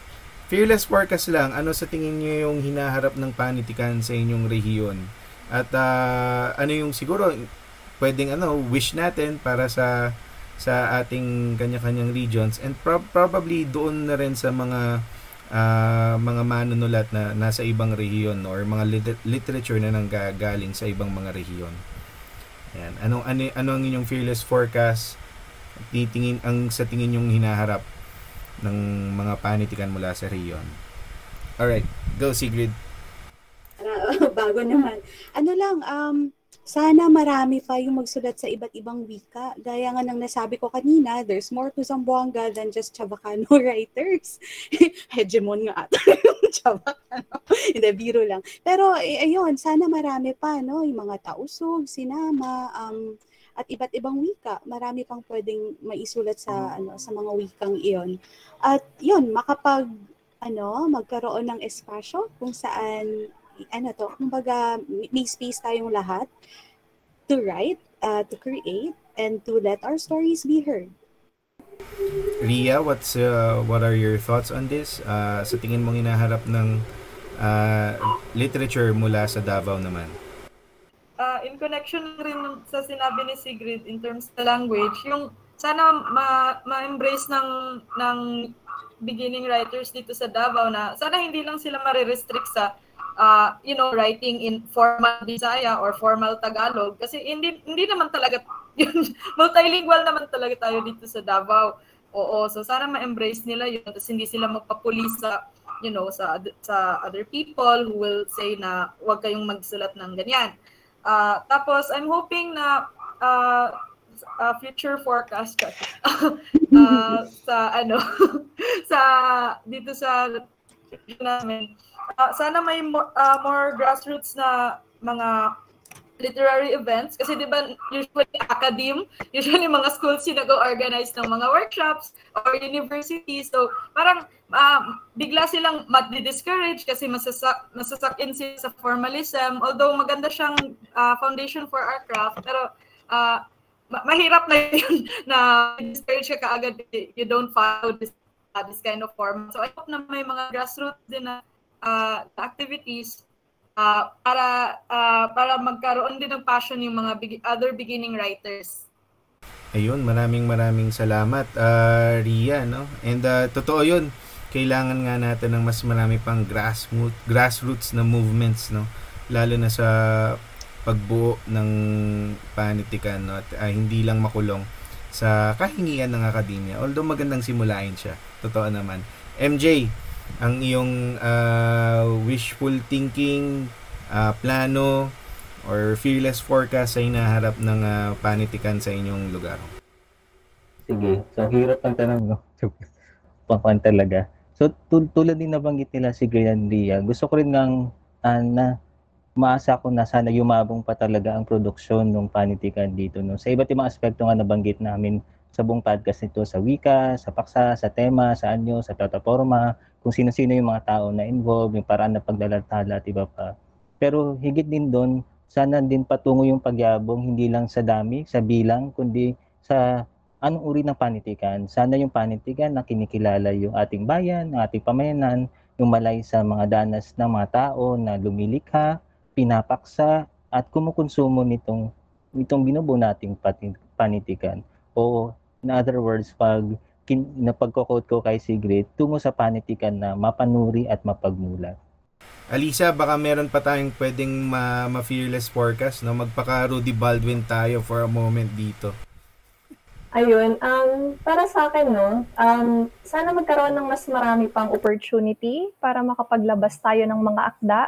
Fearless forecast lang, ano sa tingin niyo yung hinaharap ng panitikan sa inyong rehiyon? At uh, ano yung siguro pwedeng ano wish natin para sa sa ating kanya-kanyang regions and pro- probably doon na rin sa mga uh, mga manunulat na nasa ibang rehiyon or mga lit- literature na nanggagaling sa ibang mga rehiyon. Yan. Anong ano ano ang inyong fearless forecast? Titingin ang sa tingin yung hinaharap ng mga panitikan mula sa rehiyon. All right, go Sigrid. Uh, bago naman. Ano lang um sana marami pa yung magsulat sa iba't ibang wika. Gaya nga ng nasabi ko kanina, there's more to Zamboanga than just Chavacano writers. Hegemon nga ata yung Chavacano. Hindi, biro lang. Pero eh, ayun, sana marami pa, no? Yung mga tausog, sinama, um, at iba't ibang wika. Marami pang pwedeng maisulat sa ano sa mga wikang iyon. At yun, makapag ano, magkaroon ng espasyo kung saan ano to, kumbaga may space tayong lahat to write, uh, to create, and to let our stories be heard. Ria, what's uh, what are your thoughts on this? Uh, sa tingin mong inaharap ng uh, literature mula sa Davao naman? Uh, in connection rin sa sinabi ni Sigrid in terms of language, yung sana ma- ma-embrace ng ng beginning writers dito sa Davao na sana hindi lang sila mare-restrict sa uh, you know, writing in formal Bisaya or formal Tagalog kasi hindi hindi naman talaga multilingual naman talaga tayo dito sa Davao. Oo, so sana ma-embrace nila yun tapos hindi sila magpapulis sa you know sa sa other people who will say na huwag kayong magsulat ng ganyan. Uh, tapos I'm hoping na uh, uh, future forecast uh, sa ano sa dito sa namin. Uh, sana may more, uh, more grassroots na mga literary events. Kasi 'di ba usually academe usually mga schools yung nag-organize ng mga workshops or universities. So parang uh, bigla silang ma-discourage kasi masasak masasak in sila sa formalism. Although maganda siyang uh, foundation for our craft pero uh, mahirap na yun na discourage ka kaagad you don't follow this uh, this kind of form so I hope na may mga grassroots din na uh, activities uh, para uh, para magkaroon din ng passion yung mga be- other beginning writers. Ayun, maraming maraming salamat uh, Ria, no? And uh, totoo 'yun. Kailangan nga natin ng mas marami pang grassroots grassroots na movements, no? Lalo na sa pagbuo ng panitikan, no? At uh, hindi lang makulong sa kahingian ng akademya. Although magandang simulain siya. Totoo naman. MJ, ang iyong uh, wishful thinking, uh, plano, or fearless forecast sa hinaharap ng uh, panitikan sa inyong lugar? Sige, so hirap ang tanong, no? Pangkwan talaga. So, tul- tulad din nabanggit nila si Grian Ria, gusto ko rin ngang uh, maasa ko na sana yumabong pa talaga ang produksyon ng panitikan dito. No? Sa iba't ibang aspekto nga nabanggit namin sa buong podcast nito, sa wika, sa paksa, sa tema, sa anyo, sa plataforma, kung sino-sino yung mga tao na involved, yung paraan ng pagdalathala at iba pa. Pero higit din doon, sana din patungo yung pagyabong hindi lang sa dami, sa bilang, kundi sa anong uri ng panitikan. Sana yung panitikan na kinikilala yung ating bayan, ang ating pamayanan, umalay sa mga danas ng mga tao na lumilikha, pinapaksa, at kumukonsumo nitong, nitong binubuo nating panitikan. O in other words, pag kin, napagko-quote ko kay Sigrid, tungo sa panitikan na mapanuri at mapagmulat. Alisa, baka meron pa tayong pwedeng ma- ma-fearless forecast, no? Magpaka Rudy Baldwin tayo for a moment dito. Ayun, um, para sa akin, no, um, sana magkaroon ng mas marami pang opportunity para makapaglabas tayo ng mga akda,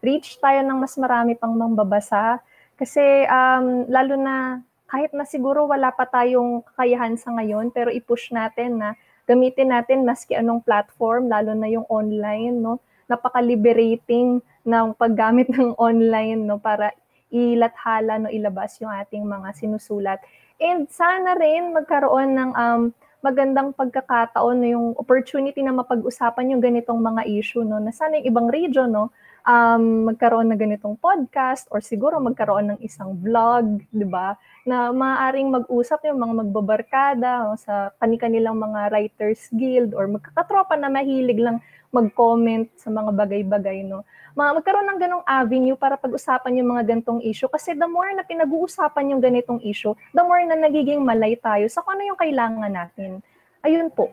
makapag-reach tayo ng mas marami pang mambabasa. Kasi um, lalo na kahit na siguro wala pa tayong kakayahan sa ngayon, pero i-push natin na gamitin natin maski anong platform, lalo na yung online, no? Napaka-liberating ng paggamit ng online, no? Para ilathala, no? Ilabas yung ating mga sinusulat. And sana rin magkaroon ng um, magandang pagkakataon no, yung opportunity na mapag-usapan yung ganitong mga issue no na sana yung ibang region no um, magkaroon ng ganitong podcast or siguro magkaroon ng isang vlog, 'di ba? Na maaaring mag-usap yung mga magbabarkada no, sa kani-kanilang mga writers guild or magkakatropa na mahilig lang mag-comment sa mga bagay-bagay no magkaroon ng ganong avenue para pag-usapan yung mga gantong issue. Kasi the more na pinag-uusapan yung ganitong issue, the more na nagiging malay tayo sa kung ano yung kailangan natin. Ayun po.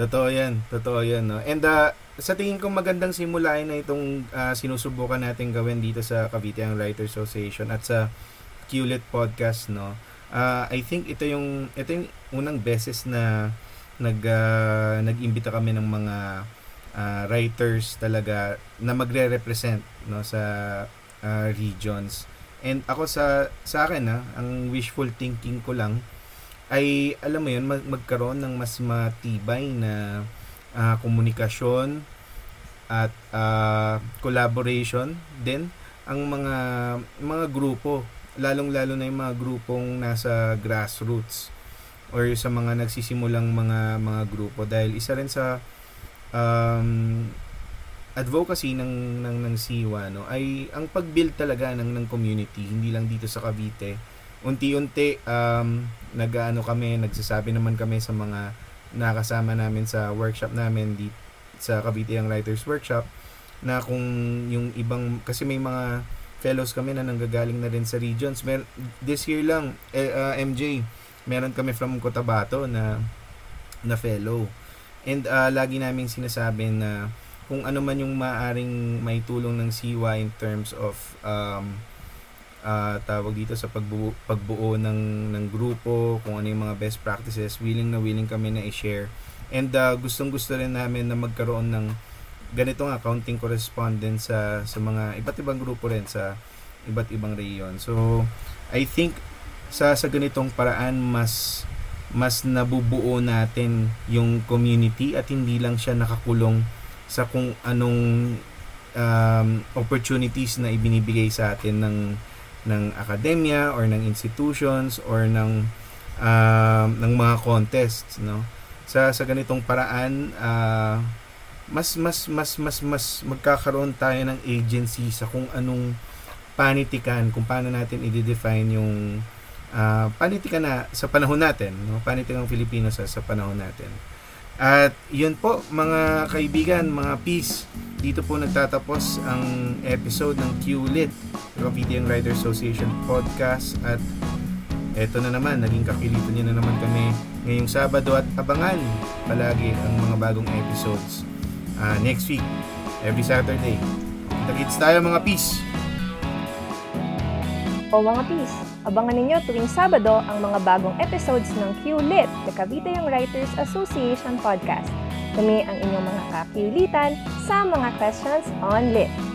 Totoo yan. Totoo yan. No? And uh, sa tingin ko magandang simulain na itong uh, sinusubukan natin gawin dito sa Cavite Young Writers Association at sa QLIT podcast. No? Uh, I think ito yung, ito yung unang beses na nag, uh, nag-imbita kami ng mga uh, writers talaga na magre-represent no sa uh, regions. And ako sa sa akin na ang wishful thinking ko lang ay alam mo 'yun mag- magkaroon ng mas matibay na uh, komunikasyon at uh, collaboration din ang mga mga grupo. Lalong-lalo na yung mga grupong nasa grassroots or sa mga nagsisimulang mga mga grupo. Dahil isa rin sa um, advocacy ng ng ng Siwa no ay ang pag-build talaga ng ng community hindi lang dito sa Cavite unti-unti um nagaano kami nagsasabi naman kami sa mga nakasama namin sa workshop namin di sa Cavite Young Writers Workshop na kung yung ibang kasi may mga fellows kami na nanggagaling na rin sa regions. Mer this year lang eh, uh, MJ meron kami from Cotabato na na fellow. And uh, lagi namin sinasabi na kung ano man yung maaring may tulong ng siwa in terms of um, uh, tawag dito sa pagbuo, pagbuo ng, ng grupo, kung ano yung mga best practices, willing na willing kami na i-share. And uh, gustong gusto rin namin na magkaroon ng ganitong accounting correspondence sa, sa mga iba't ibang grupo rin sa iba't ibang reyon. So, I think sa, sa ganitong paraan mas mas nabubuo natin yung community at hindi lang siya nakakulong sa kung anong um, opportunities na ibinibigay sa atin ng ng akademya or ng institutions or ng um, ng mga contests no sa sa ganitong paraan uh, mas mas mas mas mas magkakaroon tayo ng agency sa kung anong panitikan kung paano natin i-define yung uh, panitikan na sa panahon natin, no? panitikang Filipino sa, sa panahon natin. At yun po mga kaibigan, mga peace, dito po nagtatapos ang episode ng QLIT, Young Writer Association podcast at eto na naman, naging kakilito niyo na naman kami ngayong Sabado at abangan palagi ang mga bagong episodes uh, next week, every Saturday. Kita-kits tayo mga peace! O mga peace, abangan ninyo tuwing Sabado ang mga bagong episodes ng Q-Lit, the Cavite Young Writers Association Podcast. Kami ang inyong mga kakiulitan sa mga questions on lit.